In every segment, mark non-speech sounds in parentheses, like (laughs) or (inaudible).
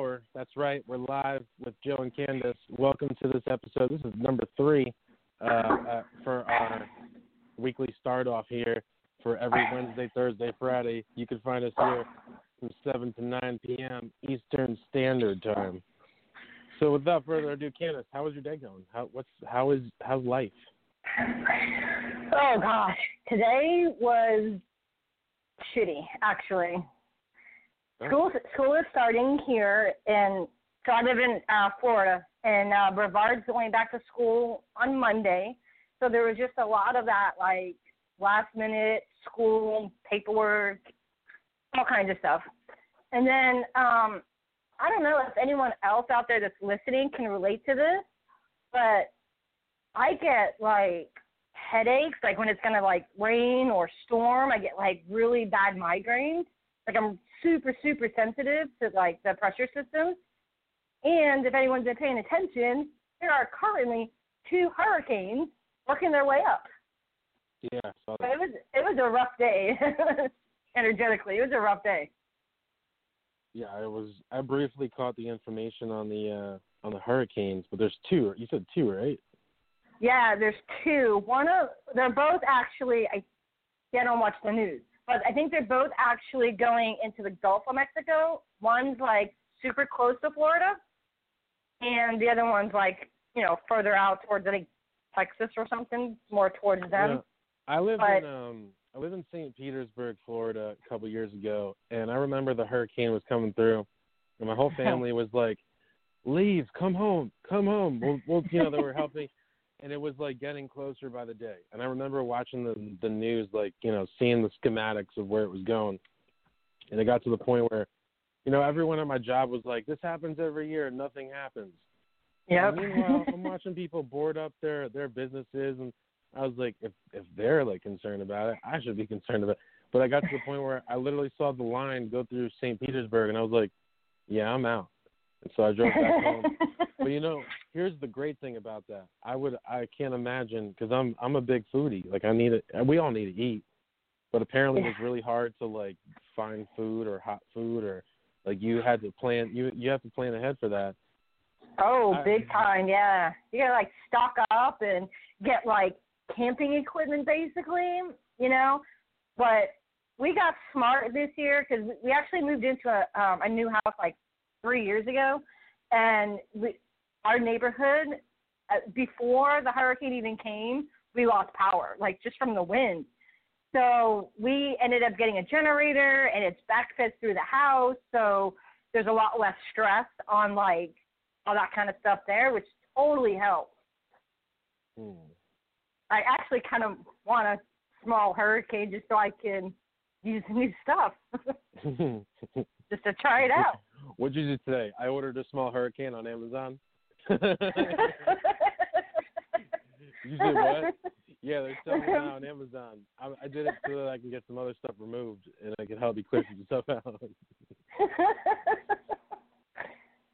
Hour. That's right, we're live with Joe and Kandis. Welcome to this episode. This is number three uh, uh, for our weekly start off here for every Wednesday, Thursday, Friday. You can find us here from 7 to 9 p.m. Eastern Standard Time. So without further ado, Kandis, how is your day going? How what's how is how's life? Oh gosh, today was shitty actually. School school is starting here, and so I live in uh, Florida, and uh, Brevard's going back to school on Monday. So there was just a lot of that, like last minute school paperwork, all kinds of stuff. And then um, I don't know if anyone else out there that's listening can relate to this, but I get like headaches, like when it's gonna like rain or storm. I get like really bad migraines. Like I'm super super sensitive to like the pressure systems. And if anyone's been paying attention, there are currently two hurricanes working their way up. Yeah, I saw But that. it was it was a rough day. (laughs) Energetically, it was a rough day. Yeah, I was. I briefly caught the information on the uh on the hurricanes, but there's two. You said two, right? Yeah, there's two. One of they're both actually I yeah, I don't watch the news. But I think they're both actually going into the Gulf of Mexico. One's like super close to Florida and the other one's like, you know, further out towards I think Texas or something, more towards them. Yeah. I live but- in um I live in St. Petersburg, Florida, a couple years ago, and I remember the hurricane was coming through, and my whole (laughs) family was like, "Leave, come home, come home." Well, well you know, they were helping, and it was like getting closer by the day. And I remember watching the the news, like you know, seeing the schematics of where it was going, and it got to the point where, you know, everyone at my job was like, "This happens every year, and nothing happens." Yeah. Meanwhile, I'm watching people board up their their businesses, and I was like, if if they're like concerned about it, I should be concerned about. it. But I got to the (laughs) point where I literally saw the line go through St. Petersburg, and I was like, yeah, I'm out. And so I drove back home. (laughs) But you know, here's the great thing about that. I would I can't imagine because I'm I'm a big foodie. Like I need it. We all need to eat, but apparently it's really hard to like find food or hot food or like you had to plan you you have to plan ahead for that. Oh, I- big time, yeah. You gotta like stock up and get like camping equipment, basically, you know. But we got smart this year because we actually moved into a um, a new house like three years ago, and we, our neighborhood uh, before the hurricane even came, we lost power, like just from the wind. So we ended up getting a generator, and it's backfed through the house, so there's a lot less stress on like all that kind of stuff there, which totally helps. Hmm. I actually kind of want a small hurricane just so I can use new stuff, (laughs) just to try it out. What'd you do today? I ordered a small hurricane on Amazon. You did what? Yeah, they're selling it on Amazon. I, I did it so that I can get some other stuff removed and I can help you clear some stuff out. (laughs)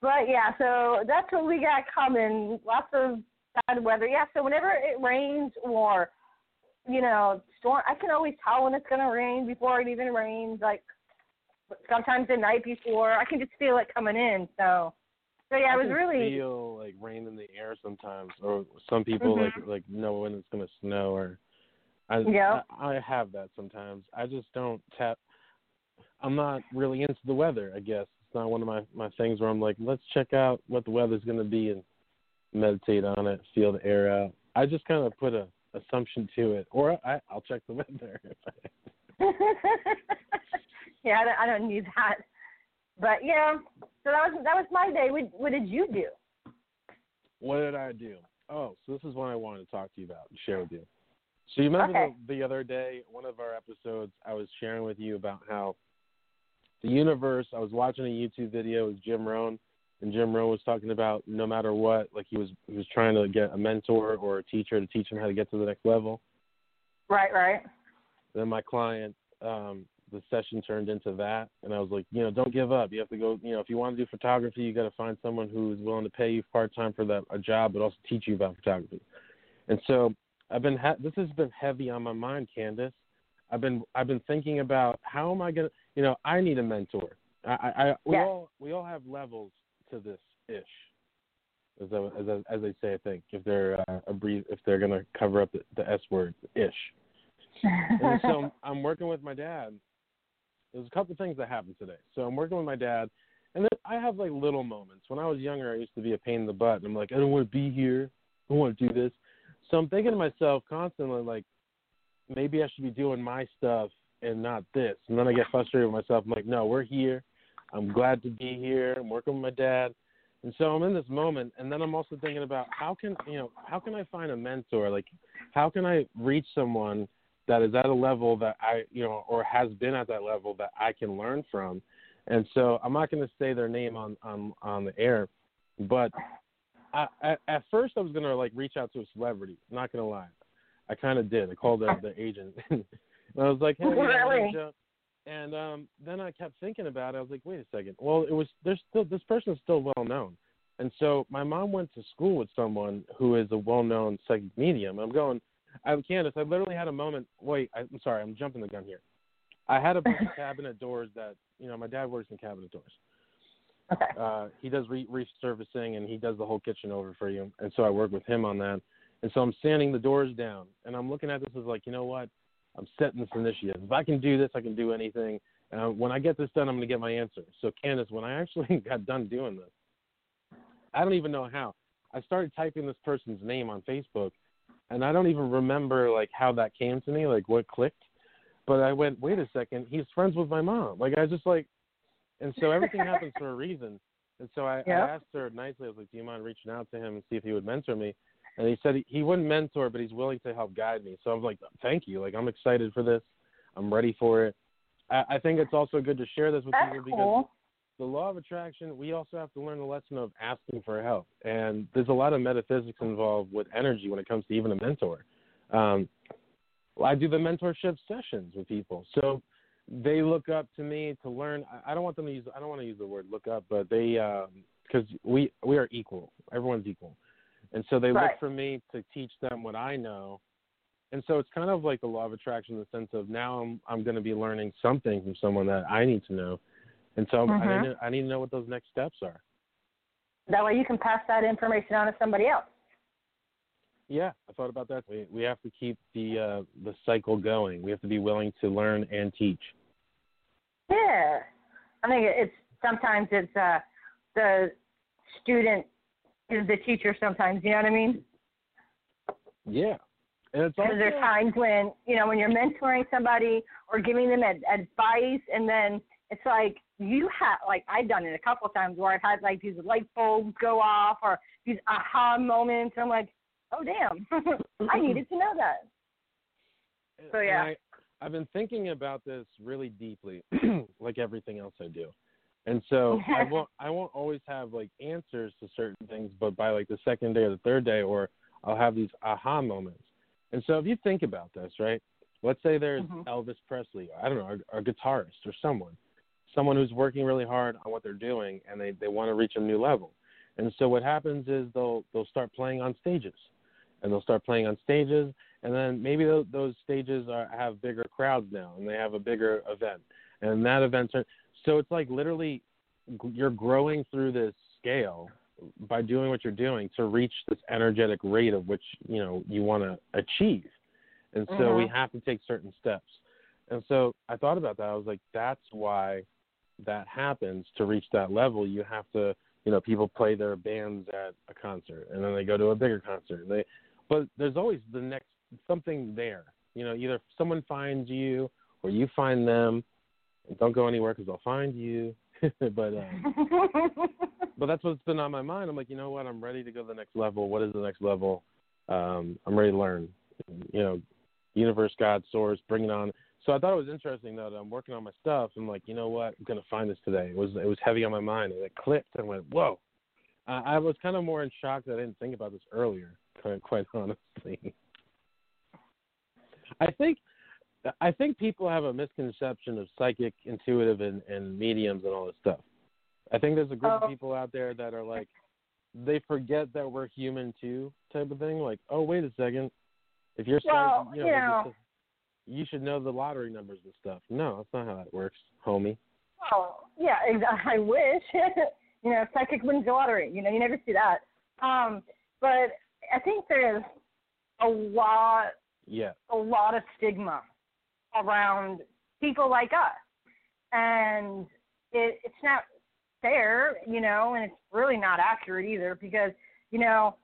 but yeah, so that's what we got coming. Lots of bad weather. Yeah, so whenever it rains or you know storm, I can always tell when it's gonna rain before it even rains. Like sometimes the night before, I can just feel it coming in. So, so yeah, I it was really feel like rain in the air sometimes, or some people like mm-hmm. like know when it's gonna snow, or I, Yeah. I I have that sometimes. I just don't tap. I'm not really into the weather. I guess it's not one of my my things where I'm like, let's check out what the weather's gonna be and meditate on it, feel the air out. I just kind of put a assumption to it, or I I'll check the (laughs) weather. (laughs) yeah, I don't, I don't need that. But yeah, so that was that was my day. What, what did you do? What did I do? Oh, so this is what I wanted to talk to you about and share with you. So you remember Okay. the, the other day, one of our episodes, I was sharing with you about how the universe. I was watching a YouTube video with Jim Rohn, and Jim Rohn was talking about no matter what, like he was he was trying to get a mentor or a teacher to teach him how to get to the next level. Right, right. Then my client, um, the session turned into that, and I was like, you know, don't give up. You have to go. You know, if you want to do photography, you got to find someone who's willing to pay you part time for that a job, but also teach you about photography. And so I've been ha- this has been heavy on my mind, Kandis. I've been I've been thinking about how am I gonna you know I need a mentor. I, I, I we Yes. all we all have levels to this ish, as I, as I, as they say. I think if they're uh, a brief, if they're gonna cover up the, the S word ish. And so (laughs) I'm working with my dad. There's a couple of things that happened today. So I'm working with my dad, and then I have like little moments. When I was younger, I used to be a pain in the butt. And I'm like, I don't want to be here. I don't want to do this. So I'm thinking to myself constantly, like, maybe I should be doing my stuff and not this. And then I get frustrated with myself. I'm like, no, we're here. I'm glad to be here. I'm working with my dad. And so I'm in this moment, and then I'm also thinking about how can you know how can I find a mentor? Like, how can I reach someone that is at a level that I you know or has been at that level that I can learn from? And so I'm not going to say their name on on on the air, but I, at, at first I was going to like reach out to a celebrity. Not going to lie, I kind of did. I called the, the agent, (laughs) and I was like, hey, Really? And um, then I kept thinking about it. I was like, wait a second. Well, it was there's still this person is still well known, and so my mom went to school with someone who is a well known psychic medium. I'm going, I'm Kandis. I literally had a moment. Wait, I, I'm sorry. I'm jumping the gun here. I had a (laughs) bunch of cabinet doors that you know my dad works in cabinet doors. okay. Uh, he does re- resurfacing and he does the whole kitchen over for you. And so I work with him on that. And so I'm sanding the doors down and I'm looking at this as like, you know what? I'm setting this initiative. If I can do this, I can do anything. Uh, when I get this done, I'm going to get my answer. So Kandis, when I actually (laughs) got done doing this, I don't even know how. I started typing this person's name on Facebook, and I don't even remember like how that came to me, like what clicked. But I went, wait a second, he's friends with my mom. Like I was just like, and so everything (laughs) happens for a reason. And so I, Yeah. I asked her nicely, I was like, do you mind reaching out to him and see if he would mentor me? And he said he, he wouldn't mentor, but he's willing to help guide me. So I was like, thank you. Like I'm excited for this. I'm ready for it. I, I think it's also good to share this with That's people because cool. The law of attraction, we also have to learn the lesson of asking for help. And there's a lot of metaphysics involved with energy when it comes to even a mentor. Um, I do the mentorship sessions with people. So they look up to me to learn. I- don't want them to use, I don't want to use the word look up, but they, because we, we are equal. Everyone's equal. And so they Right. look for me to teach them what I know. And so it's kind of like the law of attraction in the sense of now I'm, I'm going to be learning something from someone that I need to know. And so I, Mhm. need to, I need to know what those next steps are. That way you can pass that information on to somebody else. Yeah, I thought about that. We we have to keep the uh, the cycle going. We have to be willing to learn and teach. Yeah. I think it's sometimes it's uh the student is the teacher sometimes, you know what I mean? Yeah, and it's Because there's times when, you know, when you're mentoring somebody or giving them ad- advice and then it's like you have like I've done it a couple of times where I've had like these light bulbs go off or these aha moments and I'm like, Oh damn (laughs) I needed to know that. So, yeah. I, I've been thinking about this really deeply, (clears throat) like everything else I do. And so I (laughs) won't I won't always have like answers to certain things, but by like the second day or the third day, or I'll have these aha moments. And so if you think about this, right? Let's say there's Mhm. Elvis Presley, I don't know, a, a guitarist or someone, someone who's working really hard on what they're doing, and they they want to reach a new level. And so what happens is they'll they'll start playing on stages, and they'll start playing on stages, and then maybe those, those stages are, have bigger crowds now, and they have a bigger event, and that event. turn- So it's like literally g- you're growing through this scale by doing what you're doing to reach this energetic rate of which you know you want to achieve. And so we Mhm. have to take certain steps. And so I thought about that. I was like, that's why that happens to reach that level. You have to, you know, people play their bands at a concert and then they go to a bigger concert. They, but there's always the next something there. You know, either someone finds you or you find them. And don't go anywhere because they'll find you. (laughs) but uh, (laughs) but that's what's been on my mind. I'm like, you know what? I'm ready to go to the next level. What is the next level? Um, I'm ready to learn. You know, universe, God, source, bring it on. So I thought it was interesting though that I'm working on my stuff. I'm like, you know what? I'm gonna find this today. It was it was heavy on my mind, and it clicked. And I went, whoa. Uh, I was kind of more in shock that I didn't think about this earlier. Quite, quite (laughs) honestly, I think I think people have a misconception of psychic, intuitive, and, and mediums and all this stuff. I think there's a group Oh. of people out there that are like, they forget that we're human too, type of thing. Like, oh wait a second, If you're well, you know, you, know you should know the lottery numbers and stuff. No, that's not how that works, homie. Oh yeah, (laughs) I wish. (laughs) you know, psychic wins the lottery. You know, you never see that. Um, but I think there's a lot, yeah, a lot of stigma around people like us, and it, it's not fair, you know, and it's really not accurate either because, you know,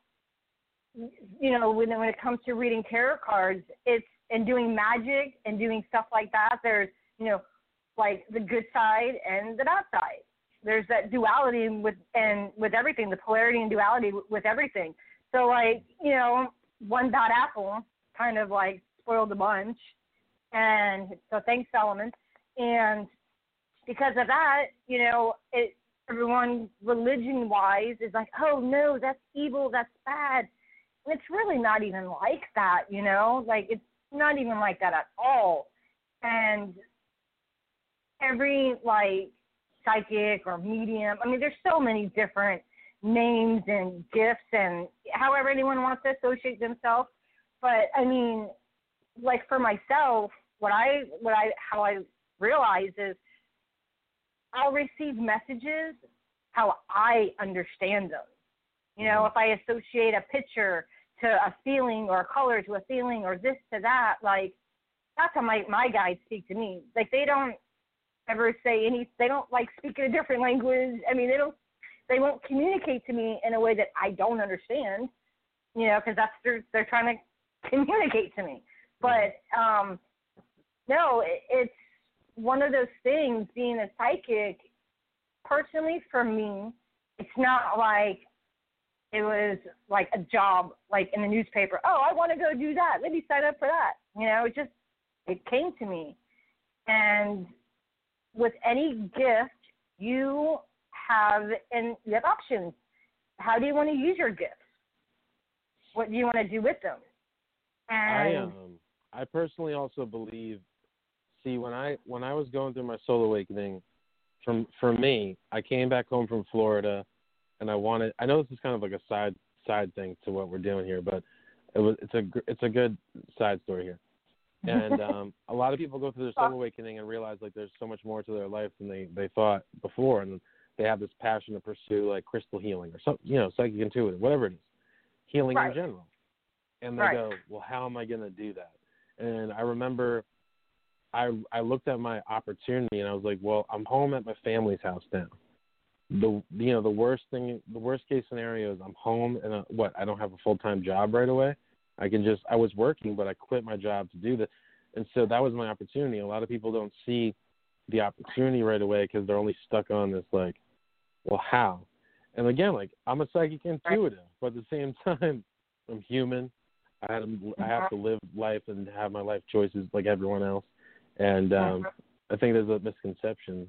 you know, when when it comes to reading tarot cards, it's and doing magic and doing stuff like that. There's, you know, like the good side and the bad side. There's that duality with and with everything, the polarity and duality with everything. So like, you know, one bad apple kind of like spoiled the bunch. And so thanks, Solomon. And because of that, you know, it everyone religion wise is like, oh no, that's evil, that's bad. And it's really not even like that, you know, like it's not even like that at all. And every like psychic or medium, I mean, there's so many different names and gifts and however anyone wants to associate themselves. But I mean, like for myself, what I what I how I realize is I'll receive messages how I understand them. You know, mm-hmm. if I associate a picture to a feeling or a color to a feeling or this to that, like that's how my my guides speak to me. Like they don't ever say any they don't like speak in a different language. I mean, they don't they won't communicate to me in a way that I don't understand. You know, because that's they're they're trying to (laughs) communicate to me. But um no, it, it's one of those things being a psychic personally for me it's not like it was like a job like in the newspaper. Oh i want to go do that. Let me sign up for that. You know it just it came to me. And with any gift you have and you have options. How do you want to use your gifts? What do you want to do with them? And i um i personally also believe see when I when I was going through my soul awakening, from for me, I came back home from Florida, and I wanted. I know this is kind of like a side side thing to what we're doing here, but it was it's a it's a good side story here. And (laughs) um, a lot of people go through their soul awakening and realize like there's so much more to their life than they they thought before, and they have this passion to pursue like crystal healing or something, you know, psychic intuitive, whatever it is, healing right. in general. And they right. go, well, how am I going to do that? And I remember I I looked at my opportunity and I was like, well, I'm home at my family's house now. The you know the worst thing, the worst case scenario is I'm home and uh, what I don't have a full time job right away. I can just I was working, but I quit my job to do this, and so that was my opportunity. A lot of people don't see the opportunity right away because they're only stuck on this like, well, how? And again, like I'm a psychic intuitive, but at the same (laughs) time, I'm human. I had to, I have to live life and have my life choices like everyone else. And um, I think there's a misconception.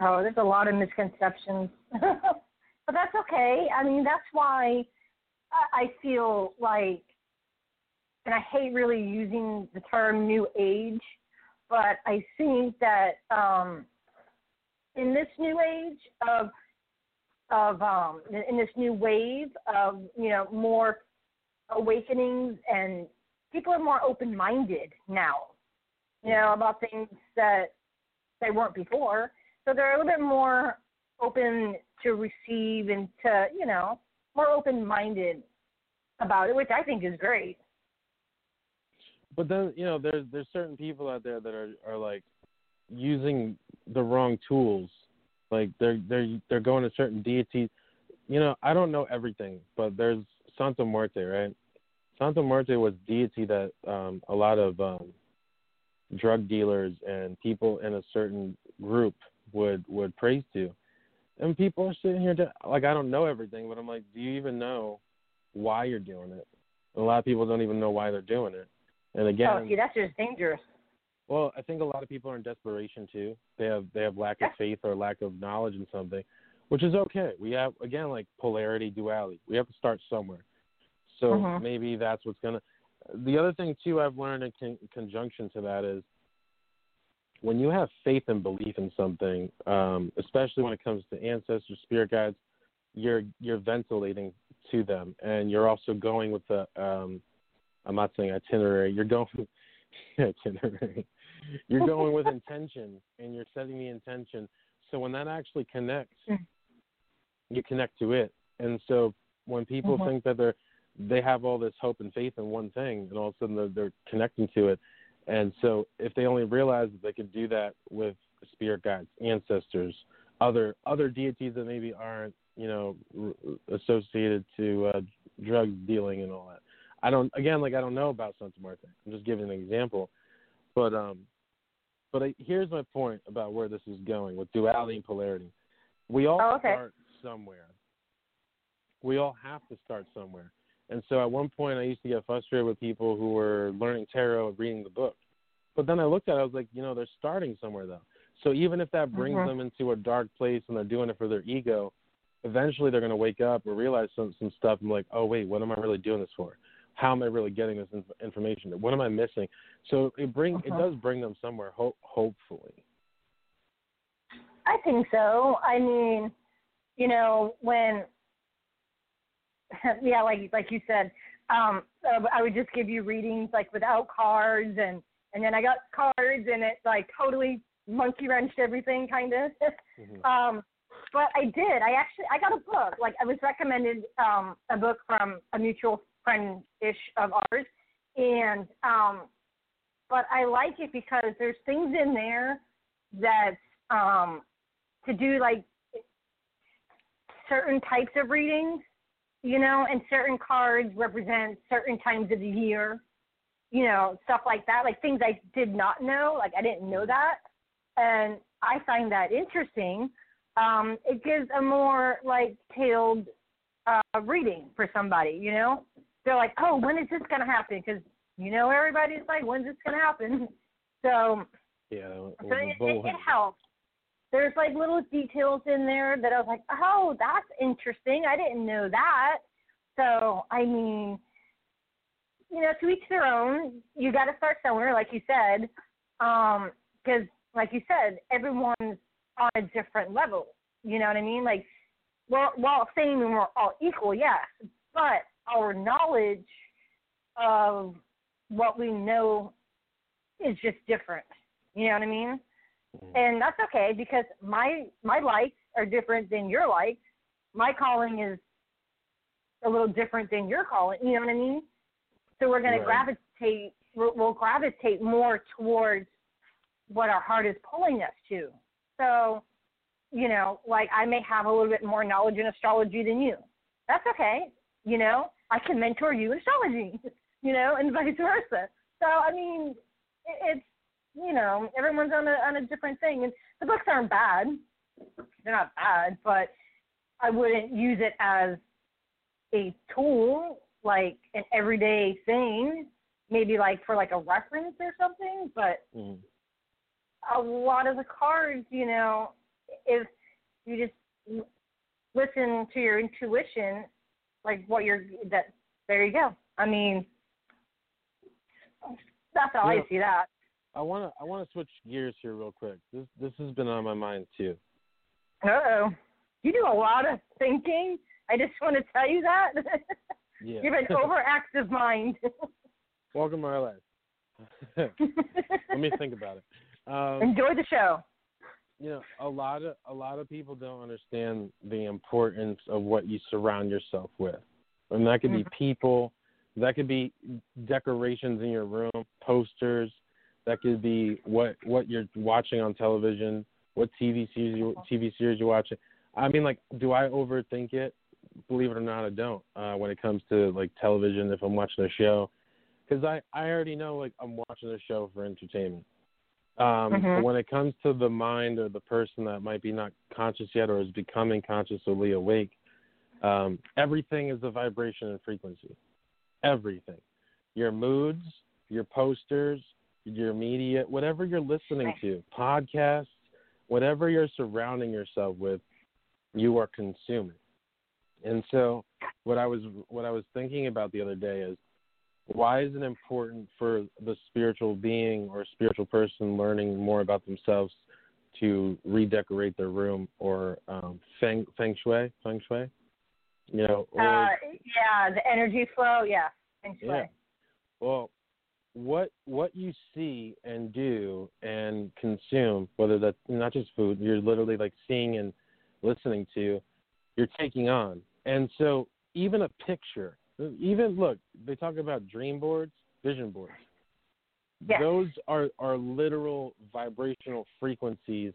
Oh, there's a lot of misconceptions. (laughs) but that's okay. I mean, that's why I feel like, and I hate really using the term new age, but I think that um, in this new age of of um, in this new wave of you know more awakenings and people are more open minded now you know, about things that they weren't before. So they're a little bit more open to receive and to, you know, more open minded about it, which I think is great. But then, you know, there's there's certain people out there that are are like using the wrong tools. Like they're they're they're going to certain deities. You know, I don't know everything, but there's Santa Muerte, right? Santa Muerte was deity that um, a lot of um, drug dealers and people in a certain group would would praise to. And people are sitting here to, like I don't know everything, but I'm like, do you even know why you're doing it? And a lot of people don't even know why they're doing it. And again, oh, see, that's just dangerous. Well, I think a lot of people are in desperation too. They have they have lack of faith or lack of knowledge in something, which is okay. We have again like polarity, duality. We have to start somewhere. So mm-hmm. maybe that's what's gonna the other thing too I've learned in con- conjunction to that is when you have faith and belief in something, um, especially when it comes to ancestors, spirit guides, you're you're ventilating to them, and you're also going with the um, I'm not saying itinerary. You're going (laughs) itinerary. You're going with (laughs) intention, and you're setting the intention. So when that actually connects, you connect to it. And so when people mm-hmm. think that they're they have all this hope and faith in one thing, and all of a sudden they're, they're connecting to it. And so if they only realize that they could do that with spirit guides, ancestors, other other deities that maybe aren't you know associated to uh, drug dealing and all that. I don't again like I don't know about Santa Muerte. I'm just giving an example, but um, but I, here's my point about where this is going with duality and polarity. We all oh, okay. start somewhere. We all have to start somewhere. And so at one point, I used to get frustrated with people who were learning tarot and reading the book. But then I looked at it, I was like, you know, they're starting somewhere though. So even if that brings mm-hmm. them into a dark place and they're doing it for their ego, eventually they're going to wake up or realize some some stuff and like, oh wait, what am I really doing this for? How am I really getting this inf- information? What am I missing? So it bring uh-huh. it does bring them somewhere. Ho- hopefully. I think so. I mean, you know, when (laughs) yeah, like like you said, um, I would just give you readings like without cards, and and then I got cards, and it like totally monkey wrenched everything, kind of. (laughs) mm-hmm. um, but I did. I actually I got a book. Like I was recommended um, a book from a mutual friend ish of ours, and um, but I like it because there's things in there that um, to do like certain types of readings, you know, and certain cards represent certain times of the year, you know, stuff like that, like things I did not know, like I didn't know that, and I find that interesting um, it gives a more like tailored uh, reading for somebody. You know, they're like, oh, when is this gonna happen? Because you know everybody's like, when's this gonna happen? (laughs) So yeah, so it, it, it helps. There's like little details in there that I was like, oh, that's interesting. I didn't know that. So I mean, you know, to each their own. You got to start somewhere, like you said, because um, like you said, everyone's on a different level. You know what I mean? Like all same and we're all equal, yes, but our knowledge of what we know is just different. You know what I mean? Mm-hmm. And that's okay because my my likes are different than your likes. My calling is a little different than your calling. You know what I mean? So we're going right. to gravitate. We'll gravitate more towards what our heart is pulling us to. So, you know, like I may have a little bit more knowledge in astrology than you. That's okay. You know, I can mentor you in astrology, (laughs) you know, and vice versa. So, I mean, it's, you know, everyone's on a, on a different thing. And the books aren't bad. They're not bad, but I wouldn't use it as a tool, like an everyday thing, maybe like for like a reference or something, but mm a lot of the cards, you know, if you just listen to your intuition, like what you're that there you go. I mean, that's how I see that. I want to I want to switch gears here real quick. This this has been on my mind too. Uh oh, you do a lot of thinking. I just want to tell you that. (laughs) Yeah. you have an (laughs) overactive mind. (laughs) Welcome to my life. (laughs) Let me think about it. Um, Enjoy the show. You know, a lot of a lot of people don't understand the importance of what you surround yourself with, and that could be mm-hmm. people, that could be decorations in your room, posters, that could be what what you're watching on television, what TV series you, TV series you're watching. I mean, like, do I overthink it? Believe it or not, I don't. Uh, when it comes to like television, if I'm watching a show, because I I already know like I'm watching a show for entertainment. Um, mm-hmm. When it comes to the mind or the person that might be not conscious yet or is becoming consciously awake, um, everything is a vibration and frequency. Everything. Your moods, your posters, your media, whatever you're listening to, podcasts, whatever you're surrounding yourself with, you are consuming. And so, what I was what I was thinking about the other day is why is it important for the spiritual being or spiritual person learning more about themselves to redecorate their room or um, feng feng shui feng shui? You know, or, uh, yeah, the energy flow, yeah, feng shui. Yeah. Well, what what you see and do and consume, whether that's not just food, you're literally like seeing and listening to, you're taking on. And so even a picture, even look, they talk about dream boards, vision boards. Yes. Those are are literal vibrational frequencies,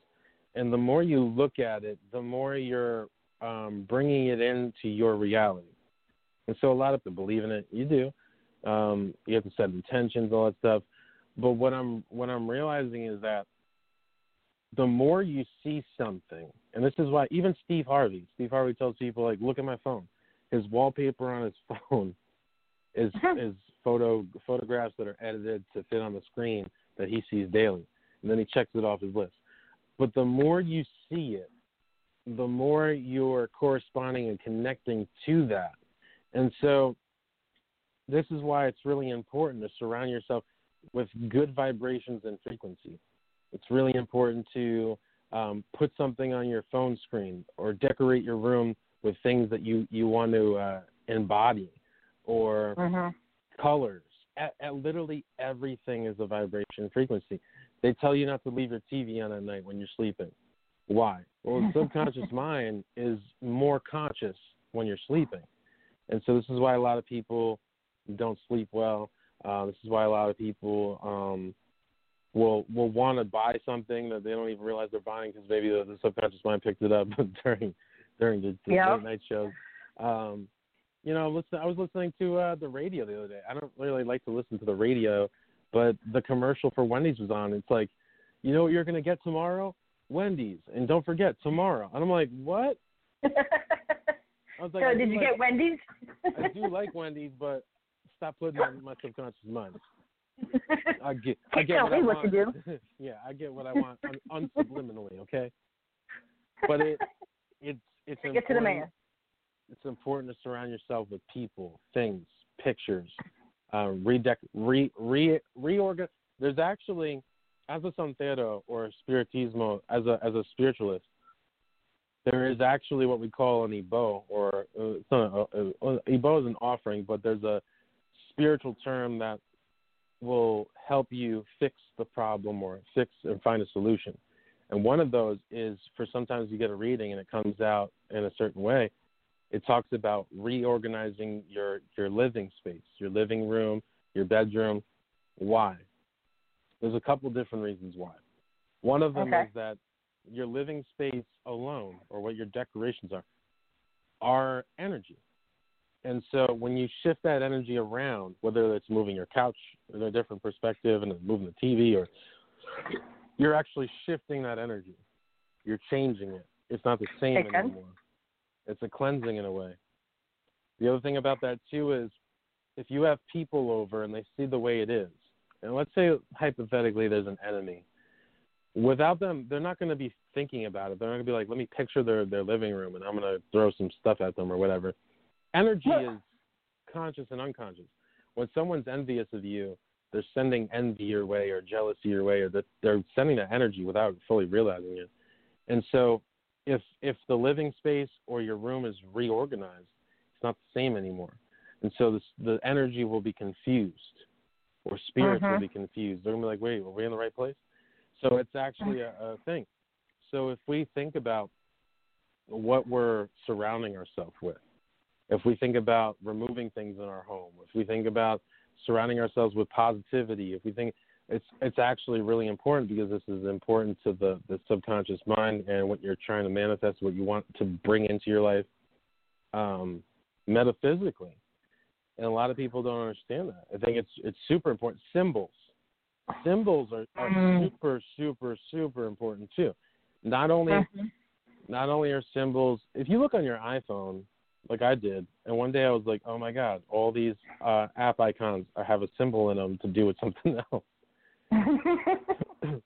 and the more you look at it, the more you're um, bringing it into your reality. And so a lot of people believe in it. You do. Um, you have to set intentions, all that stuff. But what I'm what I'm realizing is that the more you see something, and this is why even Steve Harvey, Steve Harvey tells people like, look at my phone. His wallpaper on his (laughs) phone is uh-huh. is photo photographs that are edited to fit on the screen that he sees daily, and then he checks it off his list. But the more you see it, the more you're corresponding and connecting to that. And so this is why it's really important to surround yourself with good vibrations and frequency. It's really important to um, put something on your phone screen or decorate your room with things that you, you want to uh, embody or Mm-hmm. colors. At, at literally everything is a vibration frequency. They tell you not to leave your TV on at night when you're sleeping. Why? Well, the (laughs) subconscious mind is more conscious when you're sleeping. And so this is why a lot of people don't sleep well. Uh, this is why a lot of people um, will will want to buy something that they don't even realize they're buying because maybe the, the subconscious mind picked it up (laughs) during during the, the Yeah. late night shows. Um, you know, listen, I was listening to uh, the radio the other day. I don't really like to listen to the radio, but the commercial for Wendy's was on. It's like, you know what you're gonna get tomorrow? Wendy's, and don't forget tomorrow. And I'm like, what? (laughs) I was like, so did you like- get Wendy's? I do like Wendy's, but stop putting that in my subconscious mind. I get, I get tell what I what want. to do. (laughs) yeah, I get what I want un- unsubliminally. Okay, but it, it's it's Get to the man. It's important to surround yourself with people, things, pictures, uh, redec- re re reorgan. There's actually, as a santero or spiritismo, as a as a spiritualist, there is actually what we call an ibo, or uh, it's not a, a, a, ibo is an offering, but there's a spiritual term that will help you fix the problem or fix and find a solution. And one of those is for sometimes you get a reading and it comes out in a certain way. It talks about reorganizing your your living space, your living room, your bedroom. Why? There's a couple different reasons why. One of them Okay. is that your living space alone, or what your decorations are, are energy. And so when you shift that energy around, whether it's moving your couch in a different perspective and moving the TV, or you're actually shifting that energy. You're changing it. It's not the same anymore. It's a cleansing in a way. The other thing about that too is if you have people over and they see the way it is, and let's say hypothetically there's an enemy, without them, they're not going to be thinking about it. They're not going to be like, let me picture their their living room and I'm going to throw some stuff at them or whatever. Energy is conscious and unconscious. When someone's envious of you, they're sending envy your way or jealousy your way, or that they're sending that energy without fully realizing it. And so, if if the living space or your room is reorganized, it's not the same anymore. And so this, the energy will be confused, or spirits will Mhm. be confused. They're gonna be like, "Wait, are we in the right place?" So it's actually a, a thing. So if we think about what we're surrounding ourselves with, if we think about removing things in our home, if we think about surrounding ourselves with positivity, if we think it's it's actually really important because this is important to the, the subconscious mind and what you're trying to manifest, what you want to bring into your life um, metaphysically. And a lot of people don't understand that. I think it's it's super important. Symbols. Symbols are, are Mm. super, super, super important too. Not only Mhm. not only are symbols if you look on your iphone like i did and one day i was like oh my god all these uh, app icons have a symbol in them to do with (laughs) something else (laughs)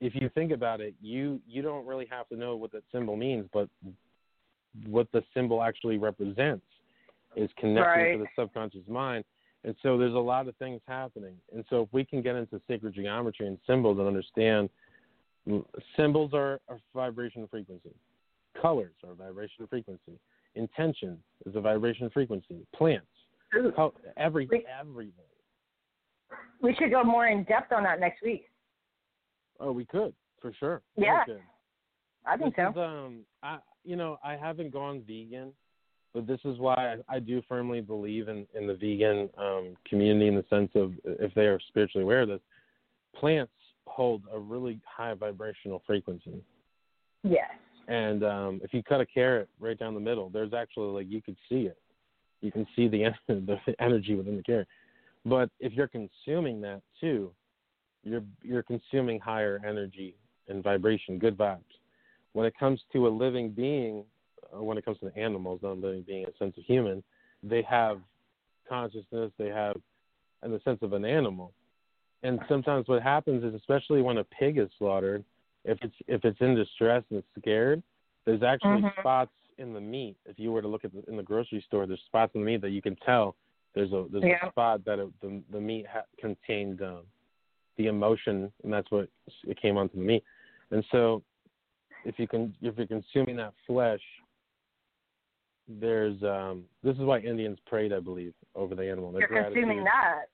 if you think about it you you don't really have to know what that symbol means but what the symbol actually represents is connecting Right. to the subconscious mind and so there's a lot of things happening and so if we can get into sacred geometry and symbols and understand symbols are a vibration frequency. Colors are vibration frequency. Intention is a vibration frequency. Plants Ooh. Every We- everything. We should go more in depth on that next week. Oh, we could for sure. Yeah. I think this so. Is, um, I you know I haven't gone vegan, but this is why I, I do firmly believe in in the vegan um, community in the sense of if they are spiritually aware of this, plants hold a really high vibrational frequency, Yes. And um, if you cut a carrot right down the middle, there's actually like you could see it, you can see the (laughs) the energy within the carrot, but if you're consuming that too, you're you're consuming higher energy and vibration, good vibes. When it comes to a living being, uh, when it comes to animals, not a living being, a sense of human, they have consciousness, they have, in the sense of an animal. And sometimes what happens is, especially when a pig is slaughtered, if it's if it's in distress and it's scared, there's actually Mhm. spots in the meat. If you were to look at the, in the grocery store, there's spots in the meat that you can tell there's a there's Yeah. a spot that it, the the meat ha- contained um, the emotion, and that's what it came onto the meat. And so if you can if you're consuming that flesh there's um this is why Indians prayed, I believe, over the animal. Their You're consuming that.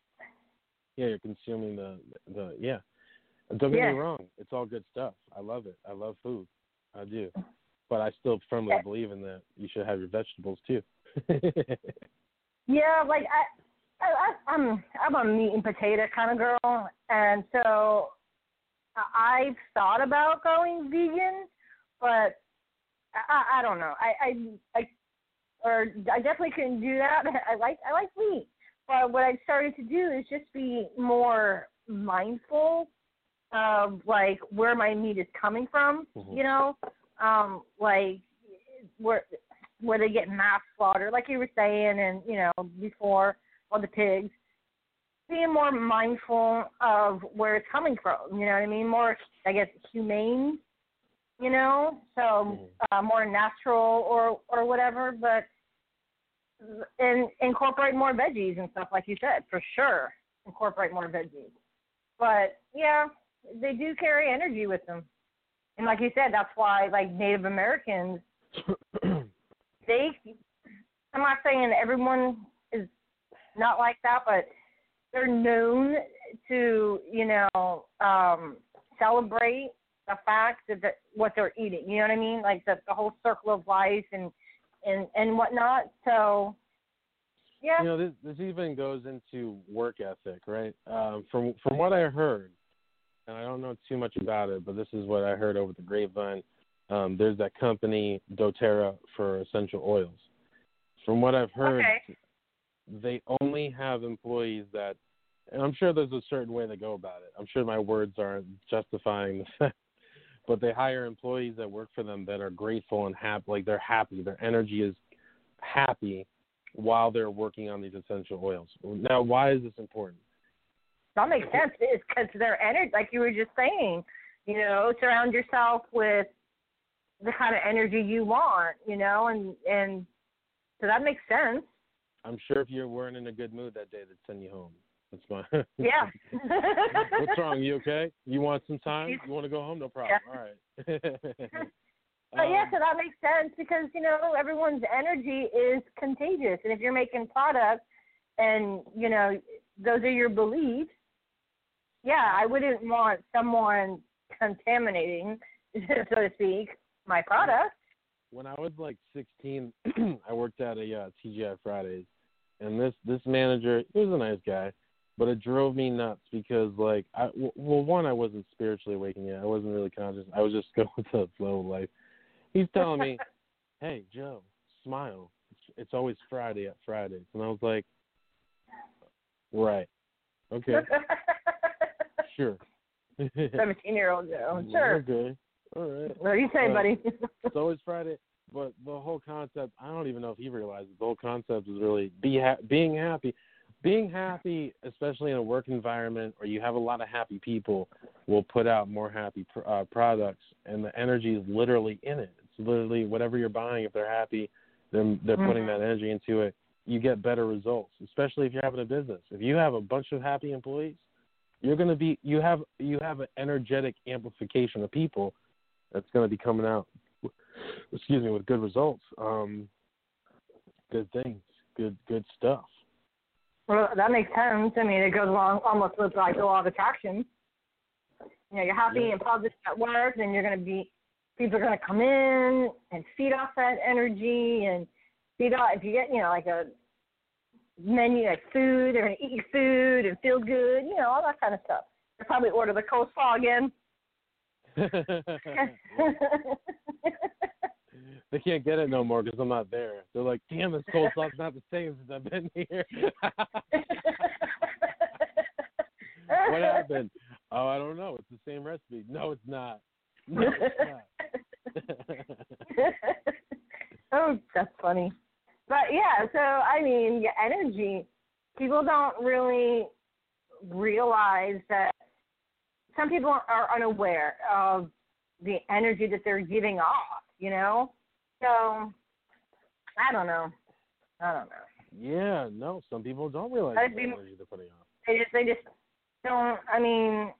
Yeah, you're consuming the the yeah. Don't get Yeah. me wrong, it's all good stuff. I love it. I love food. I do. But I still firmly Yeah. believe in that you should have your vegetables too. (laughs) Yeah, like I, I, I'm I'm a meat and potato kind of girl, and so I've thought about going vegan, but I, I don't know. I, I, I, or I definitely couldn't do that. (laughs) I like I like meat, but what I started to do is just be more mindful of like where my meat is coming from. Mhm. You know, um, like where where they get mass slaughter, like you were saying, and you know before all the pigs. Being more mindful of where it's coming from, you know what I mean? More, I guess, humane, you know, so Mhm. uh, more natural or or whatever. But and incorporate more veggies and stuff, like you said, for sure. Incorporate more veggies. But yeah, they do carry energy with them, and like you said, that's why like Native Americans (coughs) they I'm not saying everyone is not like that, but they're known to, you know, um celebrate the fact that that what they're eating. You know what I mean? Like the the whole circle of life and and and whatnot. So yeah. you know, this this even goes into work ethic, right? Um, from from what I heard, and I don't know too much about it, but this is what I heard over the grapevine. Um, there's that company DoTerra for essential oils. From what I've heard, Okay. they only have employees that, and I'm sure there's a certain way they go about it. I'm sure my words aren't justifying the (laughs) fact, but they hire employees that work for them that are grateful and happy, like they're happy. Their energy is happy while they're working on these essential oils. Now, why is this important? That makes sense. It's because their energy, like you were just saying, you know, surround yourself with the kind of energy you want, you know, and and so that makes sense. I'm sure if you weren't in a good mood that day, they'd send you home. That's my. (laughs) Yeah. (laughs) What's wrong? You okay? You want some time? You want to go home? No problem. All right. (laughs) But yeah, Um, so that makes sense because you know everyone's energy is contagious, and if you're making products and you know those are your beliefs, yeah, I wouldn't want someone contaminating, (laughs) so to speak, my product. when I was like 16, (clears throat) I worked at a uh, TGI Fridays, and this this manager, he was a nice guy, but it drove me nuts because like, I well, one, I wasn't spiritually awakened yet. I wasn't really conscious. I was just (laughs) going with the flow of life. He's telling me, (laughs) "Hey, Joe, smile. It's, it's always Friday at Fridays," and I was like, "Right, okay, sure." Seventeen-year-old Joe, (laughs) sure. Okay. All right. What are you saying, Uh, buddy? (laughs) it's always Friday, but the whole concept, I don't even know if he realizes the whole concept is really be ha- being happy. Being happy, especially in a work environment where you have a lot of happy people, will put out more happy pr- uh, products, and the energy is literally in it. It's literally whatever you're buying. If they're happy, they're they're putting Mhm. that energy into it. You get better results, especially if you're having a business. If you have a bunch of happy employees, you're going to be you have you have an energetic amplification of people that's going to be coming out excuse me with good results um good things good good stuff Well, that makes sense. I mean, it goes along almost with like the law of attraction. You know, you're happy Yeah. and positive at work, then you're going to be, people are going to come in and feed off that energy and feed off, if you get, you know, like a menu, like food, they're going to eat your food and feel good, you know, all that kind of stuff. They'll probably order the coleslaw again. (laughs) they can't get it no more because I'm not there. They're like, damn, this coleslaw's not the same since I've been here. (laughs) what happened? Oh, I don't know. It's the same recipe. No, it's not. No, it's not. (laughs) oh, that's funny. But yeah, so I mean, energy. People don't really realize that some people are unaware of the energy that they're giving off. You know, so I don't know. I don't know. yeah, no, some people don't realize I'd the be- energy they're putting off. They just they just don't. I mean,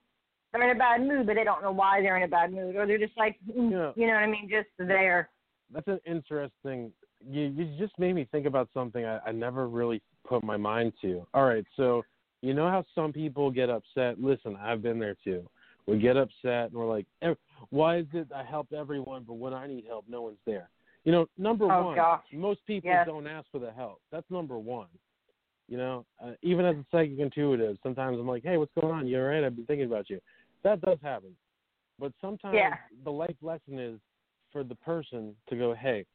they're in a bad mood, but they don't know why they're in a bad mood, or they're just like, mm, Yeah. you know what I mean, just there. That's an interesting. You you just made me think about something I, I never really put my mind to. All right, so you know how some people get upset. Listen, I've been there too. We get upset and we're like, "Eh, why is it I help everyone, but when I need help, no one's there? You know, number Oh, one, gosh. most people Yes. don't ask for the help. That's number one. You know, uh, even as a psychic intuitive, sometimes I'm like, hey, what's going on? You all right? I've been thinking about you. That does happen. But sometimes Yeah. the life lesson is for the person to go, hey,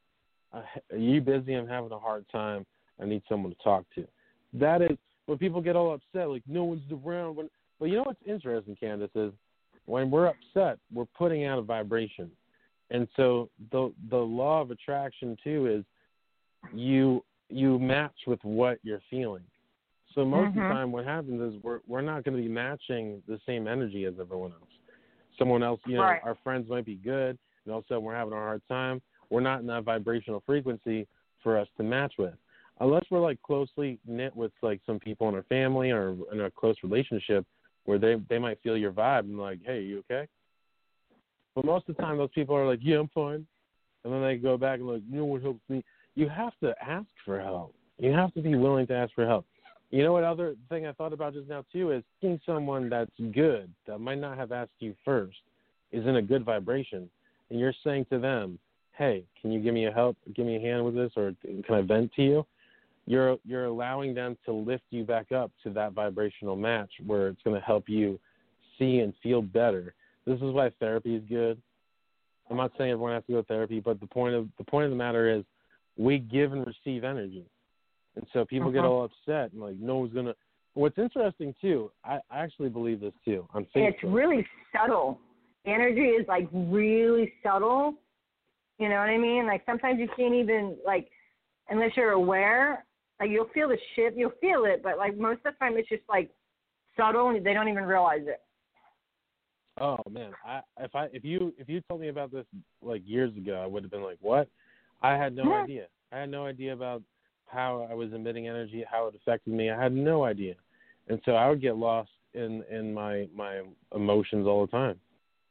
uh, are you busy? I'm having a hard time. I need someone to talk to. That is when people get all upset, like no one's around. When, well, you know what's interesting, Kandis, is when we're upset, we're putting out a vibration, and so the the law of attraction too is you you match with what you're feeling. So most of the Mhm. time, what happens is we're we're not going to be matching the same energy as everyone else. Someone else, you know, Right. our friends might be good, and all of a sudden we're having a hard time. We're not in that vibrational frequency for us to match with, unless we're like closely knit with like some people in our family or in a close relationship where they they might feel your vibe and like, hey, you okay? But most of the time, those people are like, yeah, I'm fine, and then they go back and like, no one helps me. You have to ask for help. You have to be willing to ask for help. You know what other thing I thought about just now too is seeing someone that's good that might not have asked you first is in a good vibration, and you're saying to them, "Hey, can you give me a help? Give me a hand with this, or can I vent to you?" You're you're allowing them to lift you back up to that vibrational match where it's going to help you see and feel better. This is why therapy is good. I'm not saying everyone has to go to therapy, but the point of the point of the matter is we give and receive energy. And so people get Uh-huh. all upset and like no one's gonna what's interesting too, I, I actually believe this too on And Facebook. it's really subtle. Energy is like really subtle. You know what I mean? Like sometimes you can't even like unless you're aware. Like you'll feel the shift, you'll feel it, but like most of the time it's just like subtle and they don't even realize it. Oh man, I if I if you if you told me about this like years ago, I would have been like, "What?" I had no Yeah. idea. I had no idea about how I was emitting energy, how it affected me. I had no idea, and so I would get lost in in my my emotions all the time.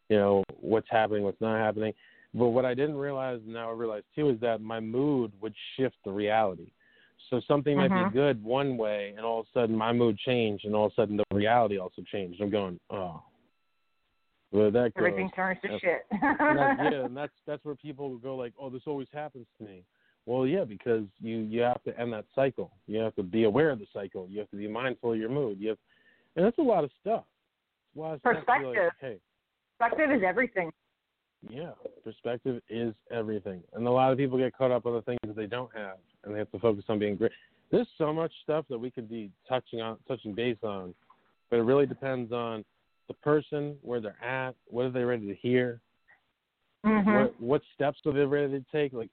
You know what's happening, what's not happening. But what I didn't realize, and now I realize too, is that my mood would shift the reality. So something might be mm-hmm. good one way, and all of a sudden my mood changed, and all of a sudden the reality also changed. I'm going, oh, where that goes. Everything turns to That's- shit. (laughs) And yeah, and that's that's where people go like, oh, this always happens to me. Well, yeah, because you you have to end that cycle. You have to be aware of the cycle. You have to be mindful of your mood. You have, and that's a lot of stuff. A lot of stuff like, Perspective. hey, Perspective is everything. Yeah, perspective is everything. And a lot of people get caught up on the things that they don't have, and they have to focus on being great. There's so much stuff that we could be touching on, touching base on, but it really depends on the person, where they're at, what are they ready to hear, Mhm. what what steps are they ready to take? Like,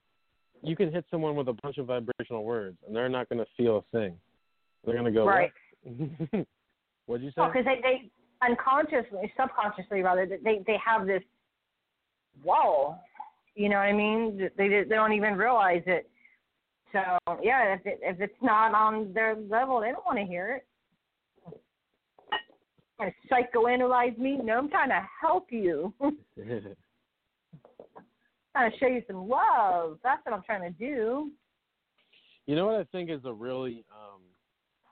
you can hit someone with a bunch of vibrational words, and they're not going to feel a thing. They're going to go, Right. What? (laughs) What'd you say? Well, because they, they unconsciously, subconsciously rather, they they have this wall. You know what I mean? They they don't even realize it. So yeah, if it, if it's not on their level, they don't want to hear it. To psychoanalyze me? No, I'm trying to help you. (laughs) trying to show you some love. That's what I'm trying to do. you know what I think is a really um,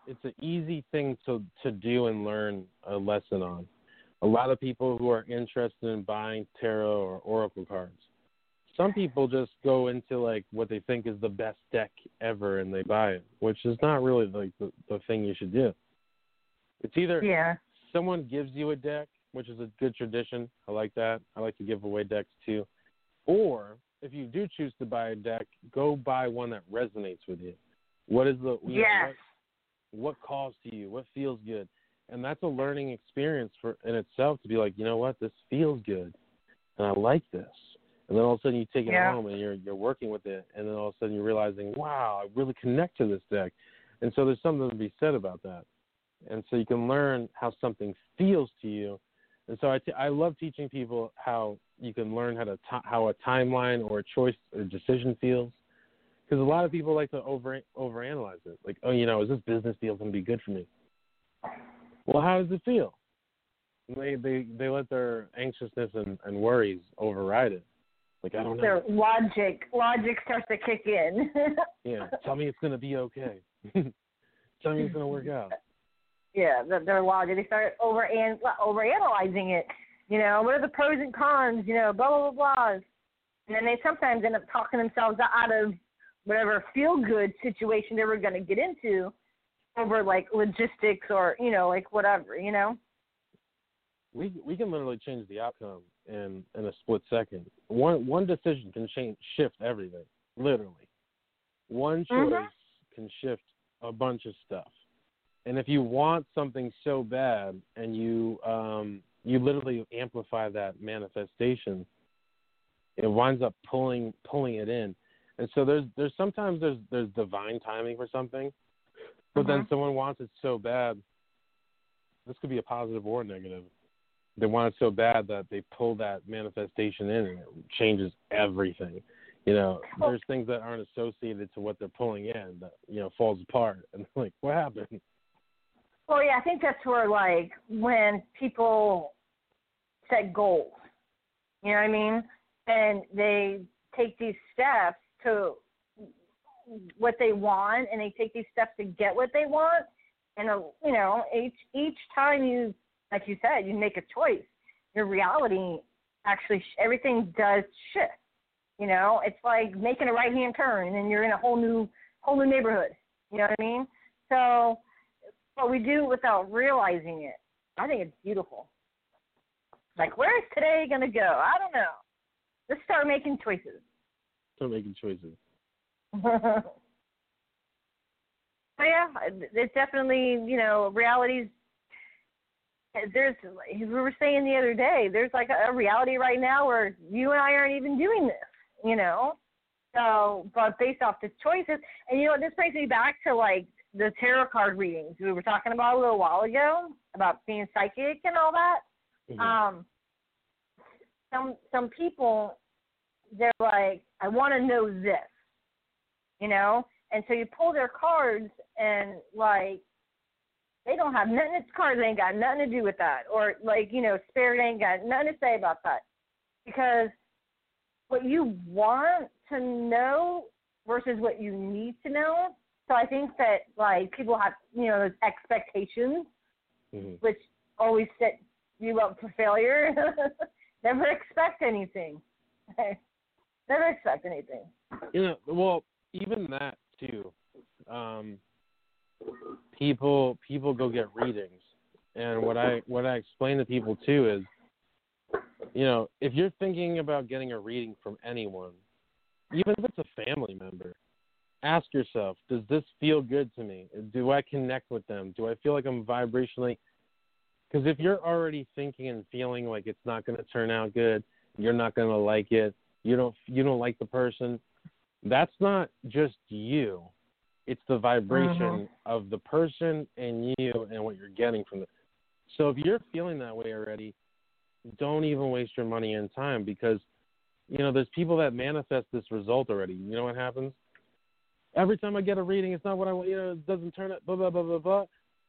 it's an easy thing to to do and learn a lesson on. A lot of people who are interested in buying tarot or oracle cards, some people just go into like what they think is the best deck ever and they buy it, which is not really like the, the thing you should do. It's either yeah. someone gives you a deck, which is a good tradition. I like that. I like to give away decks too. Or if you do choose to buy a deck, go buy one that resonates with you. What is the yes. know, what, what calls to you? What feels good? And that's a learning experience for in itself to be like, you know what, this feels good, and I like this. And then all of a sudden you take it Yeah. home and you're you're working with it, and then all of a sudden you're realizing, wow, I really connect to this deck. And so there's something to be said about that. And so you can learn how something feels to you. And so I, t- I love teaching people how you can learn how to t- how a timeline or a choice or decision feels. Because a lot of people like to over overanalyze it. Like, oh, you know, is this business deal going to be good for me? Well, how does it feel? They they they let their anxiousness and, and worries override it. Like, I don't know. Their logic logic starts to kick in. (laughs) Yeah, tell me it's going to be okay. (laughs) tell me it's going to work out. yeah, the, their logic. They start over and over analyzing it. You know, what are the pros and cons? You know, blah blah blah blah. And then they sometimes end up talking themselves out of whatever feel good situation they were going to get into over like logistics or you know like whatever. You know. we we can literally change the outcome in in a split second. One one decision can change shift everything. Literally, one choice Mhm. can shift a bunch of stuff. And if you want something so bad, and you um you literally amplify that manifestation, it winds up pulling pulling it in. And so there's there's sometimes there's there's divine timing for something, but then Mhm. someone wants it so bad. This could be a positive or negative they want it so bad that they pull that manifestation in and it changes everything. You know, there's things that aren't associated to what they're pulling in that, you know, falls apart (laughs) and like, what happened? Well, yeah, I think that's where like when people set goals, you know what I mean, and they take these steps to what they want, and they take these steps to get what they want, and uh, you know, each each time you, like you said, you make a choice, your reality actually everything does shift. You know, it's like making a right hand turn, and you're in a whole new whole new neighborhood. You know what I mean? So but we do without realizing it. I think it's beautiful. Like, where is today going to go? I don't know. Let's start making choices. Start making choices. (laughs) so yeah, it's definitely you know realities. There's we were saying the other day. There's like a, a reality right now where you and I aren't even doing this. You know, so but based off the choices, and you know this brings me back to like the tarot card readings we were talking about a little while ago about being psychic and all that. Mhm. Um, some some people they're like, I want to know this, you know, and so you pull their cards and like they don't have nothing. It's cards ain't got nothing to do with that, or like you know, spirit ain't got nothing to say about that, because what you want to know versus what you need to know. So I think that like people have you know those expectations Mhm. which always set you up for failure. (laughs) Never expect anything. (laughs) Never expect anything. You know, well, even that too. Um, people people go get readings, and what I what I explain to people too is, you know, if you're thinking about getting a reading from anyone, even if it's a family member, ask yourself, does this feel good to me? Do I connect with them? Do I feel like I'm vibrationally? Because if you're already thinking and feeling like it's not going to turn out good, you're not going to like it, you don't you don't like the person, that's not just you. It's the vibration Mhm. of the person and you and what you're getting from it. So if you're feeling that way already, don't even waste your money and time because you know there's people that manifest this result already. You know what happens? Every time I get a reading, it's not what I want. You know, it doesn't turn up. Blah blah blah blah blah.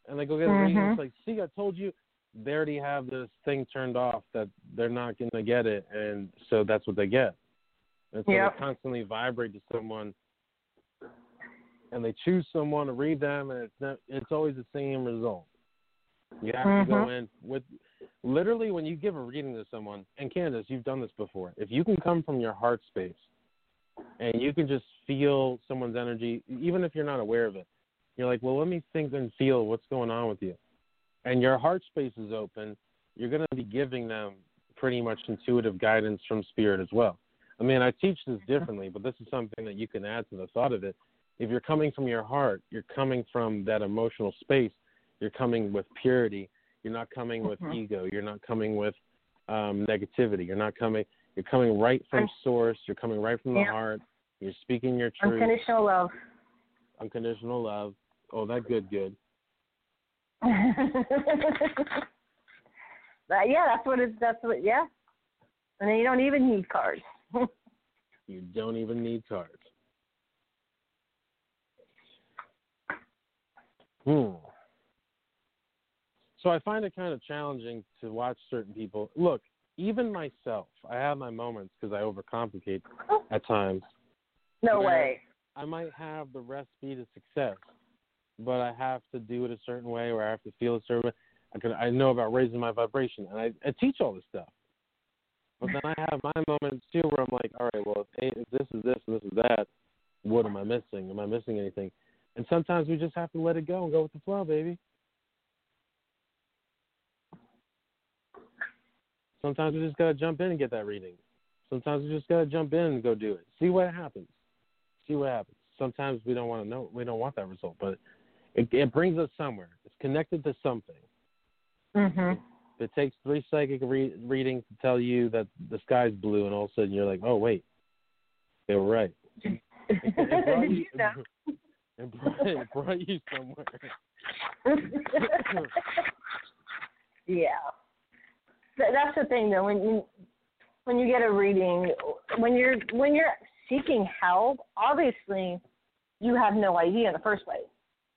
And they go get a reading. Mhm. It's like, see, I told you. They already have this thing turned off that they're not going to get it, and so that's what they get. And so Yep. they constantly vibrate to someone, and they choose someone to read them, and it's not, it's always the same result. You have mm-hmm. to go in with literally when you give a reading to someone, and Kandis, you've done this before. If you can come from your heart space and you can just feel someone's energy, even if you're not aware of it, you're like, well, let me think and feel what's going on with you. And your heart space is open, you're going to be giving them pretty much intuitive guidance from spirit as well. I mean, I teach this (laughs) differently, but this is something that you can add to the thought of it. If you're coming from your heart, you're coming from that emotional space, you're coming with purity. You're not coming with mm-hmm. ego. You're not coming with um, negativity. You're not coming. You're coming right from source. You're coming right from the yeah. heart. You're speaking your truth. Unconditional love. Unconditional love. Oh, that good, good. (laughs) yeah, that's what it's. That's what. Yeah. And then you don't even need cards. (laughs) you don't even need cards. Hmm. So I find it kind of challenging to watch certain people. Look, even myself, I have my moments because I overcomplicate at times. No way. I might have the recipe to success, but I have to do it a certain way, or I have to feel a certain way. I can I know about raising my vibration, and I, I teach all this stuff. But then I have my moments too where I'm like, all right, well, if, this is this and this is that, what am I missing? Am I missing anything? And sometimes we just have to let it go and go with the flow, baby. Sometimes we just gotta jump in and get that reading. Sometimes we just gotta jump in and go do it. See what happens. See what happens. Sometimes we don't want to know. We don't want that result, but it, it brings us somewhere. It's connected to something. Mhm. It takes three psychic re- readings to tell you that the sky's blue, and all of a sudden you're like, "Oh wait, they were right." It, brought, brought, (laughs) brought you somewhere. (laughs) yeah that's the thing though when you when you get a reading when you're when you're seeking help obviously you have no idea in the first place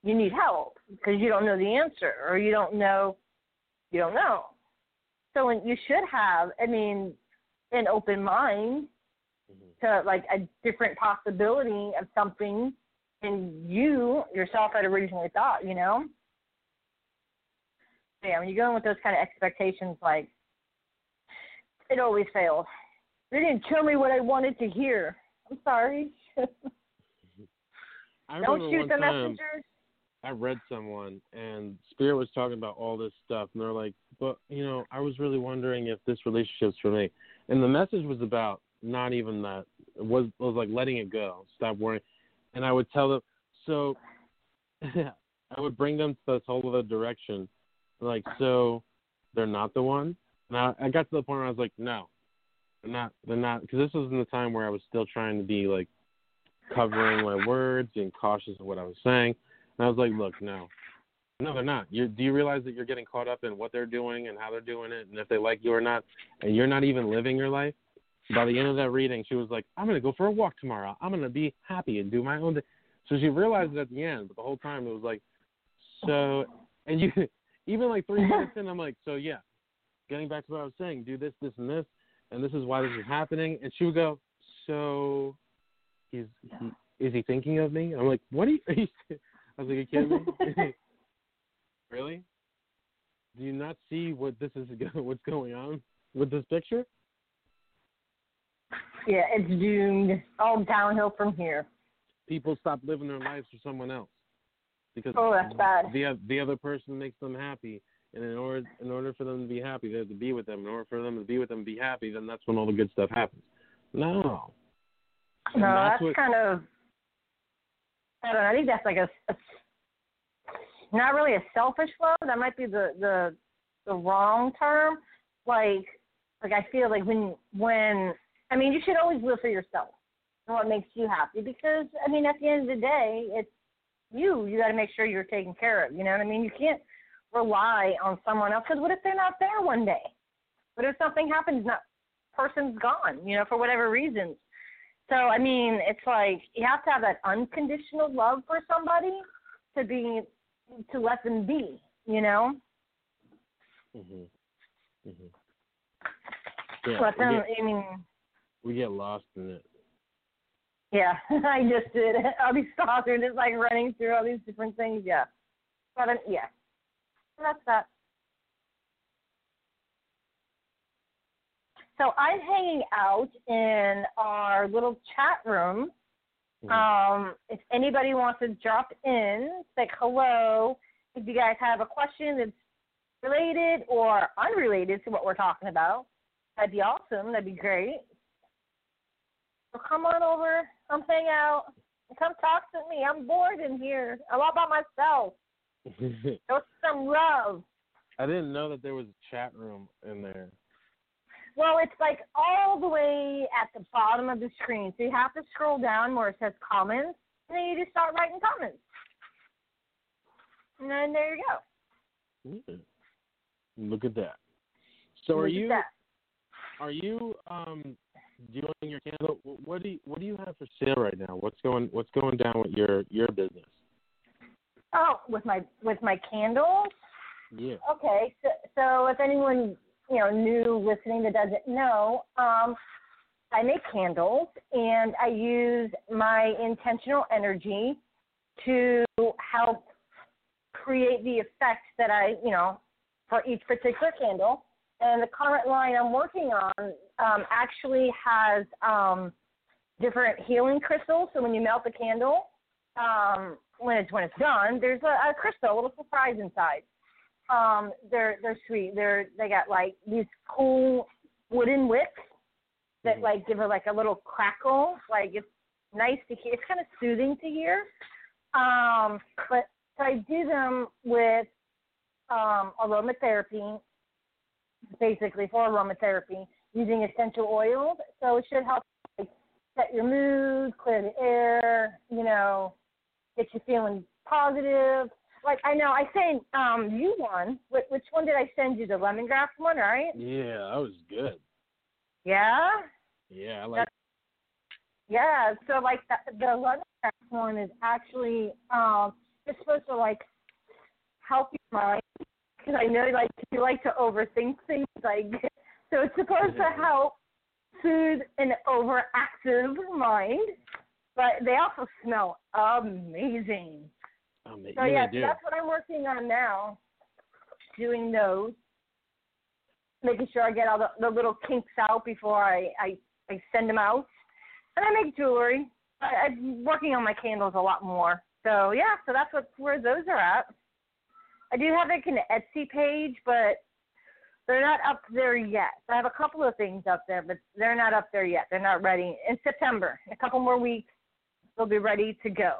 you need help because you don't know the answer or you don't know you don't know so when you should have i mean an open mind mm-hmm. to like a different possibility of something and you yourself had originally thought you know yeah when you go in with those kind of expectations like it always fails. They didn't tell me what I wanted to hear. I'm sorry. (laughs) Don't shoot the messengers. I read someone and Spirit was talking about all this stuff and they're like, But you know, I was really wondering if this relationship's for me. And the message was about not even that. It was was like letting it go. Stop worrying. And I would tell them so (laughs) I would bring them to this whole other direction. Like, so they're not the one? Now I got to the point where I was like, no, they're not. They're not because this was in the time where I was still trying to be like covering my words, being cautious of what I was saying. And I was like, look, no, no, they're not. You do you realize that you're getting caught up in what they're doing and how they're doing it, and if they like you or not, and you're not even living your life. By the end of that reading, she was like, I'm gonna go for a walk tomorrow. I'm gonna be happy and do my own thing. So she realized it at the end, but the whole time it was like, so, and you, (laughs) even like three minutes in, I'm like, so yeah, getting back to what I was saying, do this, this, and this, and this is why this is happening. And she would go, so, is he is he thinking of me? I'm like, what are you? (laughs) Are you I was like, are you kidding me? (laughs) really? Do you not see what this is? (laughs) What's going on with this picture? Yeah, it's doomed. All downhill from here. People stop living their lives for someone else because oh, that's bad. The the other person makes them happy, and in order in order for them to be happy, they have to be with them. In order for them to be with them and be happy, then that's when all the good stuff happens. No. No, that's, that's what, kind of. I don't know. I think that's like a, a not really a selfish love. That might be the the the wrong term. Like like I feel like when when I mean you should always live for yourself and what makes you happy because I mean at the end of the day it's you. You got to make sure you're taken care of. You know what I mean? You can't rely on someone else. Because what if they're not there one day? What if something happens? Not person's gone. You know, for whatever reasons. So I mean, it's like you have to have that unconditional love for somebody to be to let them be. You know. Mhm. Mhm. Yeah, let them. Get, I mean. We get lost in it. Yeah, (laughs) I just did. All these thoughts are just like running through all these different things. Yeah, but um, yeah, so that's that. So I'm hanging out in our little chat room. Mhm. Um, if anybody wants to drop in, say hello. If you guys have a question that's related or unrelated to what we're talking about, that'd be awesome. That'd be great. So come on over, come hang out, come talk to me. I'm bored in here. I'm all by myself. (laughs) Show some love. I didn't know that there was a chat room in there. Well, it's like all the way at the bottom of the screen. So you have to scroll down where it says comments, and then you just start writing comments. And then there you go. Mm. Look at that. So are Look at you are you um doing your candle? What do you what do you have for sale right now? What's going What's going down with your your business? Oh, with my with my candles. Yeah. Okay, so, so if anyone you know new listening that doesn't know, um, I make candles and I use my intentional energy to help create the effect that I you know for each particular candle. And the current line I'm working on um, actually has um, different healing crystals. So when you melt the candle, um, when it's when it's done, there's a, a crystal, a little surprise inside. Um, they're they're sweet. They're they got like these cool wooden wicks that Mhm. like give it like a little crackle. Like it's nice to hear. It's kind of soothing to hear. Um, but so I do them with um, aromatherapy, basically for aromatherapy, using essential oils. So it should help like, set your mood, clear the air, you know, get you feeling positive. Like I know I sent um you one. Which, which one did I send you? The lemongrass one, right? Yeah, that was good. Yeah. Yeah, I like. Yeah, so like the, the lemongrass one is actually um it's supposed to like help your mind because I know like you like to overthink things like (laughs) so it's supposed to help soothe an overactive mind, but they also smell amazing. Um, So yeah, yeah, so that's what I'm working on now, doing those, making sure I get all the, the little kinks out before I, I I send them out, and I make jewelry. I, I'm working on my candles a lot more. So yeah, so that's what where those are at. I do have like an Etsy page, but they're not up there yet. I have a couple of things up there, but they're not up there yet. They're not ready. In September, in a couple more weeks, they'll be ready to go.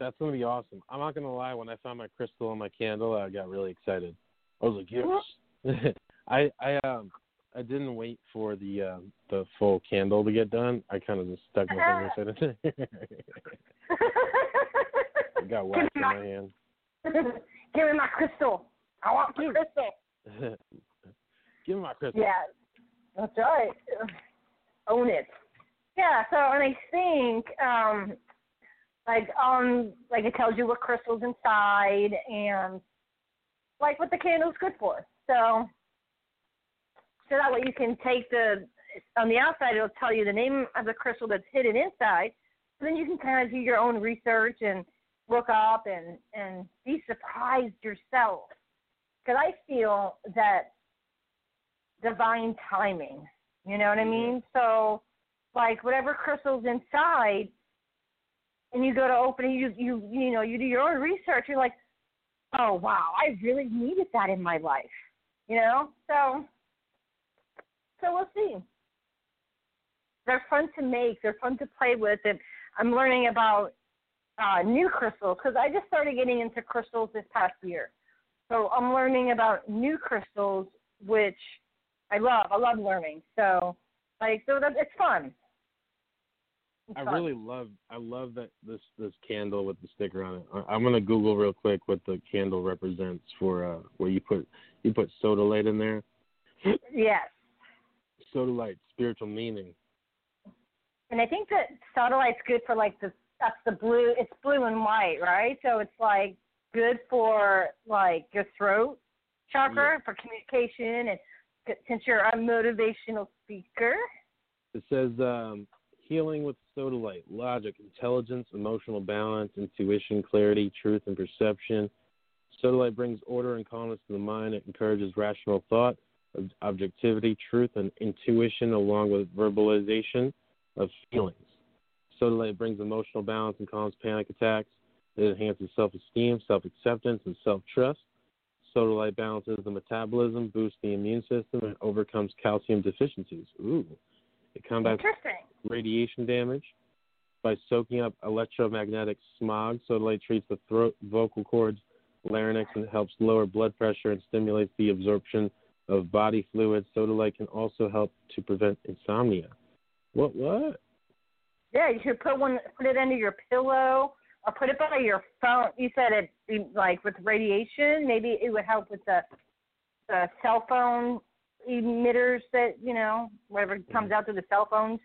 That's gonna be awesome. I'm not gonna lie. When I found my crystal and my candle, I got really excited. I was like, yes. (laughs) I I um I didn't wait for the um the full candle to get done. I kind of just stuck my fingers (laughs) in it. I (laughs) got wax in my hand. Give me my crystal. I want my crystal. Give me my crystal. Yeah, that's right. Own it. Yeah. So, and I think, um, like, um, like it tells you what crystals inside and like what the candle's good for. So, so that way you can take the on the outside it'll tell you the name of the crystal that's hidden inside. And then you can kind of do your own research and look up and and be surprised yourself. Because I feel that divine timing. You know what I mean? So, like whatever crystal's inside, and you go to open it, you you you know you do your own research. You're like, oh wow, I really needed that in my life. You know, so so we'll see. They're fun to make. They're fun to play with, and I'm learning about uh, new crystals because I just started getting into crystals this past year. So I'm learning about new crystals, which I love. I love learning. So like so that it's fun. I really love I love that this this candle with the sticker on it. I- I'm gonna Google real quick what the candle represents for uh where you put you put sodalite in there. yes. Sodalite, spiritual meaning. And I think that sodalite's good for like the that's the blue. It's blue and white, right? So it's like good for like your throat chakra for communication and since you're a motivational speaker. It says um Healing with Sodalite. Logic, intelligence, emotional balance, intuition, clarity, truth, and perception. Sodalite brings order and calmness to the mind. It encourages rational thought, objectivity, truth, and intuition, along with verbalization of feelings. Sodalite brings emotional balance and calms panic attacks. It enhances self esteem, self acceptance, and self trust. Sodalite balances the metabolism, boosts the immune system, and overcomes calcium deficiencies. Ooh. It combats radiation damage by soaking up electromagnetic smog. Sodalite treats the throat, vocal cords, larynx, and helps lower blood pressure and stimulates the absorption of body fluids. Sodalite can also help to prevent insomnia. What? What? Yeah, you should put one, put it under your pillow, or put it by your phone. You said it like with radiation, maybe it would help with the the cell phone emitters that you know whatever comes out through the cell phones.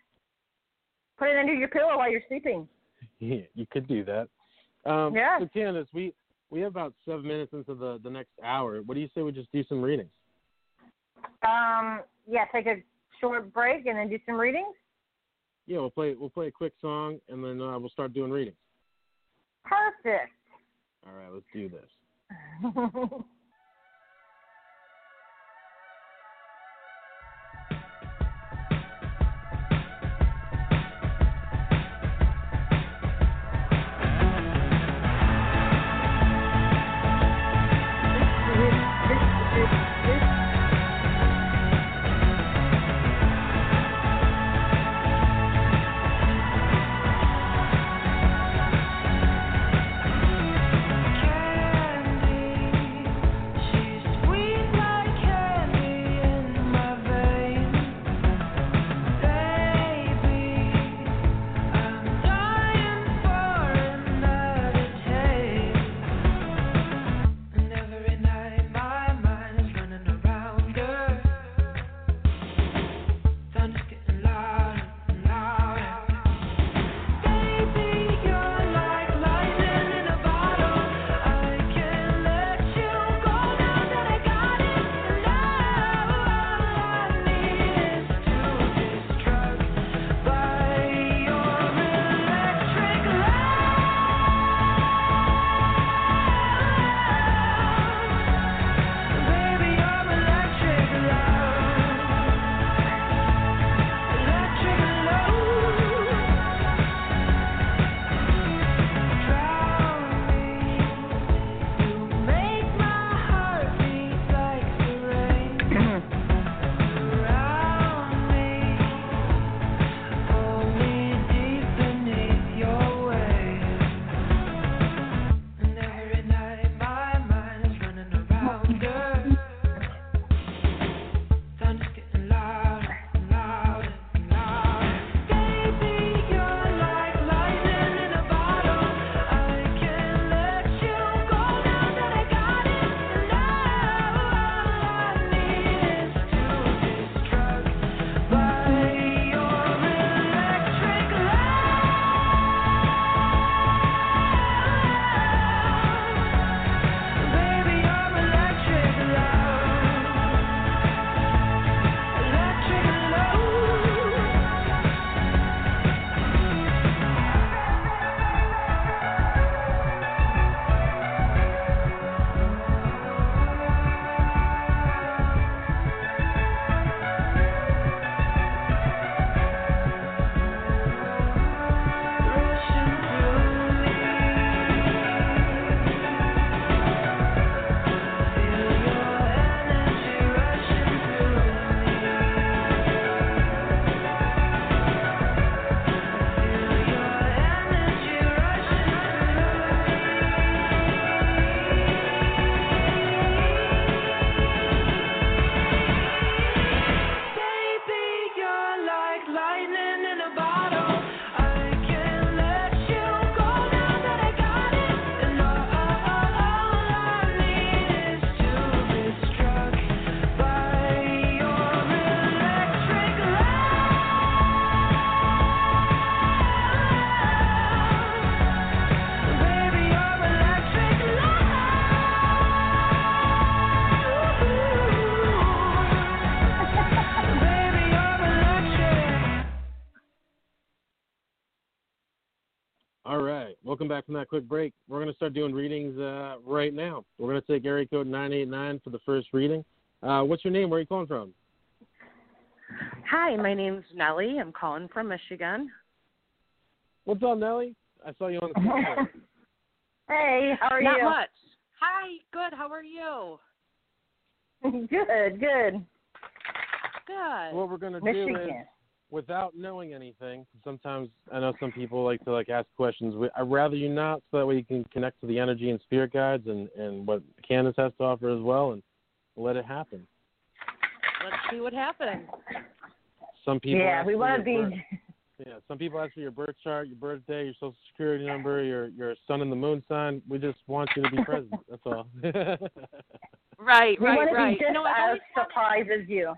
Put it under your pillow while you're sleeping. (laughs) Yeah, you could do that. Um, yeah. So Kandis, we we have about seven minutes into the the next hour. What do you say we just do some readings? Um. Yeah. Take a short break and then do some readings. Yeah, we'll play we'll play a quick song and then uh, we'll start doing readings. Perfect. All right, let's do this. (laughs) back from that quick break. We're going to start doing readings uh, right now. We're going to take area code 989 for the first reading. Uh, what's your name? Where are you calling from? Hi, my name's Nellie. I'm calling from Michigan. What's up, Nellie? I saw you on the (laughs) phone. hey, how are Not you? Not much. Hi, good. How are you? (laughs) good, good. Good. what we're going to do is, Michigan. Without knowing anything, sometimes I know some people like to like ask questions. I'd rather you not, so that way you can connect to the energy and spirit guides and and what Kandis has to offer as well, and let it happen. Let's see what happens. Some people. yeah, we want to be. birth- (laughs) Yeah, some people ask for your birth chart, your birthday, your social security number, your your sun and the moon sign. We just want you to be present. That's all. (laughs) Right, We right, want to right. be just no, I've as always wanted- surprised as you.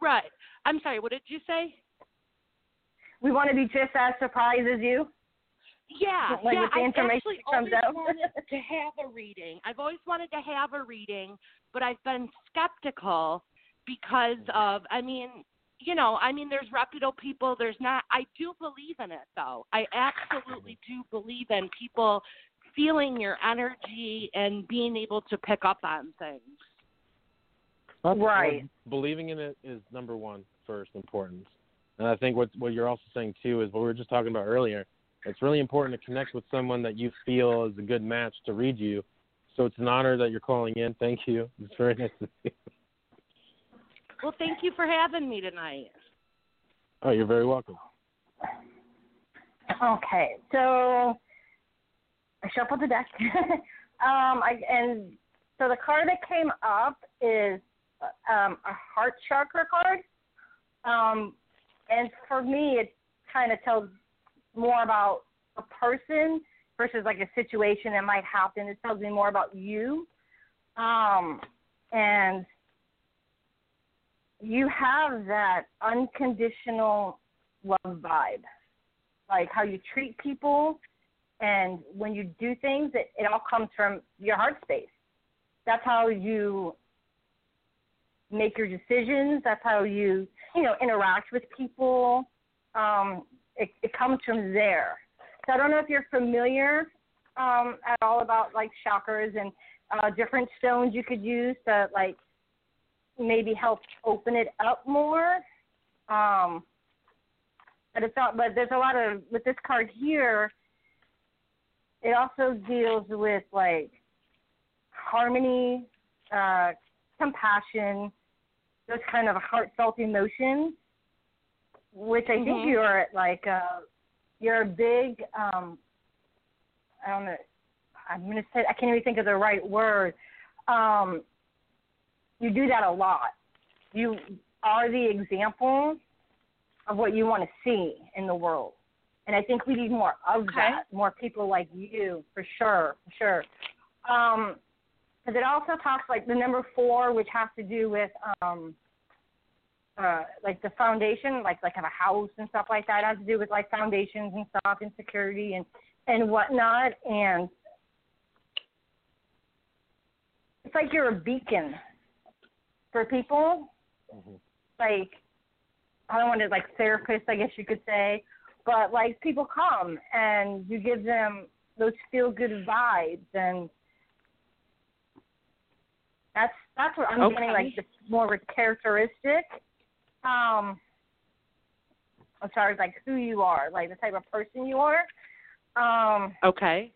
Right. I'm sorry. What did you say? We want to be just as surprised as you. Yeah, Like yeah. with the I've information actually that comes always out. wanted (laughs) to have a reading. I've always wanted to have a reading, but I've been skeptical because mm-hmm. of. I mean, you know, I mean, there's reputable people. There's not. I do believe in it, though. I absolutely mm-hmm. do believe in people feeling your energy and being able to pick up on things. That's- Right. well, believing in it is number one first importance. And I think what what you're also saying too is what we were just talking about earlier. It's really important to connect with someone that you feel is a good match to read you. So it's an honor that you're calling in. Thank you. It's very nice to see you. Well, thank you for having me tonight. Oh, you're very welcome. Okay, so I shuffled the deck. (laughs) um, I and so the card that came up is um, a heart chakra card. Um, and for me, it kind of tells more about a person versus like a situation that might happen. It tells me more about you. Um, and you have that unconditional love vibe like how you treat people and when you do things it, it all comes from your heart space that's how you make your decisions. That's how you you know interact with people. Um it, it comes from there. So i don't know if you're familiar um at all about like chakras and uh different stones you could use to like maybe help open it up more. Um but it's not but there's a lot of with this card here it also deals with like harmony uh compassion those kind of heartfelt emotions which i think Mhm. you're like uh you're a big um i don't know i'm to say i can't even think of the right word um you do that a lot you are the example of what you want to see in the world. And I think we need more of Okay. that, more people like you, for sure, for sure. Um, because it also talks like the number four, which has to do with um, uh, like the foundation, like like of a house and stuff like that. It has to do with like foundations and stuff, and security and and whatnot. And it's like you're a beacon for people hmm like I don't want to like therapist, I guess you could say, but like people come and you give them those feel good vibes and that's that's what I'm getting like the more of a characteristic. Um as far as like who you are, like the type of person you are. Um Okay.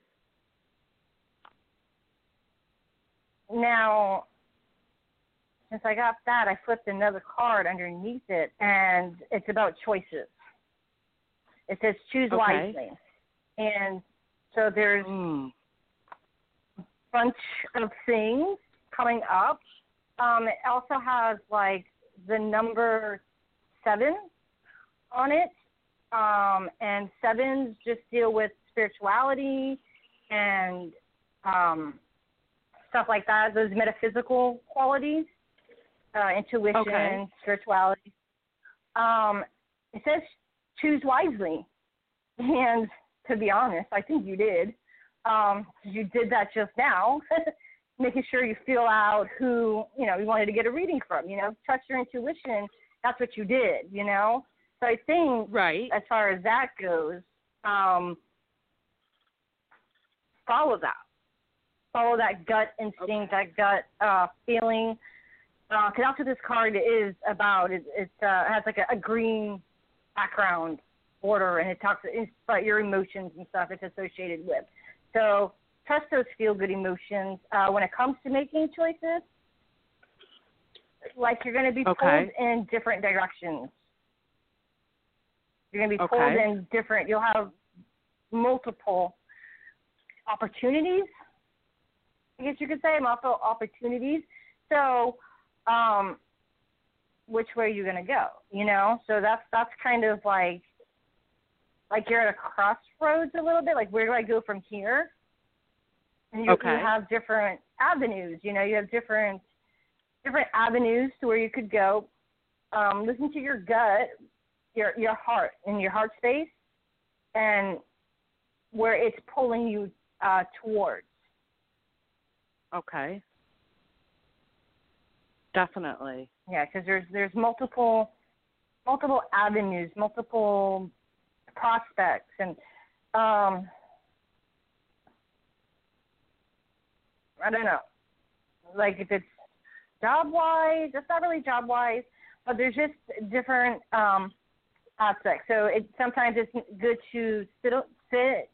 Now, since I got that, I flipped another card underneath it, and it's about choices. It says choose Okay. wisely, and so there's Mm. a bunch of things coming up. Um, it also has like the number seven on it, um, and sevens just deal with spirituality and um, stuff like that. Those metaphysical qualities, uh, intuition, Okay. spirituality. Um, it says choose wisely, and to be honest, I think you did. Um, you did that just now, (laughs) making sure you feel out who you know you wanted to get a reading from. You know, trust your intuition. That's what you did. You know, so I think Right. as far as that goes, um, follow that. Follow that gut instinct, Okay. that gut uh, feeling. Because that's what this card is about. It, it uh, has like a, a green background border, and it talks about your emotions and stuff it's associated with. So trust those feel good emotions. Uh, when it comes to making choices, like you're going to be Okay. pulled in different directions. You're going to be pulled in different. You'll have multiple opportunities. I guess you could say multiple opportunities. So, um, which way are you going to go? You know, so that's that's kind of like like you're at a crossroads a little bit. Like where do I go from here? And you, Okay. you have different avenues. You know, you have different different avenues to where you could go. Um, listen to your gut, your your heart, and your heart space, and where it's pulling you uh, towards. Okay. Definitely. Yeah, because there's there's multiple multiple avenues, multiple prospects, and um, I don't know. Like if it's job wise, it's not really job wise, but there's just different um, aspects. So it sometimes it's good to sit sit,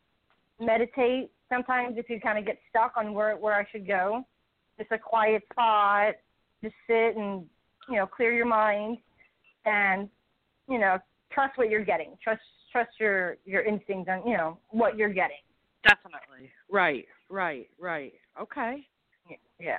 meditate. Sometimes if you kind of get stuck on where where I should go, just a quiet spot, just sit and you know clear your mind, and you know trust what you're getting. Trust trust your your instincts on you know what you're getting. Definitely. Right. Right. Right. Okay. Yeah.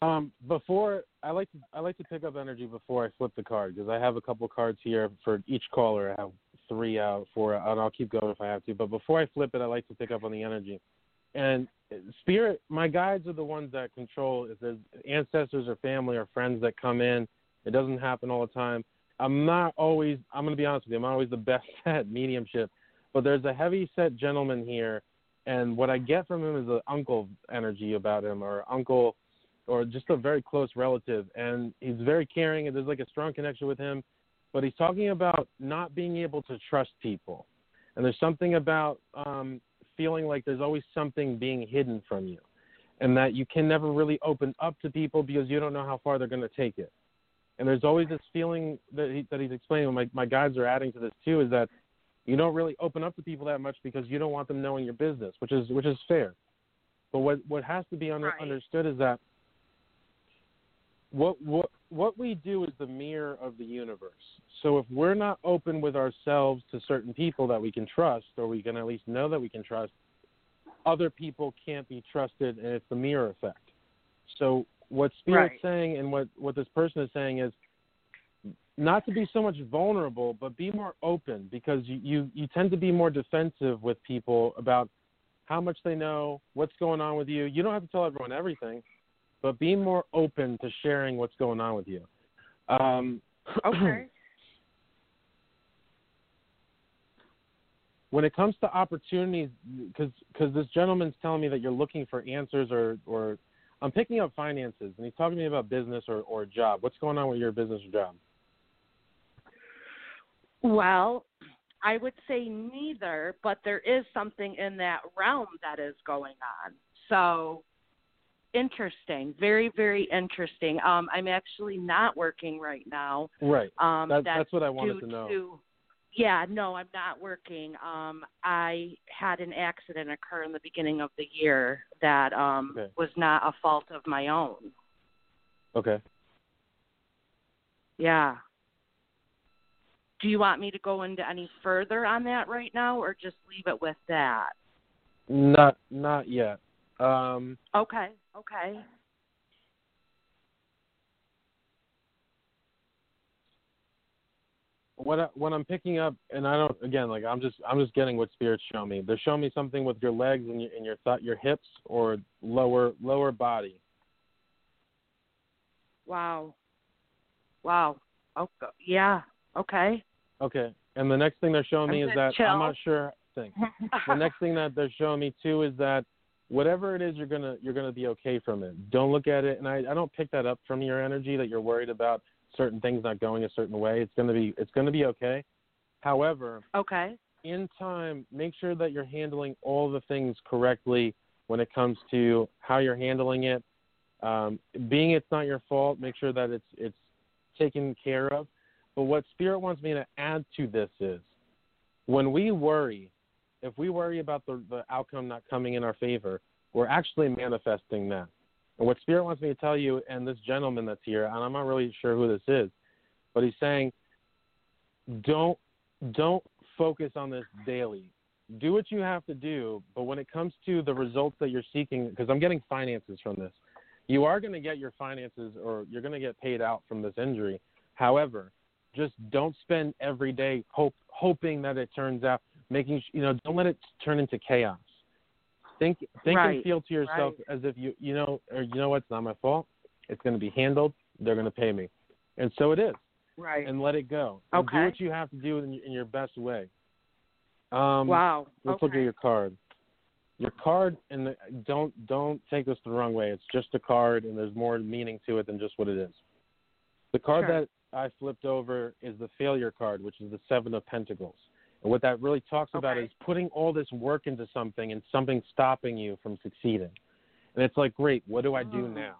Um, before I like to I like to pick up energy before I flip the card because I have a couple cards here for each caller. I have three out, four out, and I'll keep going if I have to. But before I flip it, I like to pick up on the energy. And spirit, my guides are the ones that control. If there's ancestors or family or friends that come in, it doesn't happen all the time. I'm not always. I'm going to be honest with you. I'm not always the (laughs) best at mediumship, but there's a heavy set gentleman here, and what I get from him is an uncle energy about him or uncle or just a very close relative and he's very caring and there's like a strong connection with him but he's talking about not being able to trust people and there's something about um feeling like there's always something being hidden from you and that you can never really open up to people because you don't know how far they're going to take it and there's always this feeling that he, that he's explaining my my guides are adding to this too is that you don't really open up to people that much because you don't want them knowing your business which is which is fair but what what has to be under, Right. understood is that what what what we do is the mirror of the universe. So if we're not open with ourselves to certain people that we can trust, or we can at least know that we can trust, other people can't be trusted, and it's the mirror effect. So what Spirit's Right. saying, and what what this person is saying is not to be so much vulnerable, but be more open because you, you, you tend to be more defensive with people about how much they know, what's going on with you. You don't have to tell everyone everything, but be more open to sharing what's going on with you. Um, (clears throat) Okay. when it comes to opportunities, because this gentleman's telling me that you're looking for answers, or or I'm picking up finances, and he's talking to me about business or or job. What's going on with your business or job? Well, I would say neither, but there is something in that realm that is going on. So interesting, very, very interesting. Um, I'm actually not working right now. Right. Um, That, that's that's what I wanted to know. to- yeah, no, I'm not working. Um, I had an accident occur in the beginning of the year that um, Okay. was not a fault of my own. Okay. Yeah. Do you want me to go into any further on that right now, or just leave it with that? Not not yet. Um, Okay. Okay. what I, what I'm picking up, and I don't again like I'm just I'm just getting what spirits show me. They're showing me something with your legs and your and your thought your hips or lower lower body. Wow. Wow. Okay. Yeah. Okay. Okay. And the next thing they're showing me I'm is that chill. I'm not sure. Thing. The next thing that they're showing me too is that whatever it is, you're gonna you're gonna be okay from it. Don't look at it, and I I don't pick that up from your energy that you're worried about certain things not going a certain way. It's gonna be it's gonna be okay. However, okay. in time, make sure that you're handling all the things correctly when it comes to how you're handling it. Um, being it's not your fault, make sure that it's it's taken care of. But what Spirit wants me to add to this is when we worry, if we worry about the, the outcome not coming in our favor, we're actually manifesting that. And what Spirit wants me to tell you, and this gentleman that's here, and I'm not really sure who this is, but he's saying, don't don't focus on this daily. Do what you have to do, but when it comes to the results that you're seeking, because I'm getting finances from this, you are going to get your finances or you're going to get paid out from this injury. However, just don't spend every day hope, hoping that it turns out, making you know, don't let it turn into chaos. Think, think right. and feel to yourself right. as if you, you know, or you know what, it's not my fault. It's going to be handled. They're going to pay me, and so it is. Right. And let it go. And okay. Do what you have to do in, in your best way. Um, wow. Let's okay. look at your card. Your card, and the, don't don't take this the wrong way. It's just a card, and there's more meaning to it than just what it is. The card sure. that I flipped over is the failure card, which is the Seven of Pentacles. And what that really talks about is putting all this work into something and something stopping you from succeeding. And it's like, great, what do I do Mm. now?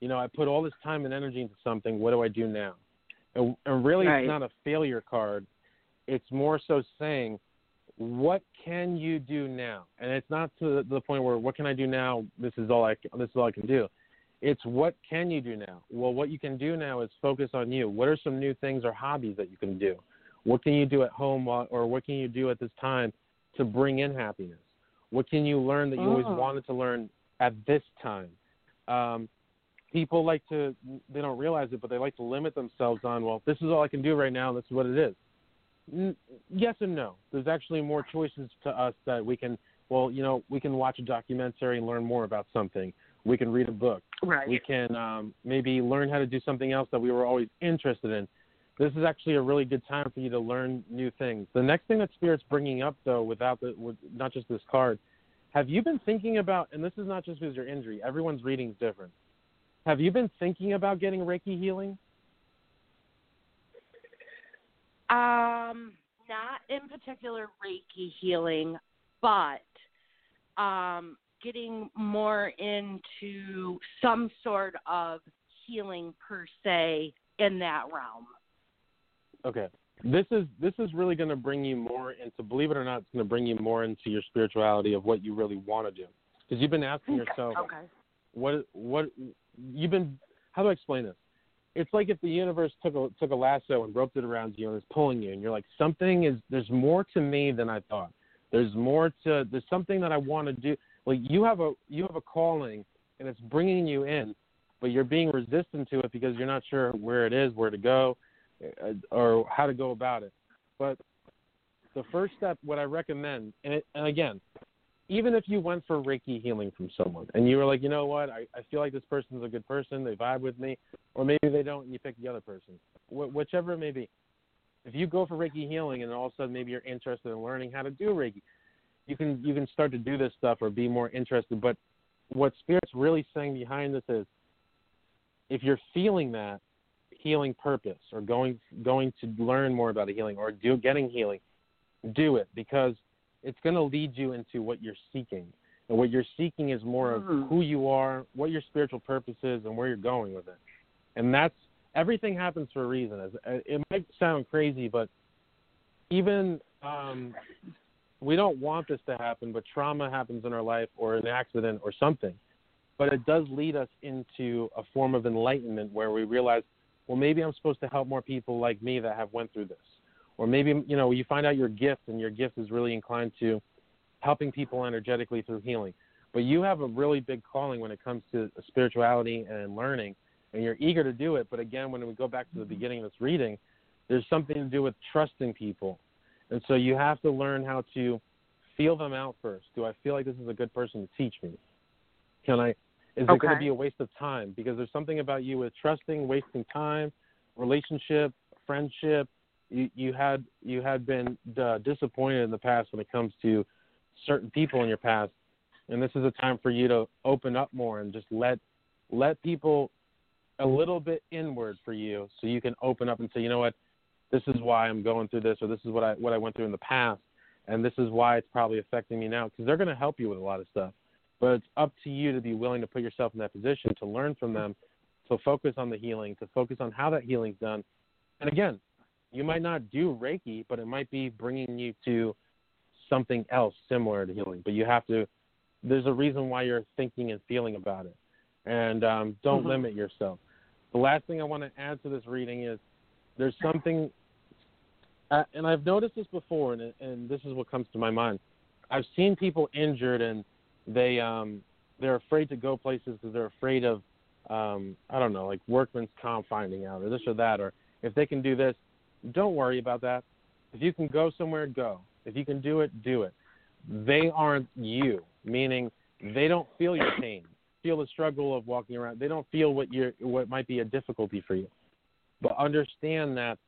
You know, I put all this time and energy into something. What do I do now? And, and really, right. it's not a failure card. It's more so saying, what can you do now? And it's not to the point where, what can I do now? This is all I this is all I can do. It's what can you do now? Well, what you can do now is focus on you. What are some new things or hobbies that you can do? What can you do at home, or what can you do at this time to bring in happiness? What can you learn that you always Oh. wanted to learn at this time? Um, people like to they don't realize it, but they like to limit themselves on well, this is all I can do right now. This is what it is. N- yes and no. There's actually more choices to us that we can. Well, you know, we can watch a documentary and learn more about something. We can read a book. Right. We can um, maybe learn how to do something else that we were always interested in. This is actually a really good time for you to learn new things. The next thing that Spirit's bringing up, though, without the, with not just this card, have you been thinking about? And this is not just because your injury. Everyone's reading is different. Have you been thinking about getting Reiki healing? Um, not in particular Reiki healing, but um, getting more into some sort of healing per se in that realm. Okay. This is this is really going to bring you more into believe it or not, it's going to bring you more into your spirituality of what you really want to do. Because you've been asking yourself, Okay. what what you've been how do I explain this? It's like if the universe took a took a lasso and roped it around you and is pulling you and you're like something is there's more to me than I thought. There's more to there's something that I want to do. Like you have a you have a calling and it's bringing you in, but you're being resistant to it because you're not sure where it is, where to go, uh, or how to go about it. But the first step, what I recommend, and, it, and again, even if you went for Reiki healing from someone and you were like, you know what, I, I feel like this person's a good person, they vibe with me, or maybe they don't, and you pick the other person, Wh- whichever it may be. If you go for Reiki healing and all of a sudden maybe you're interested in learning how to do Reiki, you can you can start to do this stuff or be more interested. But what Spirit's really saying behind this is, if you're feeling that healing purpose or going going to learn more about a healing or do getting healing, do it because it's going to lead you into what you're seeking. And what you're seeking is more of Mhm. who you are, what your spiritual purpose is, and where you're going with it. And that's everything happens for a reason. It might sound crazy, but even um, we don't want this to happen, but trauma happens in our life or an accident or something. But it does lead us into a form of enlightenment where we realize, well, maybe I'm supposed to help more people like me that have went through this. Or maybe you know you find out your gift and your gift is really inclined to helping people energetically through healing. But you have a really big calling when it comes to spirituality and learning and you're eager to do it. But again when we go back to the beginning of this reading there's something to do with trusting people and so you have to learn how to feel them out first. Do i feel like this is a good person to teach me? Can i is it going to be a waste of time? Because there's something about you with trusting wasting time relationship friendship. You, you had you had been uh, disappointed in the past when it comes to certain people in your past, and this is a time for you to open up more and just let let people a little bit inward for you, so you can open up and say, you know what, this is why I'm going through this, or this is what I what I went through in the past, and this is why it's probably affecting me now because they're going to help you with a lot of stuff. But it's up to you to be willing to put yourself in that position to learn from them, to focus on the healing, to focus on how that healing's done. And again, you might not do Reiki, but it might be bringing you to something else similar to healing. But you have to. There's a reason why you're thinking and feeling about it, and um, don't Mhm. limit yourself. The last thing I want to add to this reading is there's something, uh, and I've noticed this before, and, and this is what comes to my mind. I've seen people injured and they um, they're afraid to go places because they're afraid of um, I don't know, like workman's comp finding out or this or that, or if they can do this, don't worry about that. If you can go somewhere, go. If you can do it, do it. They aren't you, meaning they don't feel your (coughs) pain, feel the struggle of walking around. They don't feel what you what might be a difficulty for you. But understand that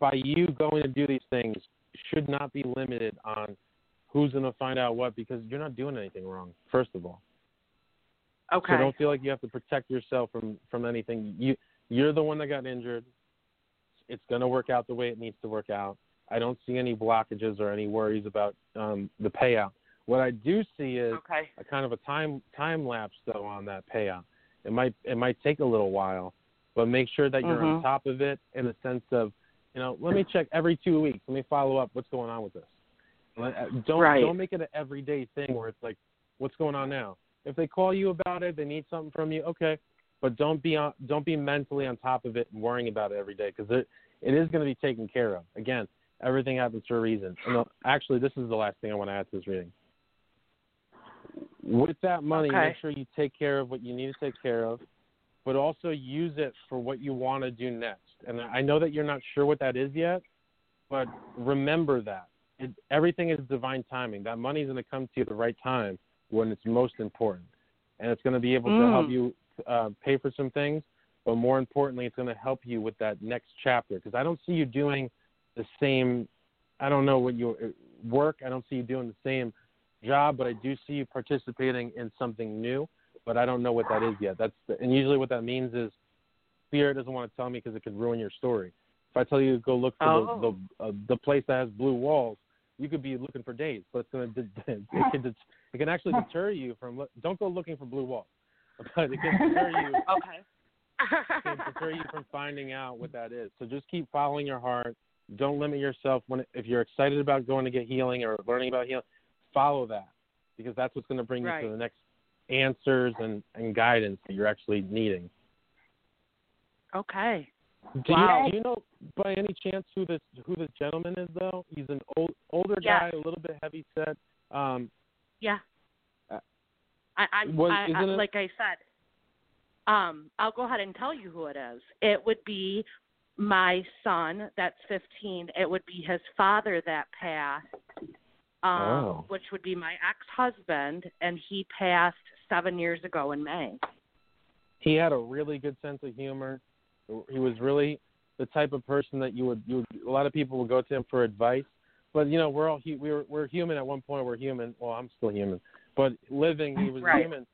by you going to do these things should not be limited on who's going to find out what because you're not doing anything wrong. First of all, Okay. so don't feel like you have to protect yourself from from anything. You you're the one that got injured. It's going to work out the way it needs to work out. I don't see any blockages or any worries about um, the payout. What I do see is okay. a kind of a time time lapse though on that payout. It might it might take a little while, but make sure that you're on Mhm. top of it in the sense of, you know, let me check every two weeks. Let me follow up. What's going on with this? Uh, Don't Right. don't make it an everyday thing where it's like, what's going on now? If they call you about it, they need something from you. Okay, but don't be on don't be mentally on top of it and worrying about it every day because it it is going to be taken care of. Again, everything happens for a reason. And uh, actually, this is the last thing I want to add to this reading with that money, Okay. make sure you take care of what you need to take care of, but also use it for what you want to do next. And I know that you're not sure what that is yet, but remember that it, everything is divine timing. That money is going to come to you at the right time when it's most important, and it's going to be able to Mm. help you uh, pay for some things. But more importantly, it's going to help you with that next chapter because I don't see you doing the same. I don't know what you uh, work. I don't see you doing the same job, but I do see you participating in something new, but I don't know what that is yet. That's the, and usually what that means is spirit doesn't want to tell me because it could ruin your story. If I tell you to go look for Oh. the the, uh, the place that has blue walls, you could be looking for days, but it's gonna (laughs) it can (laughs) it can actually deter you from look- don't go looking for blue walls, (laughs) but it can deter you Okay. can deter you from finding out what that is. So just keep following your heart. Don't limit yourself when if you're excited about going to get healing or learning about healing, follow that because that's what's going to bring you to the next answers and, and guidance that you're actually needing. Okay. Do Wow. you do you know by any chance who this who this gentleman is though? He's an old older Yes. guy, a little bit heavy set. Um, Yeah. Uh, I, was- I, I, it- like I said. Um, I'll go ahead and tell you who it is. It would be my son. That's 15. It would be his father that passed, um, Oh. which would be my ex-husband, and he passed seven years ago in May. he had a really good sense of humor. He was really the type of person that you would you would, a lot of people would go to him for advice. But you know, we're all hu- we're we're human at one point. We're human. Well, I'm still human, but living, he was Right. human.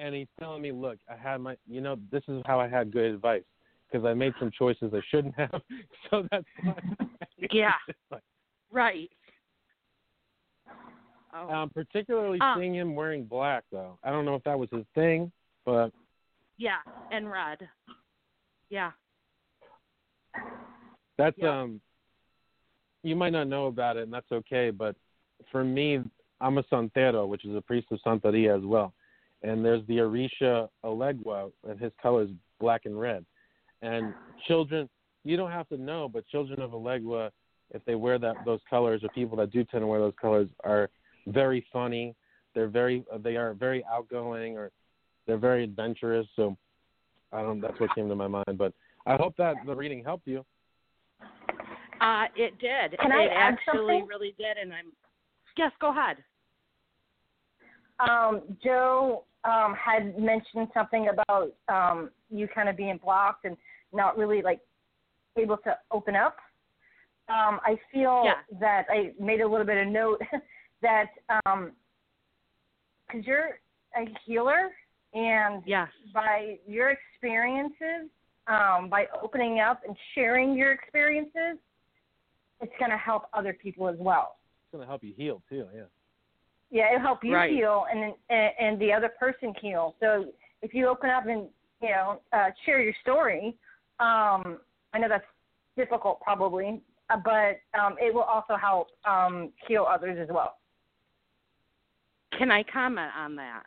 And he's telling me, look, I had my, you know, this is how I had good advice because I made some choices I shouldn't have. (laughs) so that's why. (laughs) Yeah. Right. Oh. Um, particularly Um, seeing him wearing black, though. I don't know if that was his thing, but yeah, and red. Yeah. That's Yep. um you might not know about it and that's okay, but for me I'm a Santero, which is a priest of Santeria as well. And there's the Orisha Elegua and his color is black and red. And children you don't have to know, but children of Elegua, if they wear that those colors or people that do tend to wear those colors are very funny. They're very they are very outgoing or they're very adventurous. So I don't that's what came to my mind. But I hope that the reading helped you. Uh, it did. Can it I add actually something? really did, and I'm. Yes, go ahead. Um, Joe um, had mentioned something about um, you kind of being blocked and not really like able to open up. Um, I feel Yeah. that I made a little bit of note (laughs) that because you're a healer and Yes. by your experiences, um, by opening up and sharing your experiences, it's going to help other people as well. It's gonna help you heal too. Yeah. Yeah, it'll help you Right. heal, and and, and the other person heal. So if you open up and you know uh, share your story, um, I know that's difficult probably, uh, but um, it will also help um, heal others as well. Can I comment on that?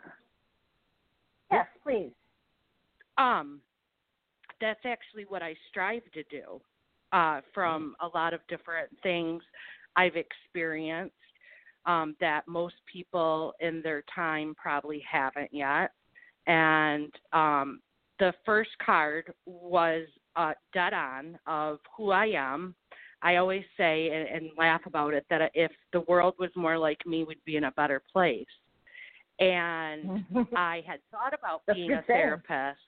Yes, please. Um, that's actually what I strive to do. Uh, from a lot of different things I've experienced um, that most people in their time probably haven't yet. And um, the first card was uh, dead on of who I am. I always say and, and laugh about it that if the world was more like me, we'd be in a better place. And (laughs) I had thought about That's being a saying. therapist.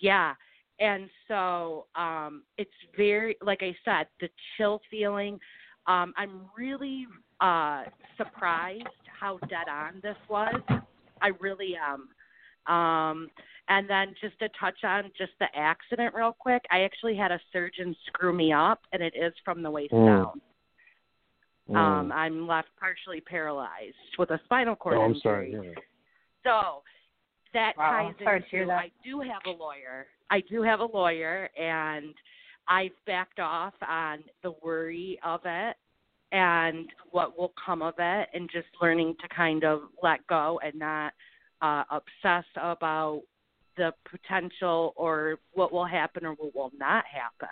Yeah. And so um it's very like I said, the chill feeling. Um I'm really uh surprised how dead on this was. I really am. Um and then just to touch on just the accident real quick, I actually had a surgeon screw me up and it is from the waist Mm. down. Mm. Um I'm left partially paralyzed with a spinal cord oh, I'm injury. sorry. Yeah. So that Wow, ties sorry to into that. I do have a lawyer. I do have a lawyer and I've backed off on the worry of it and what will come of it and just learning to kind of let go and not uh obsess about the potential or what will happen or what will not happen.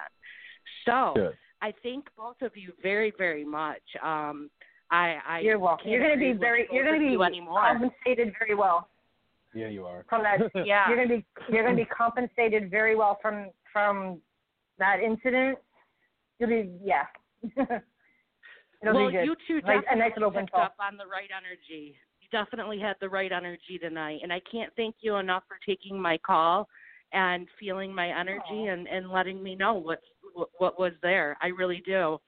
So Good. I thank both of you very, very much. Um I, I You're welcome. You're going to be very. You're going to be anymore. compensated very well Yeah, you are. from that. (laughs) Yeah. You're going to be. You're going to be compensated very well from from that incident. You'll be. Yeah. (laughs) It'll well, be good. you two Nice- definitely a nice little picked up on the right energy. You definitely had the right energy tonight, and I can't thank you enough for taking my call and feeling my energy Aw. and and letting me know what what, what was there. I really do.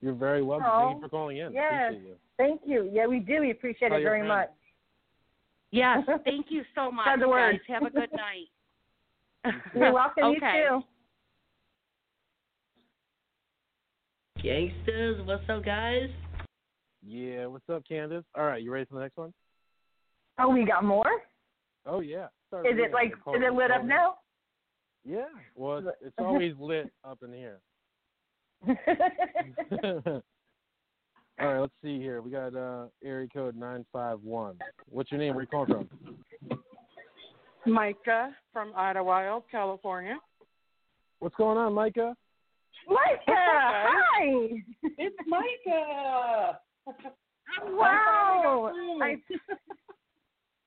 You're very welcome. Oh, Thank you oh, for calling in. yes. Appreciate you. Thank you. Yeah, we do. We appreciate Tell it very friends. much. Yes, (laughs) thank you so much, Spread the word. guys. Have a good night. (laughs) You're welcome. okay. You too. Gangsters, what's up, guys? Yeah. What's up, Kandis? All right, you ready for the next one? Oh, we got more. Oh yeah. Start Is it like? Is it lit up now? Yeah. Well, it's, it's (laughs) always lit up in here. (laughs) (laughs) All right, let's see here. We got uh area code nine five one. What's your name? Where you calling from? Micah from Idyllwild, California. What's going on, Micah? Micah, hi. It's Micah. Wow. I,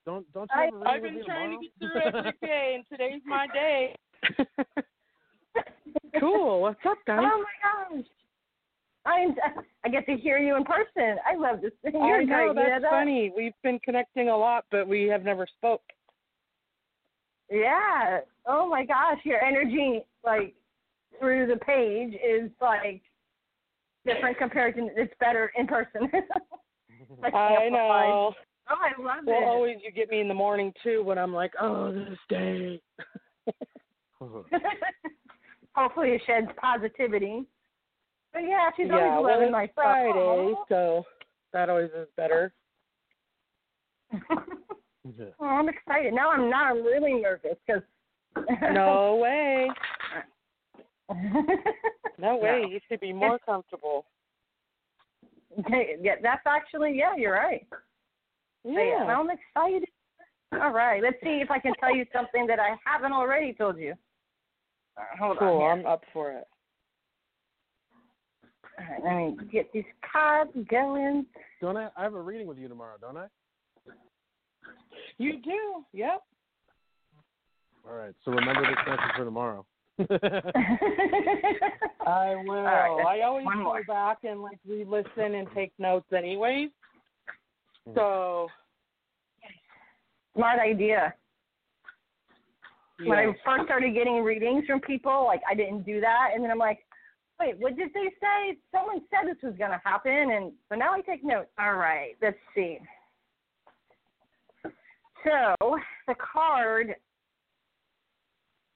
Don't don't you I- have a reading I've been me trying to get through every day, and today's my day. (laughs) cool. What's up, guys? oh my gosh. I'm, I get to hear you in person. I love this. You're I know. That's funny. We've been connecting a lot, but we have never spoke. Yeah. Oh my gosh, your energy like through the page is like different compared to it's better in person. Like (laughs) I know. Oh, I love Well, it. Well, always you get me in the morning too when I'm like, oh, this day. (laughs) (laughs) Hopefully, it sheds positivity. But yeah, she's yeah, always loving my. Friday, so that always is better. (laughs) Oh, I'm excited. Now I'm not. I'm really nervous because. (laughs) No way. No way. You should be more comfortable. yeah, that's actually yeah. You're right. Yeah, Yeah. I'm excited. All right, let's see if I can tell you something that I haven't already told you. All right, hold Cool. on. I'm up for it. All right, let me get these cards going. Don't I? I have a reading with you tomorrow, don't I? You do. Yep. All right. So remember this message for tomorrow. (laughs) (laughs) I will. right, I always go more. back and like re-listen and take notes, anyways. Hmm. So Smart idea. When I first started getting readings from people, like I didn't do that, and then I'm like, wait, what did they say? Someone said this was going to happen, and so now I take notes. All right, let's see. So the card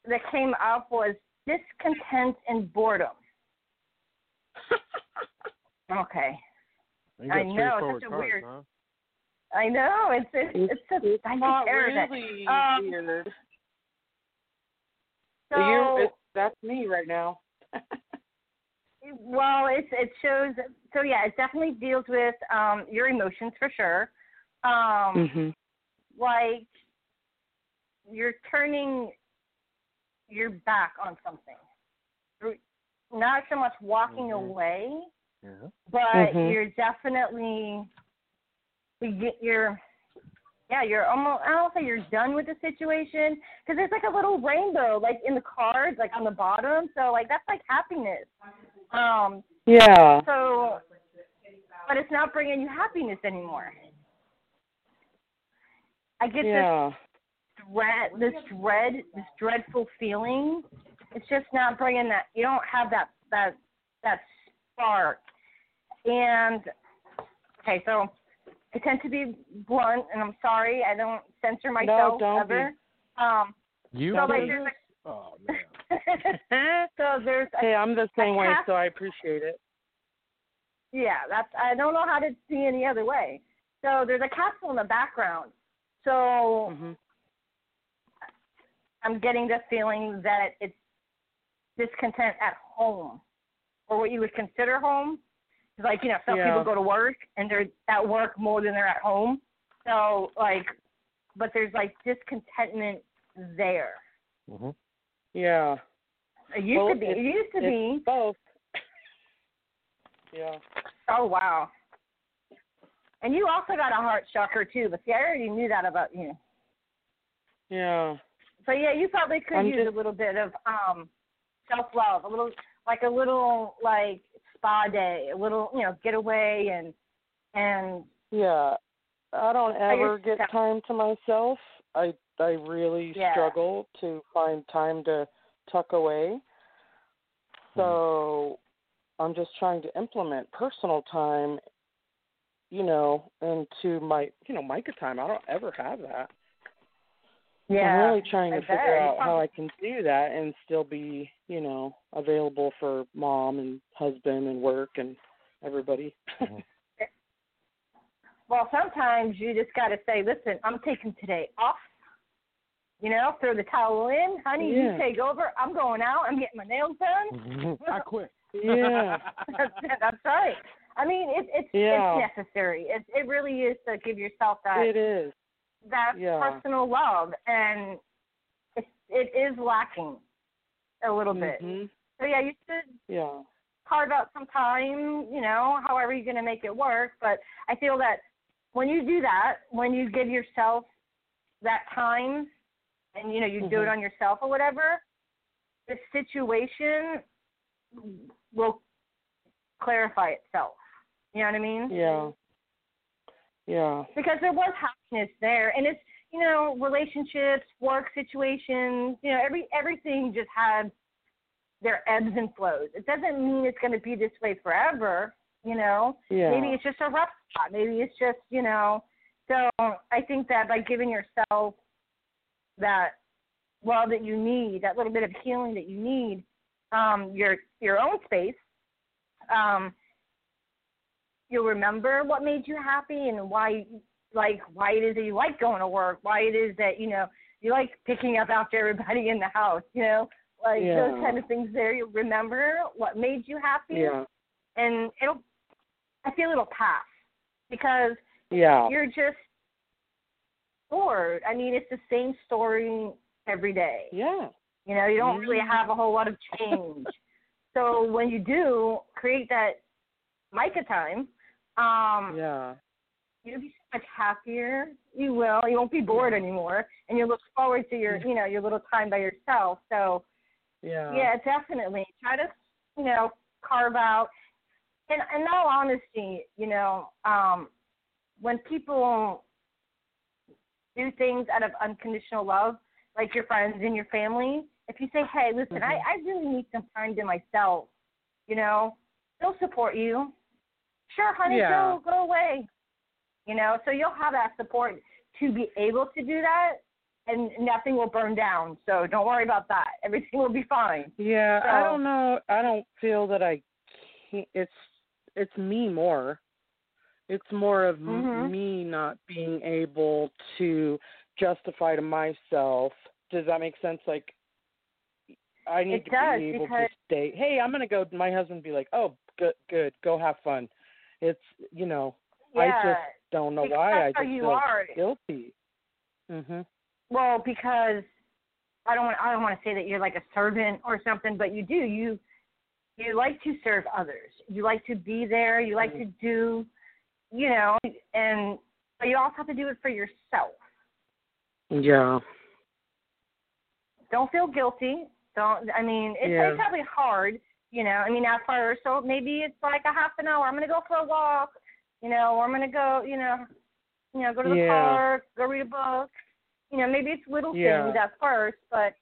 that came up was discontent and boredom. (laughs) Okay. I know, straightforward it's such a cars, weird- Huh? I know it's it's it's, a It's I not think Eric- really Um, weird. So you, it's, that's me right now. (laughs) well, it's it shows. So yeah, it definitely deals with um your emotions for sure. Um, mhm. like you're turning your back on something. You're Not so much walking Mhm. away, Yeah. but Mhm. you're definitely you're yeah you're almost I don't say you're done with the situation because there's like a little rainbow like in the cards like on the bottom. So like that's like happiness. Um Yeah. so but it's not bringing you happiness anymore. I get Yeah. this dread this dread this dreadful feeling. It's just not bringing that you don't have that that that spark. And okay so I tend to be blunt, and I'm sorry. I don't censor myself don't be. ever. Um, You so like did there's this? Oh man. (laughs) so there's Hey, I'm the same way, half- so I appreciate it. yeah. That's I don't know how to see any other way. So there's a capsule in the background. So Mhm. I'm getting the feeling that it's discontent at home, or what you would consider home. Like you know, some Yeah. people go to work and they're at work more than they're at home. So like, but there's like discontentment there. Mhm. Yeah. It used Well, to be. It it's- used to be. Both. yeah. Oh wow. And you also got a heart shocker too, but see, I already knew that about you. Yeah. So yeah, you probably could I'm use just- a little bit of um self love, a little like a little like spa day, a little you know getaway and and Yeah. I don't ever get time to myself. I I really Yeah. struggle to find time to tuck away. So hmm. I'm just trying to implement personal time, you know, into my you know, Micah time. I don't ever have that. yeah. I'm really trying to I figure bet. out how I can do that and still be, you know, available for mom and husband and work and everybody. (laughs) Well, sometimes you just got to say, listen, I'm taking today off. You know, throw the towel in, honey. Yeah. You take over. I'm going out. I'm getting my nails done. Mhm. I quit. yeah. (laughs) that's, that's right. I mean, it, it's Yeah. it's necessary. It it really is to give yourself that It is. that yeah. personal love, and it it is lacking a little bit. Mhm. So yeah, you should Yeah. carve out some time. You know, however you're to make it work. But I feel that when you do that, when you give yourself that time, and you know you do it Mhm. on yourself or whatever, the situation will clarify itself. You know what I mean? Yeah. Yeah. because there was happiness there and it's you know relationships work situations you know every everything just had their ebbs and flows. It doesn't mean it's going to be this way forever you know? Yeah. maybe it's just a rough spot. Maybe it's just you know so i think that by giving yourself that love that you need that little bit of healing that you need um your your own space um you'll remember what made you happy and why like why it is that you like going to work, why it is that, you know, you like picking up after everybody in the house, you know? Like Yeah. those kind of things there. You'll remember what made you happy Yeah. and it'll I feel it'll pass because Yeah. you're just bored. I mean, it's the same story every day. Yeah. You know, you don't really Mhm. have a whole lot of change. (laughs) so when you do create that Micah time, um, Yeah. You'll be so much happier. You will. You won't be bored anymore, and you'll look forward to your, you know, your little time by yourself. So Yeah. yeah, definitely try to, you know, carve out. And in all honesty, you know, um, when people do things out of unconditional love, like your friends and your family, if you say, "Hey, listen, I, Mhm. I really need some time to myself," you know, they'll support you. Sure, honey, Yeah. go go away. You know, so you'll have that support to be able to do that, and nothing will burn down. So don't worry about that. (laughs) Everything will be fine. Yeah, I don't know. I don't feel that I can't. It's it's me more. It's more of Mhm. me not being able to justify to myself. Does that make sense? Like, I need It to does, be able because- to state, "Hey, I'm gonna go." My husband be like, "Oh, good, good, go have fun." It's you know, I just don't know because why. I just you feel are. guilty. Mhm. Well, because I don't want I don't want to say that you're like a servant or something, but you do. You you like to serve others. You like to be there. You like to do, you know, and but you also have to do it for yourself. Yeah. Don't feel guilty. Don't. I mean, it's, Yeah. it's probably hard. You know, I mean, at first, so maybe it's like a half an hour. I'm gonna go for a walk. You know, or I'm gonna go. You know, you know, go to the Yeah. park, go read a book. You know, maybe it's little Yeah. things at first, but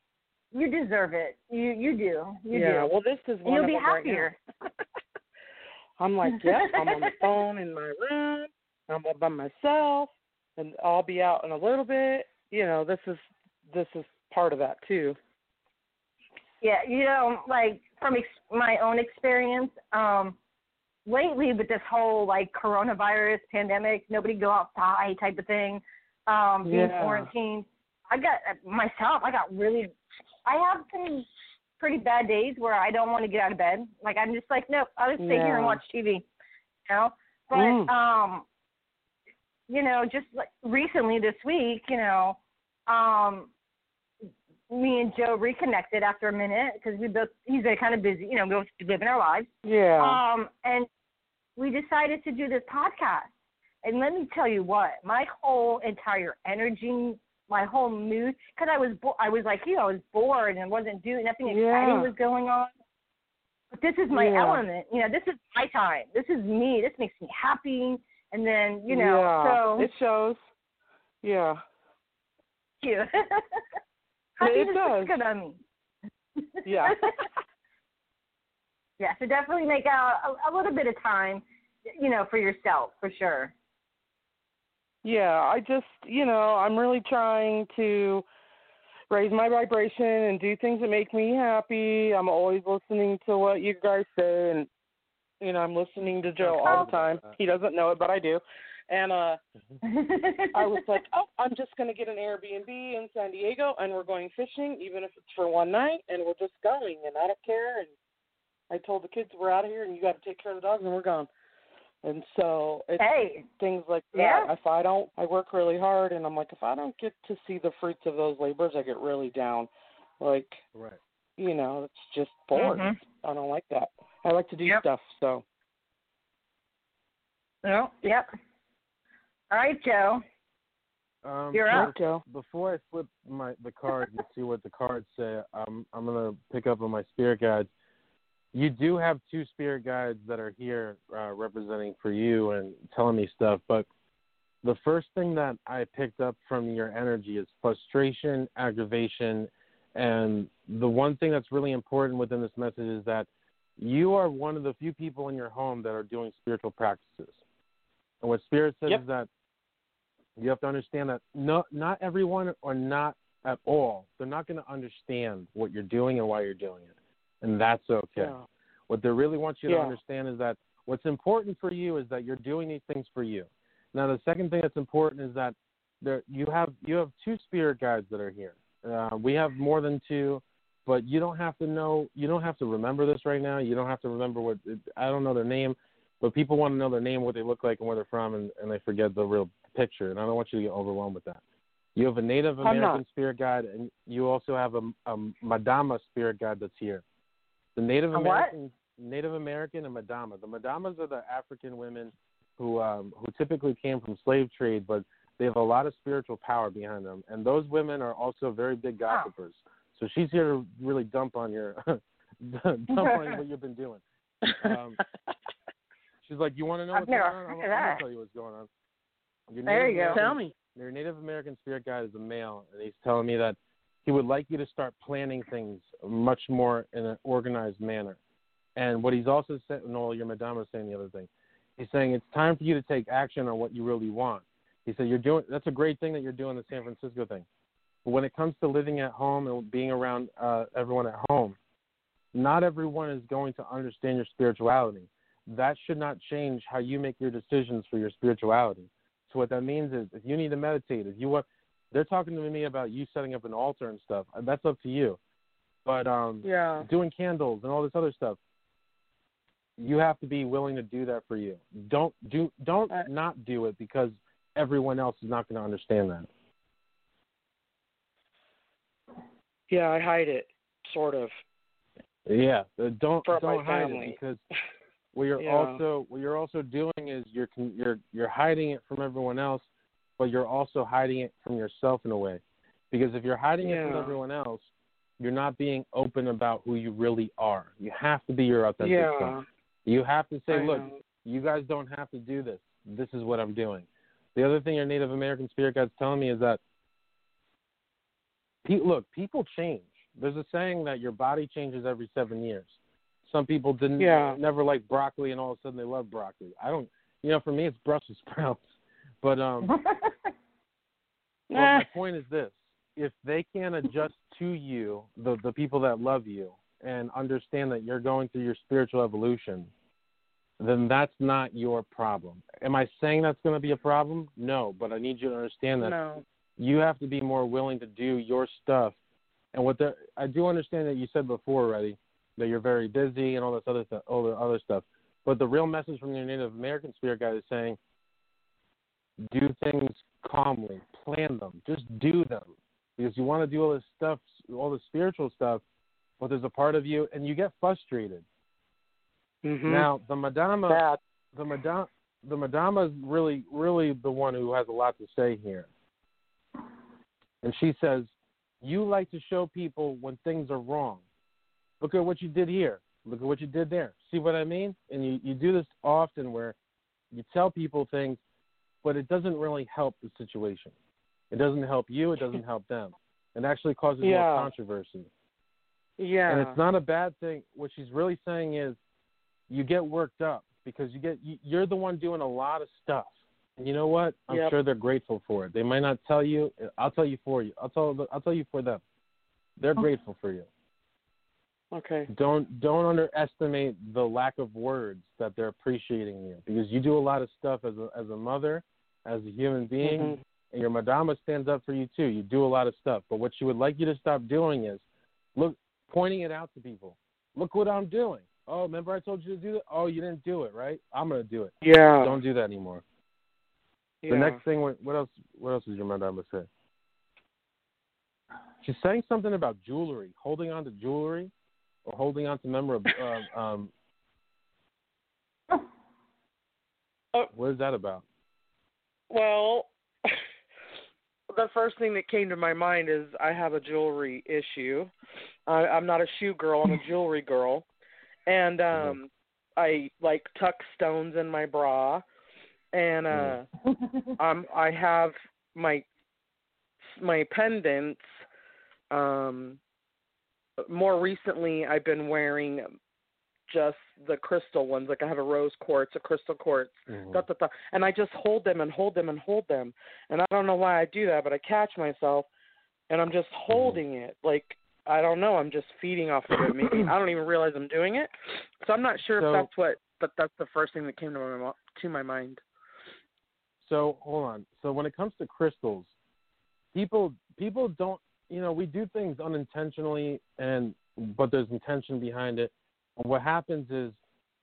you deserve it. You you do. You yeah. do. Well, this is one you'll be them right happier. (laughs) I'm like, yep, I'm on the (laughs) phone in my room. I'm all by myself, and I'll be out in a little bit. You know, this is this is part of that too. Yeah, you know, like from ex- my own experience, um, lately with this whole like coronavirus pandemic, nobody go outside type of thing, um, being Yeah. quarantined. I got myself. I got really. I have some pretty bad days where I don't want to get out of bed. Like I'm just like, nope, I'll just stay here and watch TV. You know, but Mm. um, you know, just like recently this week, you know, um, me and Joe reconnected after a minute because we both he's been kind of busy, you know, we both living our lives. Yeah. Um, and we decided to do this podcast. And let me tell you what, my whole entire energy, my whole mood, because I was bo- I was like you, I was bored and wasn't doing nothing exciting Yeah. was going on. But this is my Yeah. element, you know. This is my time. This is me. This makes me happy. And then you know, yeah. so it shows. Yeah. you. (laughs) Happiness does. is good on me. (laughs) Yeah. yeah, so definitely make out a, a little bit of time, you know, for yourself for sure. Yeah, I just, you know, I'm really trying to raise my vibration and do things that make me happy. I'm always listening to what you guys say and you know, I'm listening to Joe all the time. He doesn't know it, but I do. And uh (laughs) I was like, "Oh, I'm just going to get an Airbnb in San Diego and we're going fishing even if it's for one night and we're just going and I don't care and I told the kids we're out of here and you got to take care of the dogs and we're gone." And so it's hey, things like that. Yeah. If I don't, I work really hard, and I'm like, if I don't get to see the fruits of those labors, I get really down. Like, Right. you know, it's just bored. Mhm. I don't like that. I like to do Yep. stuff. So, no, yep. All right, Joe. Um, You're up. Joe. Before I flip my the card and see what the cards say, I'm I'm gonna pick up on my spirit guides. You do have two spirit guides that are here uh, representing for you and telling me stuff, but the first thing that I picked up from your energy is frustration, aggravation, and the one thing that's really important within this message is that you are one of the few people in your home that are doing spiritual practices. And what Spirit says Yep. is that you have to understand that no, not everyone or not at all, they're not going to understand what you're doing and why you're doing it. And that's okay. Yeah. What they really want you to Yeah. understand is that what's important for you is that you're doing these things for you. Now, the second thing that's important is that there you have you have two spirit guides that are here. Uh, we have more than two, but you don't have to know. You don't have to remember this right now. You don't have to remember what I don't know their name, but people want to know their name, what they look like, and where they're from, and, and they forget the real picture. And I don't want you to get overwhelmed with that. You have a Native American spirit guide, and you also have a, a Madama spirit guide that's here. The Native A what? American, Native American, and Madama. The Madamas are the African women who um, who typically came from slave trade, but they have a lot of spiritual power behind them. And those women are also very big gossipers. So she's here to really dump on your (laughs) dump on what you've been doing. (laughs) Um, She's like, "You want to know I've what's never going on? I'm, I'm gonna tell you what's going on." Your There Native you go. Tell me. Your Native American spirit guide is a male, and he's telling me that he would like you to start planning things much more in an organized manner. And what he's also saying, Noel, your madame was saying the other thing. He's saying it's time for you to take action on what you really want. He said you're doing that's a great thing that you're doing the San Francisco thing. But when it comes to living at home and being around uh, everyone at home, not everyone is going to understand your spirituality. that should not change how you make your decisions for your spirituality. So what that means is if you need to meditate, if you want they're talking to me about you setting up an altar and stuff. That's up to you. But um Yeah. doing candles and all this other stuff, you have to be willing to do that for you. Don't do don't Uh, not do it because everyone else is not going to understand that. Yeah, I hide it, sort of. Yeah, uh, don't From don't hide family. it because (laughs) what you're Yeah. also what you're also doing is you're you're you're hiding it from everyone else, but you're also hiding it from yourself in a way. Because if you're hiding it from everyone else, you're not being open about who you really are. You have to be your authentic yeah. self. You have to say, I look, know. you guys don't have to do this. This is what I'm doing. The other thing your Native American spirit guide's telling me is that, look, people change. There's a saying that your body changes every seven years. Some people didn't Yeah. never like broccoli, and all of a sudden they love broccoli. I don't, you know, for me it's Brussels (laughs) sprouts. But um, (laughs) well, my point is this: if they can't adjust to you, the the people that love you, and understand that you're going through your spiritual evolution, then that's not your problem. Am I saying that's going to be a problem? No, but I need you to understand that no. you have to be more willing to do your stuff. And what the I do understand that you said before already that you're very busy and all this other stuff, all the other stuff. But the real message from your Native American spirit guide is saying, do things calmly, plan them, just do them, because you want to do all this stuff, all the spiritual stuff, but there's a part of you, and you get frustrated. Mm-hmm. Now the Madama, the Madama, the Madama is really, really the one who has a lot to say here. And she says, "You like to show people when things are wrong. Look at what you did here. Look at what you did there. See what I mean? And you you do this often where you tell people things, but it doesn't really help the situation. It doesn't help you. It doesn't help them. It actually causes Yeah. more controversy. Yeah. And it's not a bad thing. What she's really saying is, you get worked up because you get you, you're the one doing a lot of stuff. And you know what? I'm Yep. sure they're grateful for it. They might not tell you. I'll tell you for you. I'll tell. I'll tell you for them. They're oh. grateful for you. Okay. Don't don't underestimate the lack of words that they're appreciating you because you do a lot of stuff as a as a mother, as a human being, Mhm. and your madama stands up for you too. You do a lot of stuff, but what she would like you to stop doing is look pointing it out to people. Look what I'm doing. Oh, remember I told you to do that? Oh, you didn't do it, right? I'm gonna do it. Yeah. Don't do that anymore. yeah. The next thing, what what else? What else is your madama say? She's saying something about jewelry, holding on to jewelry, or holding on to memorabilia. um, um, Oh. what is that about? Well, (laughs) the first thing that came to my mind is I have a jewelry issue. I, I'm not a shoe girl. I'm a (laughs) jewelry girl, and um, I like tuck stones in my bra, and uh, (laughs) um, I have my my pendants. Um, more recently, I've been wearing just the crystal ones. Like I have a rose quartz, a crystal quartz, Mhm. da, da, da. and I just hold them and hold them and hold them. And I don't know why I do that, but I catch myself and I'm just holding it. Like I don't know, I'm just feeding off of it. Maybe I don't even realize I'm doing it. So I'm not sure So- if that's what, but that's the first thing that came to my to my mind. So hold on. So when it comes to crystals, people people don't you know we do things unintentionally and but there's intention behind it. And what happens is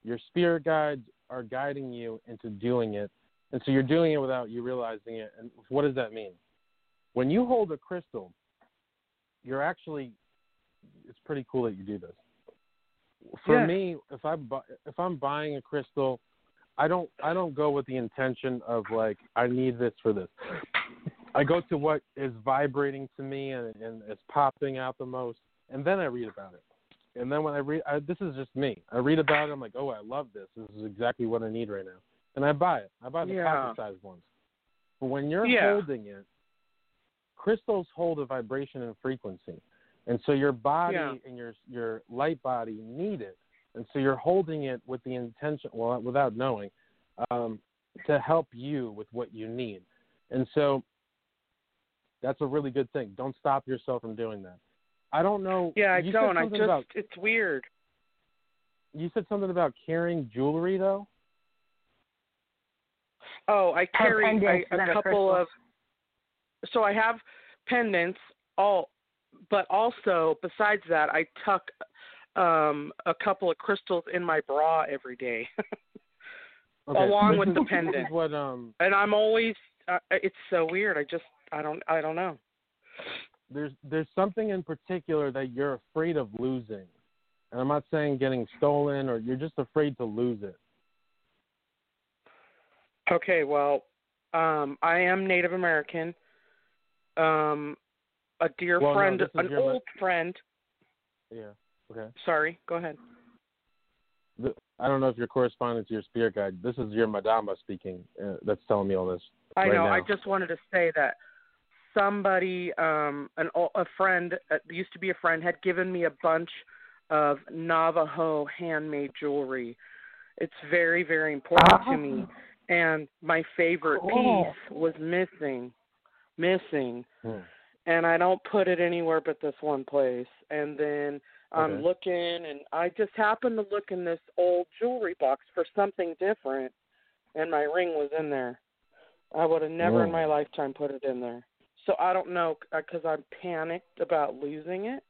your spirit guides are guiding you into doing it, and so you're doing it without you realizing it. And what does that mean? When you hold a crystal, you're actually it's pretty cool that you do this. For Yeah. me, if I bu- if I'm buying a crystal, I don't I don't go with the intention of like I need this for this. I go to what is vibrating to me and, and is popping out the most, and then I read about it. And then when I read, I, this is just me. I read about it. I'm like, oh, I love this. This is exactly what I need right now, and I buy it. I buy the Yeah. pocket-sized ones. But when you're Yeah. holding it, crystals hold a vibration and frequency, and so your body Yeah. and your your light body need it, and so you're holding it with the intention, well, without knowing, um, to help you with what you need, and so that's a really good thing. Don't stop yourself from doing that. I don't know. Yeah, I you don't. I something just about it's weird. you said something about carrying jewelry though. Oh, I carry pendants a couple crystals. of. So I have pendants, all, but also besides that, I tuck um a couple of crystals in my bra every day, (laughs) Okay, along this with is- the (laughs) this pendant. what um and I'm always. Uh, it's so weird. I just I don't I don't know. there's there's something in particular that you're afraid of losing. And I'm not saying getting stolen or you're just afraid to lose it. Okay, well, um, I am Native American. Um, a dear Well, friend, is an old friend. Yeah. Okay. Sorry, go ahead. The, I don't know if you're corresponding to your spirit guide. This is your madama speaking. Uh, that's telling me all this. I right know. now. I just wanted to say that somebody, um, an a friend, uh, used to be a friend, had given me a bunch of Navajo handmade jewelry. It's very, very important to me. And my favorite Cool. piece was missing, missing. Hmm. and I don't put it anywhere but this one place. And then I'm Okay. looking, and I just happened to look in this old jewelry box for something different, and my ring was in there. I would have never in my lifetime put it in there. So I don't know because I'm panicked about losing it.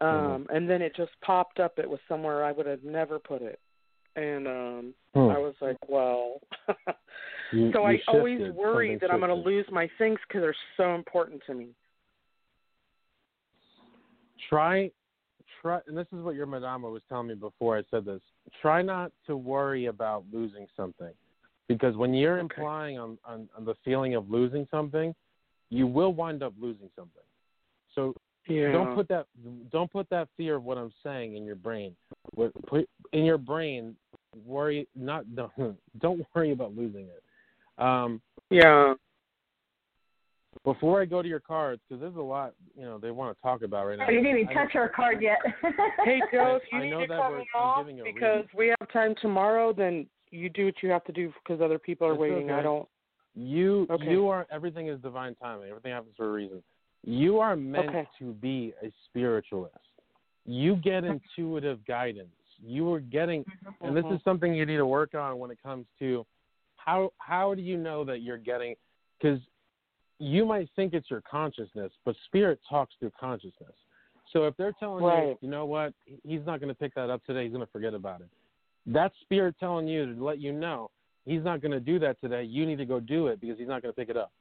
Um, and then it just popped up. It was somewhere I would have never put it, and um, Hmm. I was like, well. (laughs) You- so you I always worry Something that I'm going to lose my things because they're so important to me. try try and this is what your madama was telling me before I said this. Try not to worry about losing something. Because when you're Okay. implying on, on, on the feeling of losing something, you will wind up losing something. So Yeah. don't put that don't put that fear of what I'm saying in your brain. Put in your brain worry not (laughs) don't, don't worry about losing it. Um, Yeah. before I go to your cards, because there's a lot you know they want to talk about right now. Oh, you didn't even I- touch our card yet. (laughs) (laughs) Hey Joe, if you I need know to that cut me off because reason. we have time tomorrow, then you do what you have to do because other people are It's waiting. I don't. You Okay. you are everything is divine timing. Everything happens for a reason. You are meant Okay. to be a spiritualist. You get intuitive guidance. You are getting and this is mm-hmm. something you need to work on when it comes to how how do you know that you're getting cuz you might think it's your consciousness, but spirit talks through consciousness. So if they're telling you, you know what, he's not going to pick that up today, he's going to forget about it. That's spirit telling you to let you know he's not going to do that today. You need to go do it because he's not going to pick it up.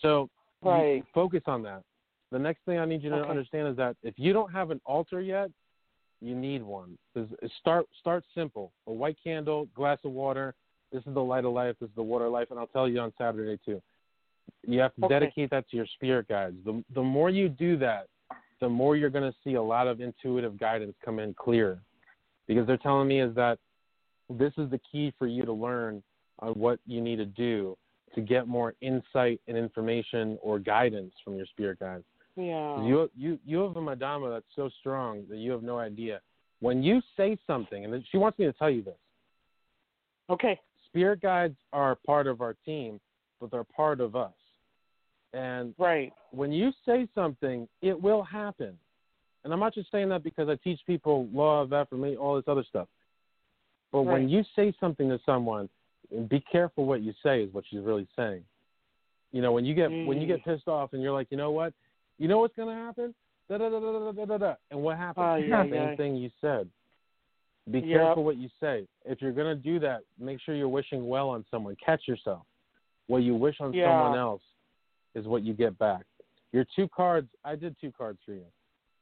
So Right. focus on that. The next thing I need you to Okay. understand is that if you don't have an altar yet, you need one. Start start simple. A white candle, glass of water. This is the light of life. This is the water of life, and I'll tell you on Saturday too. You have to Okay. dedicate that to your spirit guides. The the more you do that, the more you're going to see a lot of intuitive guidance come in clear, because they're telling me is that this is the key for you to learn on what you need to do to get more insight and information or guidance from your spirit guides. Yeah. You you you have a madama that's so strong that you have no idea. When you say something, and she wants me to tell you this, Okay. spirit guides are part of our team, but they're part of us. And Right. when you say something, it will happen. And I'm not just saying that because I teach people law of affirmation, all this other stuff. But when you say something to someone, and be careful what you say is what she's really saying. You know, when you get when you Mm. get pissed off and you're like, you know what, you know what's gonna happen? Da da da da da da da. And what happens? Oh, yeah, the same yeah. thing you said. Be Yep. careful what you say. If you're gonna do that, make sure you're wishing well on someone. Catch yourself. What you wish on Yeah. someone else is what you get back. Your two cards, I did two cards for you.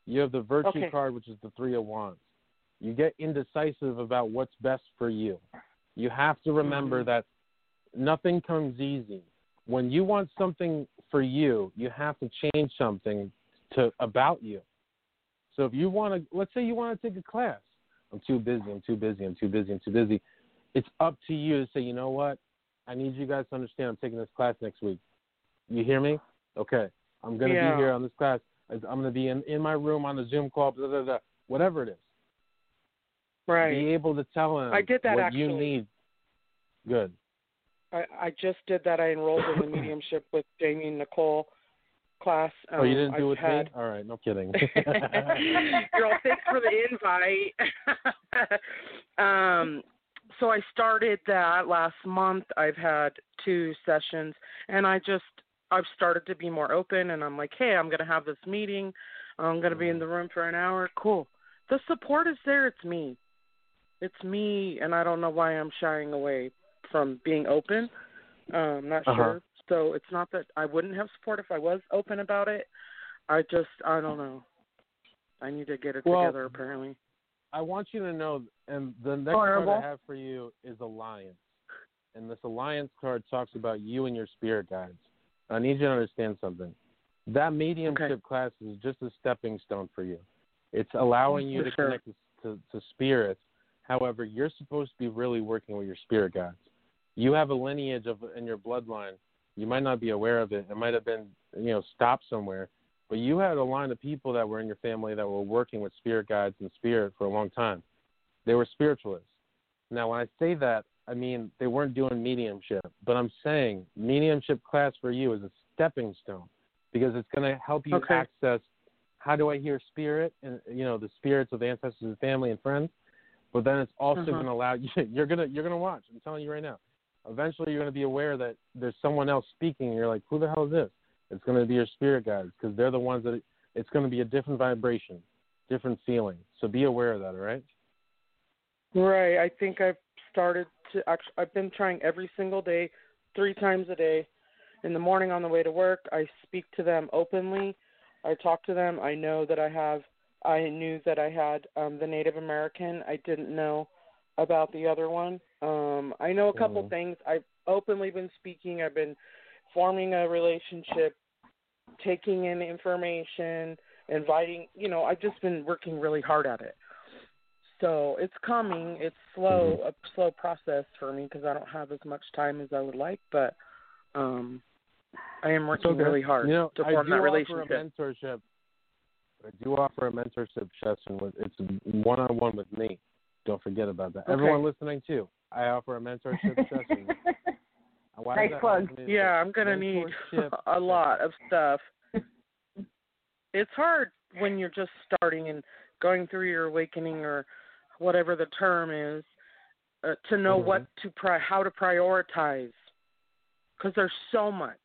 You have the virtue Okay. card, which is the three of wands. You get indecisive about what's best for you. You have to remember Mhm. that nothing comes easy. When you want something for you, you have to change something to about you. So if you want to, let's say you want to take a class. I'm too busy. I'm too busy. I'm too busy. I'm too busy. It's up to you to say, you know what? I need you guys to understand. I'm taking this class next week. You hear me? Okay. I'm going to Yeah. be here on this class. I'm going to be in, in my room on the Zoom call, blah, blah, blah, whatever it is. Right. Be able to tell them I did that what actually. you need. Good. I, I just did that. I enrolled in the mediumship with Jamie and Nicole, class. Um, oh, you didn't do I've with had... me? All right, no kidding. (laughs) (laughs) Girl, thanks for the invite. (laughs) um, so I started that last month. I've had two sessions, and I just I've started to be more open, and I'm like, hey, I'm gonna have this meeting. I'm gonna be in the room for an hour. Cool. The support is there. It's me. It's me, and I don't know why I'm shying away from being open. Um, not Uh-huh. sure. So it's not that I wouldn't have support if I was open about it. I just I don't know. I need to get it Well, together apparently. I want you to know, and the next Vulnerable. card I have for you is Alliance. And this Alliance card talks about you and your spirit guides. I need you to understand something. That mediumship Okay. class is just a stepping stone for you. It's allowing you to Sure. connect to, to, to spirits. However, you're supposed to be really working with your spirit guides. You have a lineage of in your bloodline. You might not be aware of it. It might have been, you know, stopped somewhere. But you had a line of people that were in your family that were working with spirit guides and spirit for a long time. They were spiritualists. Now, when I say that, I mean they weren't doing mediumship, but I'm saying mediumship class for you is a stepping stone because it's going to help you Okay. access how do I hear spirit and you know the spirits of ancestors and family and friends. But then it's also Uh-huh. going to allow (laughs) you. You're gonna you're gonna watch. I'm telling you right now. Eventually, you're going to be aware that there's someone else speaking. And you're like, who the hell is this? It's going to be your spirit guides because they're the ones that it's going to be a different vibration, different feeling. So be aware of that. All right. Right. I think I've started to actually. I've been trying every single day, three times a day. In the morning on the way to work, I speak to them openly. I talk to them. I know that I have. I knew that I had um, the Native American. I didn't know about the other one. Um, I know a couple Mhm. things. I've openly been speaking. I've been forming a relationship, taking in information, inviting. You know, I've just been working really hard at it. So it's coming. It's slow, a slow process for me because I don't have as much time as I would like. But um, I am working Okay. really hard You know, to I form do that offer relationship. a mentorship. I do offer a mentorship session with it's one on one with me. Don't forget about that. Okay. Everyone listening too. I offer a mentorship (laughs) session. Why Nice plug. hard for me to Yeah. I'm gonna need (laughs) a lot of stuff. It's hard when you're just starting and going through your awakening or whatever the term is uh, to know Mhm. what to pri- how to prioritize because there's so much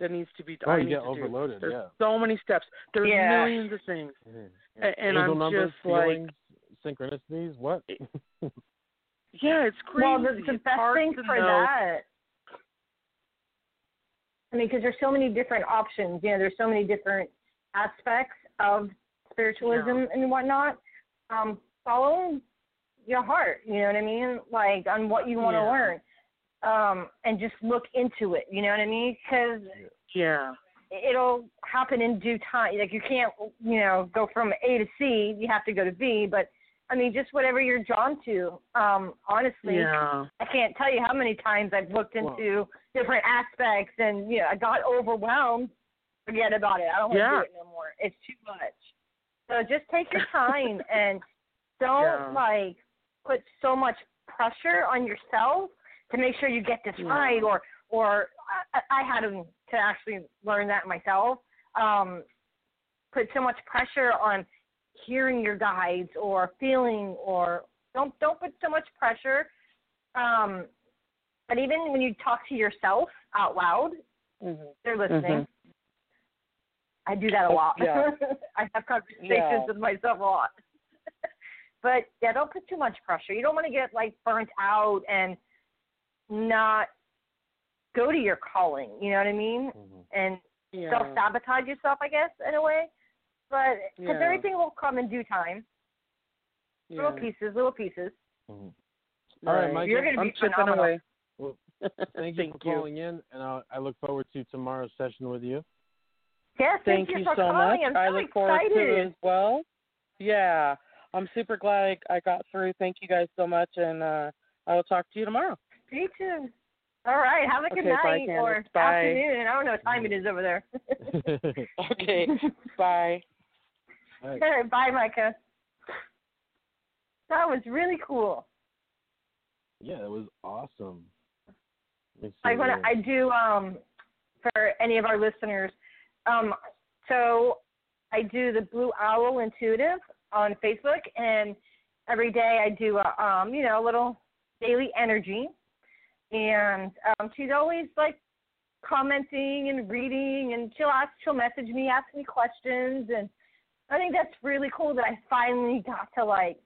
that needs to be Oh, I you need get to do. overloaded. There's Yeah. so many steps. There's Yeah. millions of things. A- and Angel I'm numbers, just like- synchronicities. What? (laughs) Yeah, it's crazy. Well, the, the best thing for know. that, I mean, because there's so many different options. You know, there's so many different aspects of spiritualism Yeah. and whatnot. Um, follow your heart. You know what I mean? Like on what you want to Yeah. learn, um, and just look into it. You know what I mean? Because Yeah. it'll happen in due time. Like you can't, you know, go from A to C. You have to go to B. But I mean, just whatever you're drawn to. Um, honestly, Yeah. I can't tell you how many times I've looked into different aspects and you know I got overwhelmed. Forget about it. I don't want Yeah. to do it no more. It's too much. So just take your time (laughs) and don't Yeah. like put so much pressure on yourself to make sure you get this Yeah. right or or I, I had to to actually learn that myself. Um, put so much pressure on hearing your guides or feeling or don't don't put so much pressure. Um, but even when you talk to yourself out loud, hmm they're listening. Mhm. I do that a lot. Yeah. (laughs) I have conversations Yeah. with myself a lot. (laughs) but yeah, don't put too much pressure. You don't want to get like burnt out and not go to your calling. You know what I mean? Mhm. And Yeah. self sabotage yourself, I guess, in a way. But because Yeah. everything will come in due time, yeah. little pieces, little pieces. Mhm. All right, Mike. You're gonna be chipping phenomenal. away. Well, (laughs) Thank you for calling in, and I, I look forward to tomorrow's session with you. Yes, Thank you, you for so calling. much. I'm I so look forward to excited. it as well. Yeah, I'm super glad I got through. Thank you guys so much, and uh, I will talk to you tomorrow. Me too. All right. Have a good Okay, night Kandis. or Bye. afternoon. I don't know what time it is over there. (laughs) (laughs) Okay, bye. All right. All right, bye, Micah. That was really cool. Yeah, it was awesome. Let me see I want to. I do um for any of our listeners. Um, so I do the Blue Owl Intuitive on Facebook, and every day I do a um, you know, a little daily energy. And um, she's always like commenting and reading, and she'll ask, she'll message me, ask me questions, and I think that's really cool that I finally got to like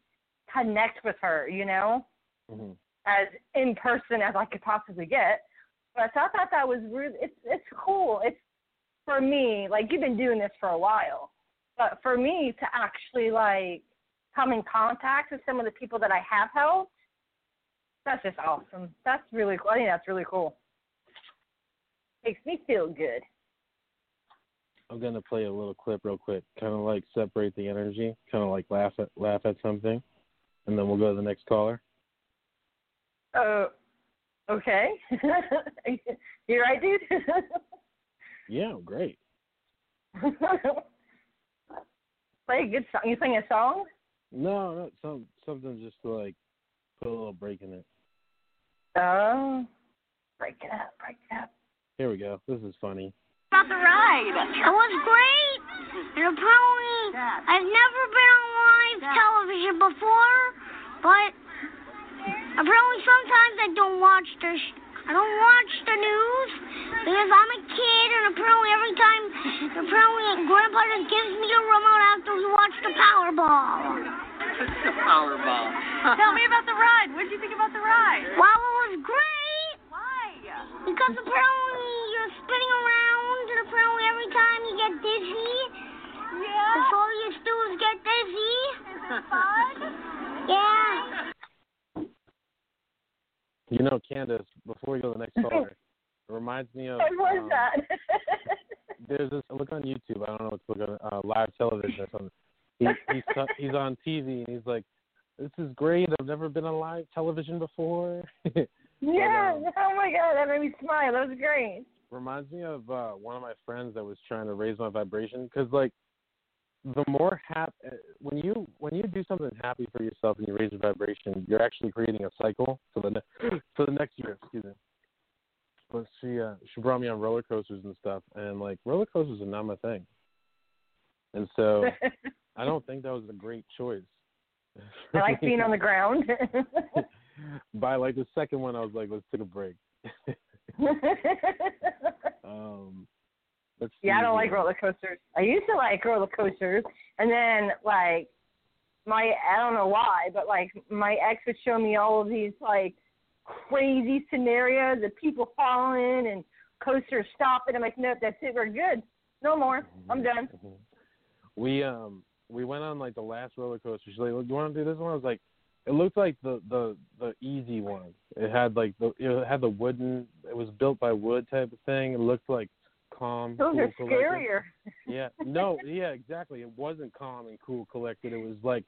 connect with her, you know, hmm as in person as I could possibly get. But so I thought that was really it's it's cool. It's for me, like you've been doing this for a while. But for me to actually like come in contact with some of the people that I have helped, that's just awesome. That's really cool. I think that's really cool. Makes me feel good. I'm gonna play a little clip real quick, kind of like separate the energy, kind of like laugh at laugh at something, and then we'll go to the next caller. Uh, okay. you right, dude? Yeah, great. (laughs) Play a good song. You sing a song? No, not some something just to like put a little break in it. Oh, break it up, break it up. Here we go. This is funny. about the ride. It was great. And apparently, I've never been on live television before, but apparently sometimes I don't watch the sh- I don't watch the news because I'm a kid, and apparently every time, apparently Grandpa just gives me the remote after we watch the Powerball. Powerball. Tell me about the ride. What did you think about the ride? Well, it was great Why? because apparently you're spinning around, and apparently every time you get dizzy, Yeah. that's all you do is get dizzy. Is it fun? Yeah. You know, Kandis. Before we go to the next (laughs) caller, it reminds me of. What was um, that? (laughs) There's this. Look on YouTube. I don't know what to look on uh, live television or something. He, he's he's on TV and he's like, "This is great. I've never been on live television before." (laughs) yeah. um, oh my god, that made me smile. That was great. reminds me of uh, one of my friends that was trying to raise my vibration because like the more hap when you when you do something happy for yourself and you raise your vibration, you're actually creating a cycle for the ne- (gasps) for the next year. Excuse me. But she uh, she brought me on roller coasters and stuff, and like roller coasters are not my thing, and so (laughs) I don't think that was a great choice. I like (laughs) being on the ground. (laughs) By like the second one, I was like, let's take a break. (laughs) um, let's yeah, I don't like roller coasters. I used to like roller coasters, and then like my I don't know why, but like my ex would show me all of these like crazy scenarios of people falling and coasters stopping. I'm like, nope, that's it. We're good. No more. I'm done. Mhm. We um we went on like the last roller coaster. She's like, "Do you want to do this one?" I was like, "It looked like the the the easy one. It had like the it had the wooden. It was built by wood type of thing. It looked like calm. Those cool, are collected. scarier. Yeah. No. Yeah. Exactly. It wasn't calm and cool, collected. It was like,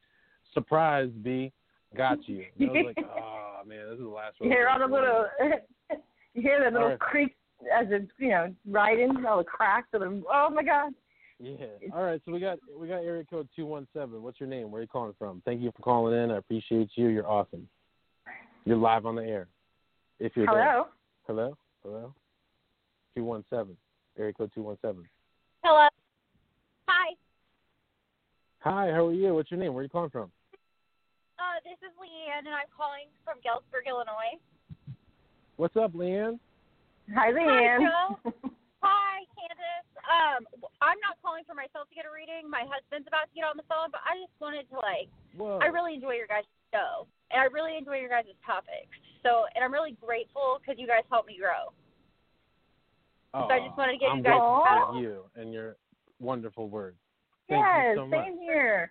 surprise, B, got you. And I was like, (laughs) oh man, this is the last. You hear all the little, (laughs) you hear the little Alright. creaks as it's you know riding, all the cracks of. Oh my god. Yeah. All right. So we got we got area code two one seven. What's your name? Where are you calling from? Thank you for calling in. I appreciate you. You're awesome. You're live on the air. If you're there. Hello. Hello. Hello. Two one seven. Area code two one seven. Hello. Hi. Hi. How are you? What's your name? Where are you calling from? Uh, this is Leanne, and I'm calling from Galesburg, Illinois. What's up, Leanne? Hi, Leanne. (laughs) Hi, Kandis. Um, I'm not calling for myself to get a reading. My husband's about to get on the phone, but I just wanted to like. Whoa. I really enjoy your guys' show, and I really enjoy your guys' topics. So, and I'm really grateful because you guys help me grow. oh, so I just wanted to get I'm you guys grateful out for you and your wonderful words. Thank yes, you so much. same here.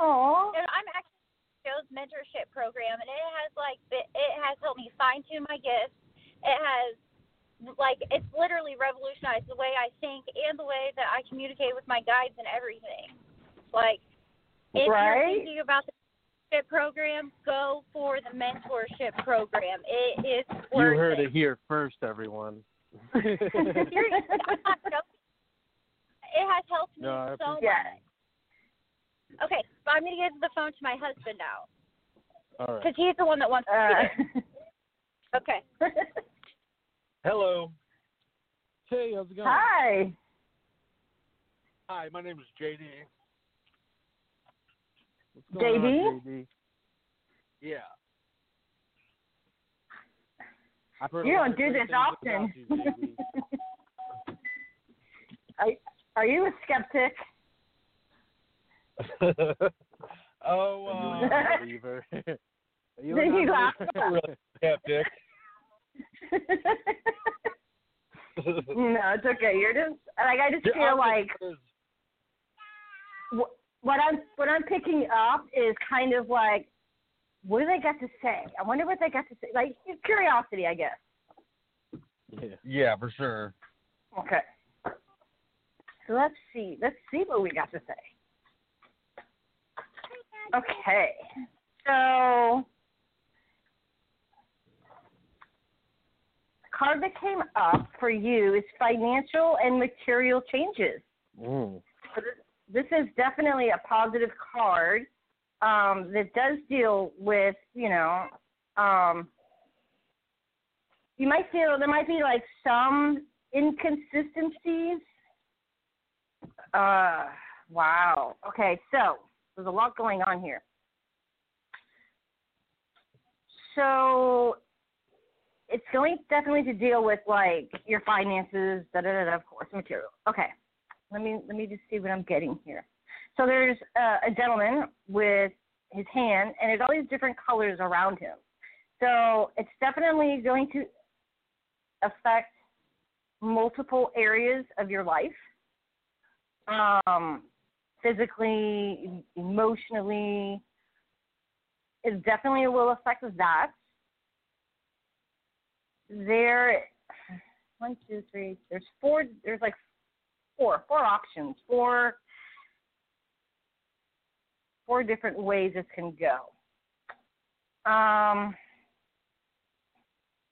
Aw. And I'm actually in Joe's mentorship program, and it has like it it has helped me fine tune my gifts. It has like it's literally revolutionized the way I think and the way that I communicate with my guides and everything. Like if Right. you're thinking about the mentorship program, go for the mentorship program. It is worth You worth heard it. it here first, everyone. Seriously, I'm not joking. It has helped me No, so appreciate much. Okay, but I'm gonna give the phone to my husband now All right. because he's the one that wants to see. Uh, Okay. (laughs) Hello. Hey, how's it going? hi. Hi, my name is JD. What's going JD? on, JD? Yeah. I've heard a You don't do this often. you, JD. (laughs) are, are you a skeptic? (laughs) oh, Are you uh, a believer? (laughs) Are you a you laugh? non-believer? skeptic. No, it's okay. You're just like I just feel I'm like just- what I'm what I'm picking up is kind of like what do they got to say? I wonder what they got to say. Like curiosity, I guess. Yeah. yeah, for sure. Okay. So let's see. Let's see what we got to say. Okay. So card that came up for you is financial and material changes. Mm. So this, this is definitely a positive card um, that does deal with, you know, um, you might feel there might be like some inconsistencies. Uh, wow. Okay, so there's a lot going on here. So it's going definitely to deal with like your finances, da da da, of course, material. Okay, let me let me just see what I'm getting here. So there's uh, a gentleman with his hand, and there's all these different colors around him. So it's definitely going to affect multiple areas of your life um, physically, emotionally. It definitely will affect that. There, one, two, three. There's four. There's like four, four options, four, four different ways this can go. Um,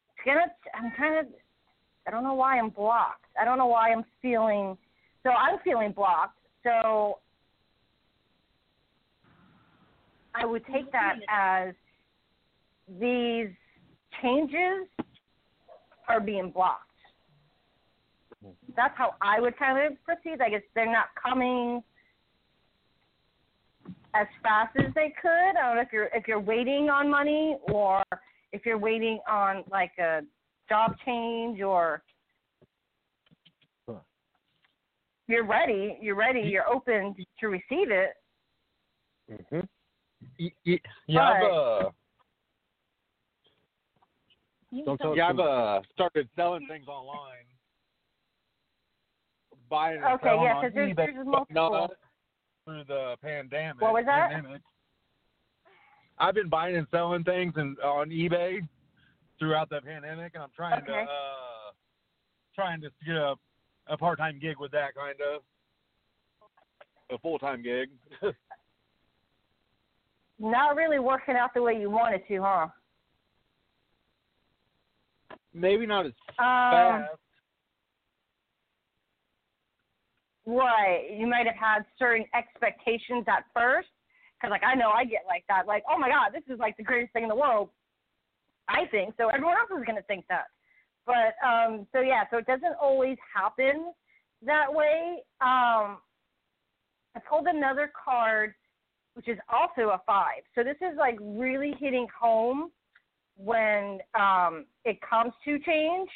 it's gonna. I'm kind of. I don't know why I'm blocked. I don't know why I'm feeling. So I'm feeling blocked. So I would take that as these changes are being blocked. That's how I would kind of proceed. I guess they're not coming as fast as they could. I don't know if you're if you're waiting on money or if you're waiting on like a job change or Huh. you're ready, you're ready, you're open to receive it. y- Yeah, But- uh, Don't tell yeah, I've uh, started selling things online, buying and Okay, selling yeah, on 'cause there's- eBay, there's but multiple. through the pandemic. What was that? Pandemic. I've been buying and selling things and on eBay throughout the pandemic, and I'm trying Okay. to uh, trying to get a, a part time gig with that kind of a full time gig. (laughs) Not really working out the way you wanted to, huh? Maybe not as Um, fast. Right. You might have had certain expectations at first. Because, like, I know I get like that. Like, oh my God, this is like the greatest thing in the world. I think. So everyone else is going to think that. But, um, so yeah, so it doesn't always happen that way. Um, I pulled another card, which is also a five. So this is like really hitting home when um, it comes to change.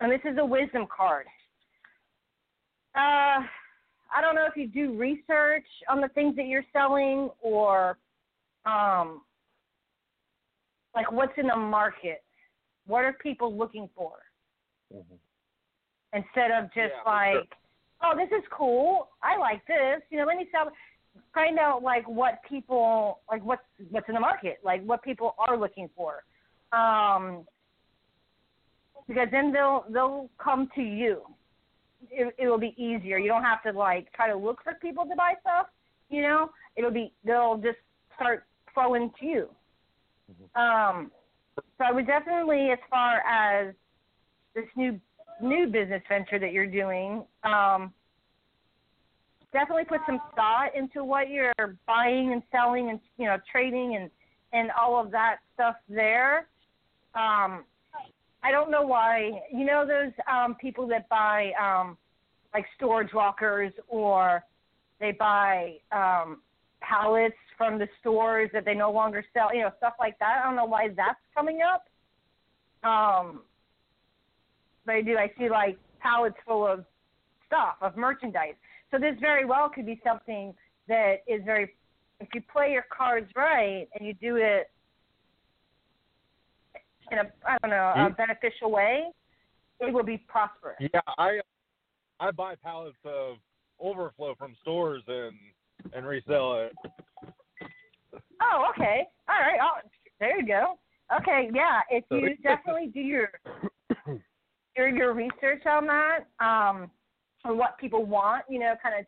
And this is a wisdom card. Uh, I don't know if you do research on the things that you're selling or um, like what's in the market. What are people looking for? Mhm. Instead of just Yeah, like, sure. oh, this is cool. I like this. You know, let me sell. Find out like what people like what's what's in the market, like what people are looking for. Um, because then they'll they'll come to you it, it will be easier. You don't have to like try to look for people to buy stuff. You know, it'll be they'll just start flowing to you. Um, so I would definitely, as far as this new new business venture that you're doing, um, definitely put some thought into what you're buying and selling and you know trading and and all of that stuff there. Um, I don't know why. You know those um, people that buy um, like storage lockers or they buy um pallets from the stores that they no longer sell, you know, stuff like that. I don't know why that's coming up. Um but I do I see like pallets full of stuff, of merchandise. So this very well could be something that is very if you play your cards right and you do it in a I don't know, a Hmm? beneficial way, it will be prosperous. Yeah, I I buy pallets of overflow from stores and and resell it. Oh, okay. All right. Oh, there you go. Okay, yeah. If you definitely do your (coughs) your your research on that, um, on what people want, you know, kind of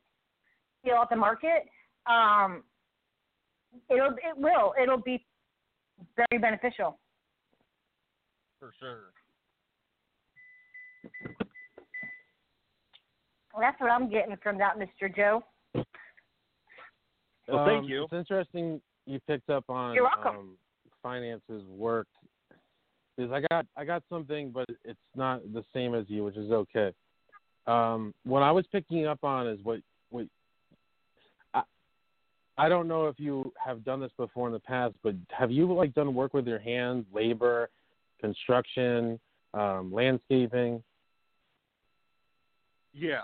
feel out the market, um, it'll it will it'll be very beneficial. For sure. Well, that's what I'm getting from that, Mr. Joe. Well, thank Um, you. It's interesting you picked up on You're welcome. um, finances work Is I got I got something, but it's not the same as you, which is okay. Um, what I was picking up on is what what I I don't know if you have done this before in the past, but have you like done work with your hands, labor, construction, um, landscaping? Yeah.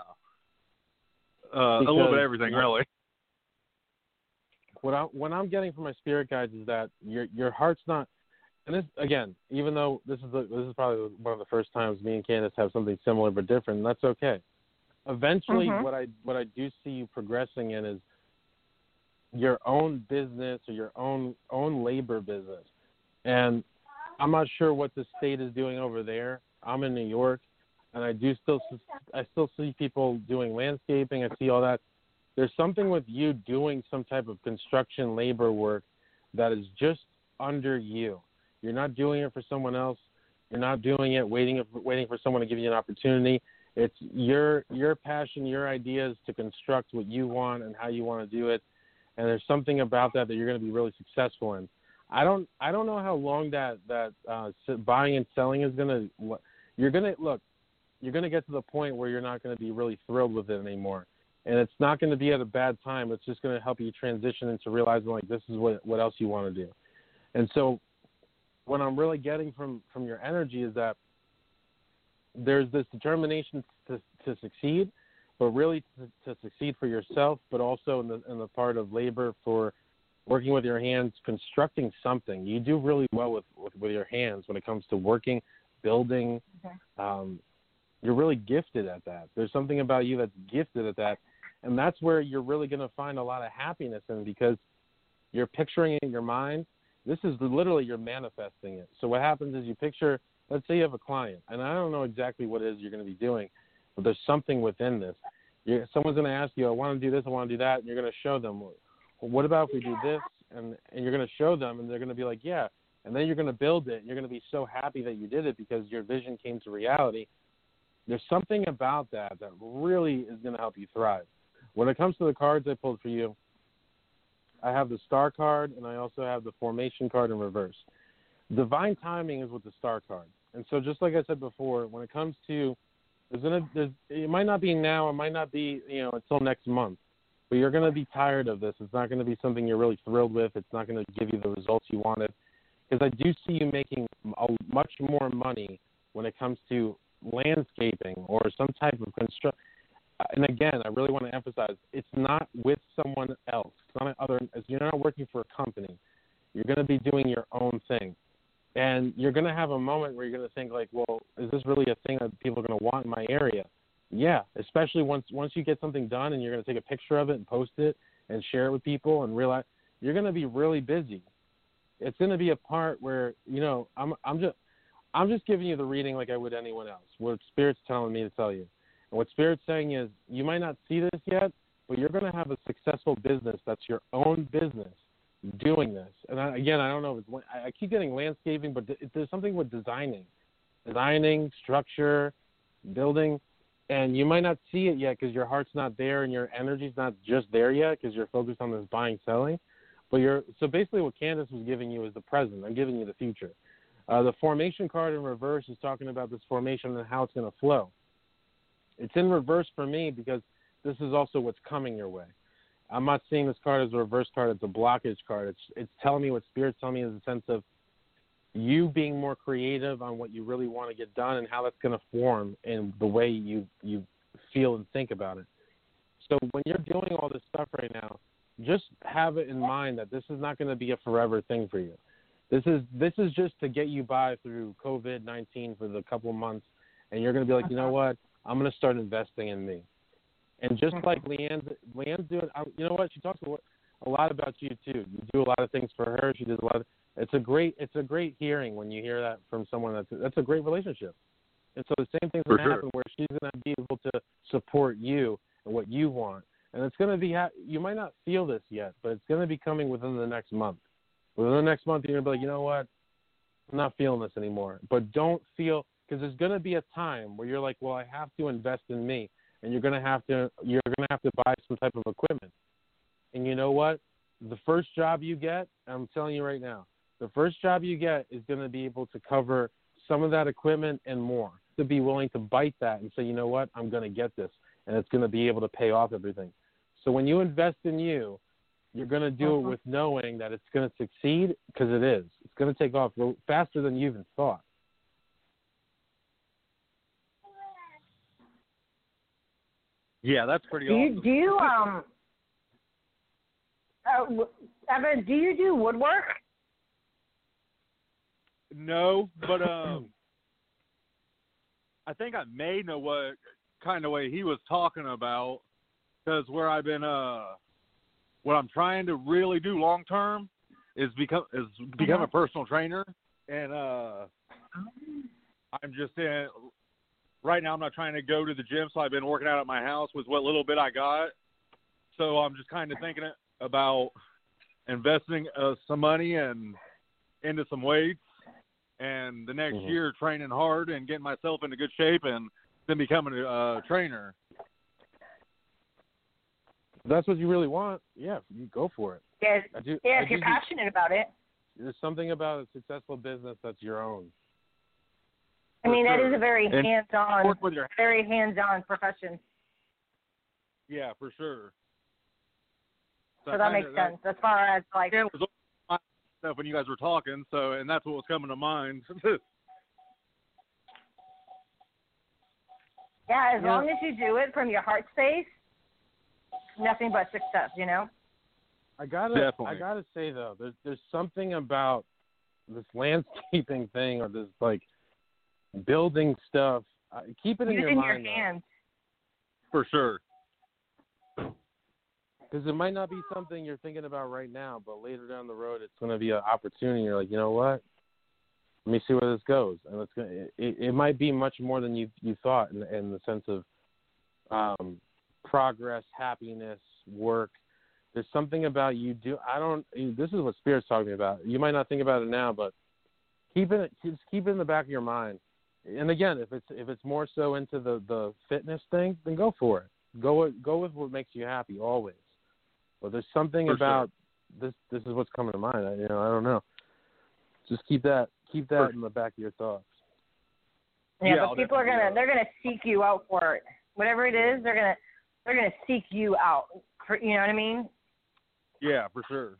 Uh, a little bit of everything, really. what I what I'm getting from my spirit guides is that your your heart's not. And this again, even though this is the, this is probably one of the first times me and Kandis have something similar but different, that's okay. Eventually, Mhm. what I what I do see you progressing in is your own business or your own own labor business. And I'm not sure what the state is doing over there. I'm in New York, and I do still I still see people doing landscaping. I see all that there's something with you doing some type of construction labor work that is just under you. You're not doing it for someone else. You're not doing it waiting waiting for someone to give you an opportunity. It's your your passion, your ideas to construct what you want and how you want to do it. And there's something about that that you're going to be really successful in. I don't I don't know how long that that uh, buying and selling is going to. You're going to look. You're going to get to the point where you're not going to be really thrilled with it anymore and it's not going to be at a bad time. It's just going to help you transition into realizing like this is what what else you want to do. And so, what I'm really getting from from your energy is that there's this determination to to succeed, but really to, to succeed for yourself, but also in the in the part of labor for working with your hands, constructing something. You do really well with with, with your hands when it comes to working, building. Um, you're really gifted at that. There's something about you that's gifted at that, and that's where you're really going to find a lot of happiness in because you're picturing it in your mind. This is literally you're manifesting it. So what happens is you picture. Let's say you have a client, and I don't know exactly what it is you're going to be doing, but there's something within this. You're, someone's going to ask you, "I want to do this. I want to do that," and you're going to show them. Well, what about if we do this? And and you're going to show them, and they're going to be like, "Yeah." And then you're going to build it. And you're going to be so happy that you did it because your vision came to reality there's something about that that really is going to help you thrive. When it comes to the cards I pulled for you, I have the star card and I also have the formation card in reverse. Divine timing is with the star card. And so just like I said before, when it comes to there's gonna there's it might not be now, it might not be, you know, until next month. But you're gonna be tired of this. It's not gonna be something you're really thrilled with. It's not gonna give you the results you wanted. Because I do see you making a, much more money when it comes to landscaping or some type of construction. And again, I really want to emphasize it's not with someone else. Not other. You're not working for a company. You're going to be doing your own thing, and you're going to have a moment where you're going to think like, well, is this really a thing that people are going to want in my area? Yeah, especially once once you get something done and you're going to take a picture of it and post it and share it with people and realize you're going to be really busy. It's going to be a part where you know I'm I'm just I'm just giving you the reading like I would anyone else. What Spirit's telling me to tell you. And what Spirit's saying is you might not see this yet, but you're going to have a successful business that's your own business doing this. And I, again, I don't know if it's, I keep getting landscaping, but there's something with designing, designing, structure, building. And you might not see it yet because your heart's not there and your energy's not just there yet because you're focused on this buying, selling. But you're so basically what Candace was giving you is the present. I'm giving you the future. Uh, the formation card in reverse is talking about this formation and how it's going to flow. It's in reverse for me because this is also what's coming your way. I'm not seeing this card as a reverse card; it's a blockage card. It's it's telling me what spirit's telling me is a sense of you being more creative on what you really want to get done and how that's going to form in the way you you feel and think about it. So when you're doing all this stuff right now, just have it in mind that this is not going to be a forever thing for you. This is this is just to get you by through COVID nineteen for the couple of months, and you're going to be like, you know uh-huh. what? I'm going to start investing in me. And just mm-hmm. like Leanne's, Leanne's doing, I- you know what? She talks a lot- about you too. You do a lot of things for her. She does a lot. Of, it's a great, it's a great hearing when you hear that from someone that's that's a great relationship. And so the same thing's going to sure. happen where she's going to be able to support you and what you want. And it's going to be, you might not feel this yet, but it's going to be coming within the next month. Within the next month, you're going to be like, you know what? I'm not feeling this anymore. But don't feel, because there's going to be a time where you're like, well, I have to invest in me. And you're going to have to, you're to have to buy some type of equipment. And you know what? The first job you get, I'm telling you right now, the first job you get is going to be able to cover some of that equipment and more. To be willing to bite that and say, you know what, I'm going to get this, and it's going to be able to pay off everything. So when you invest in you, you're going to do it uh-huh. with knowing that it's going to succeed because it is. It's going to take off faster than you even thought. Yeah, that's pretty Do you do you um uh, Evan, do you do woodwork? No, but um, I think I may know what kind of way he was talking about because where I've been uh, what I'm trying to really do long term is become is become a personal trainer, and uh, I'm just in. Right now, I'm not trying to go to the gym, so I've been working out at my house with what little bit I got. So I'm just kind of thinking about investing uh, some money and into some weights and the next Mhm. year training hard and getting myself into good shape and then becoming a uh, trainer. If that's what you really want, yeah, you go for it. Yeah, do, yeah. If you're do- passionate about it, There's something about a successful business that's your own. I mean that sure. is a very And hands-on, Work with your very hands-on profession. yeah, for sure. So I that kinda- makes sense as far as like Yeah, it was my stuff when you guys were talking, so and that's what was coming to mind. (laughs) yeah, as Yeah. long as you do it from your heart space, nothing but success. You know. I gotta, Definitely. I gotta say though, there's there's something about this landscaping thing or this like building stuff. Uh, keep it in your Using mind, your hands. for sure. because it might not be something you're thinking about right now, but later down the road, it's going to be an opportunity. You're like, you know what? Let me see where this goes, and it's going. It, it might be much more than you you thought in, in the sense of um, progress, happiness, work. There's something about you do. I don't. This is what Spirit's talking about. You might not think about it now, but keep it. Just keep it in the back of your mind. And again, if it's if it's more so into the the fitness thing, then go for it. Go with- go with what makes you happy always. But there's something For sure. about this. This is what's coming to mind. I, you know, I don't know. Just keep that keep that For- in the back of your thoughts. Yeah, Yeah, I'll but people are gonna uh, they're gonna seek you out for it. Whatever it is, they're gonna they're gonna seek you out. For, you know what I mean? Yeah, for sure.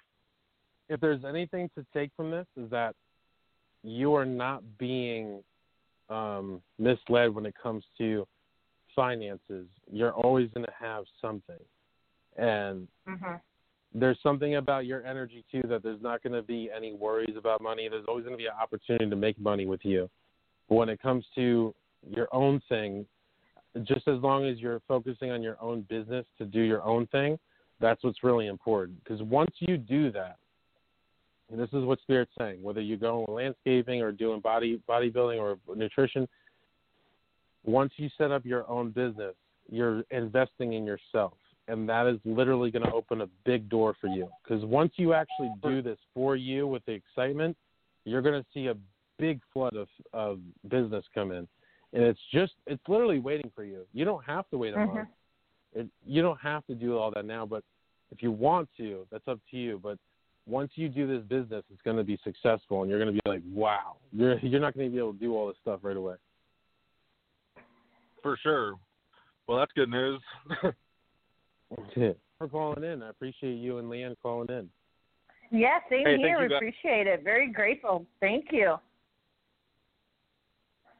if there's anything to take from this is that you are not being um, misled when it comes to finances. You're always going to have something, and hmm there's something about your energy too that there's not going to be any worries about money. There's always going to be an opportunity to make money with you. But when it comes to your own thing, just as long as you're focusing on your own business to do your own thing, that's what's really important. Because once you do that, and this is what Spirit's saying, whether you're going with landscaping or doing body bodybuilding or nutrition, once you set up your own business, you're investing in yourself. And that is literally going to open a big door for you. Because once you actually do this for you with the excitement, you're going to see a big flood of, of business come in. And it's just, it's literally waiting for you. You don't have to wait a Mhm. month. It, you don't have to do all that now, but if you want to, that's up to you. But once you do this business, it's going to be successful, and you're going to be like, wow. You're you're not going to be able to do all this stuff right away. For sure. Well, that's good news. (laughs) for calling in. I appreciate you and Leanne calling in. Yeah, same Hey, thank here. you, We guys. appreciate it. Very grateful. Thank you.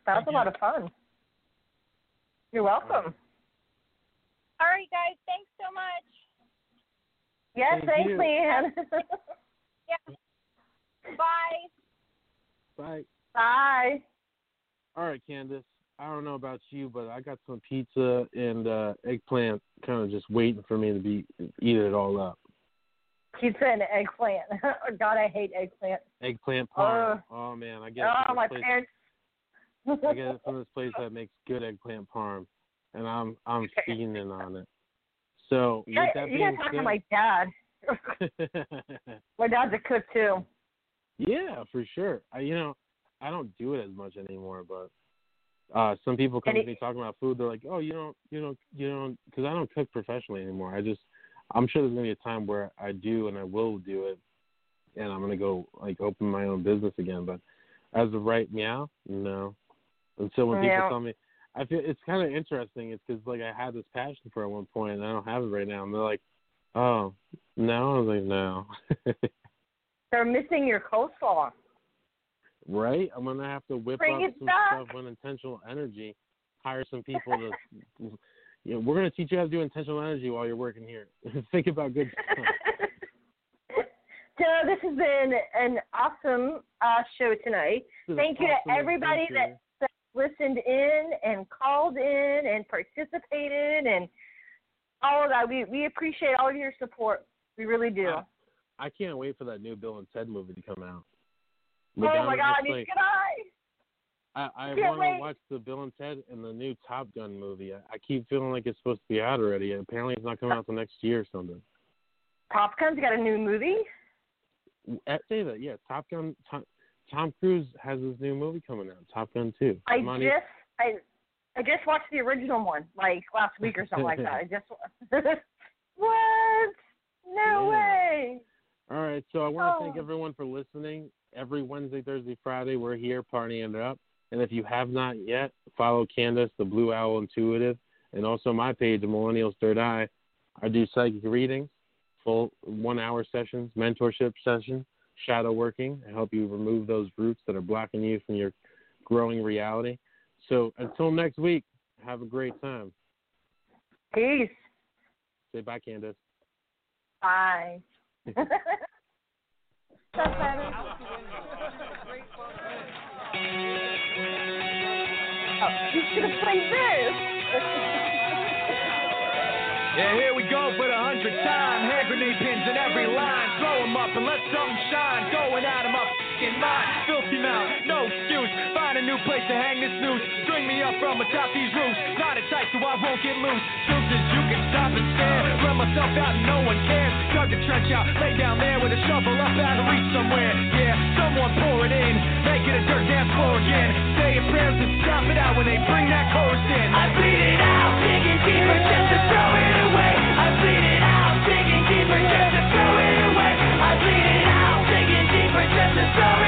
That was Thank a lot of fun. You're welcome. All right, guys. Thanks so much. Yes, Thank thanks, you. Leanne. (laughs) Bye. Bye. Bye. All right, Candace. I don't know about you, but I got some pizza and uh eggplant kind of just waiting for me to be eat it all up. Pizza and eggplant. (laughs) God, I hate eggplant. Eggplant parm. oh man, I get Oh, from my this place. parents. I get it from this place that makes good eggplant parm, and I'm I'm (laughs) fiending on it. So You gotta, you gotta talk to my dad. (laughs) my dad's a cook too. yeah, for sure. I you know I don't do it as much anymore, but uh some people come to me talking about food. They're like, oh, you don't you don't you don't because I don't cook professionally anymore. I just I'm sure there's gonna be a time where I do and I will do it, and I'm gonna go like open my own business again. But as of right now, no. And so when people Yeah. tell me, I feel it's kind of interesting. It's because like I had this passion for it at one point, and I don't have it right now. And they're like, oh, no. I was like, no. (laughs) They're missing your coleslaw. right? I'm gonna have to whip Bring up some stuff with intentional energy. Hire some people to. (laughs) you know, we're gonna teach you how to do intentional energy while you're working here. (laughs) Think about good stuff. so this has been an awesome uh, show tonight. Thank you to everybody adventure. that listened in and called in and participated and all of that. We we appreciate all of your support. We really do. Uh, I can't wait for that new Bill and Ted movie to come out. oh my God, neither can I. I, I want to watch the Bill and Ted and the new Top Gun movie. I, I keep feeling like it's supposed to be out already. Apparently, it's not coming out till next year or something. Top Gun's got a new movie. Uh, Say that, yeah. Top Gun. Tom Cruise has his new movie coming out. Top Gun Two. I Come on, just I I just watched the original one like last week or something like that. (laughs) I just (laughs) what? No Yeah. way. All right, so I want to oh. thank Oh. everyone for listening. Every Wednesday, Thursday, Friday, we're here partying it up. And if you have not yet, follow Candace, the Blue Owl Intuitive, and also my page, the Millennials Third Eye. I do psychic readings, full one-hour sessions, mentorship sessions, shadow working. I help you remove those roots that are blocking you from your growing reality. So until next week, have a great time. Peace. Say bye, Candace. Bye. That's (laughs) better. Oh, you should have played this. (laughs) Yeah, here we go for the hundredth time. Hand grenade pins in every line up and let something shine. Going at 'em up in mind. Filthy mouth, no excuse. Find a new place to hang this noose. String me up from atop these roofs. Not a tight so I won't get loose. Truth is, you can stop and stare. Run myself out and no one cares. Dug a trench out, lay down there with a shovel up out of reach somewhere. Yeah, someone pour it in. Make it a dirt dance floor again. Say your prayers and stop it out when they bring that chorus in. I bleed it out, digging deeper just to throw it away. I bleed it the sun.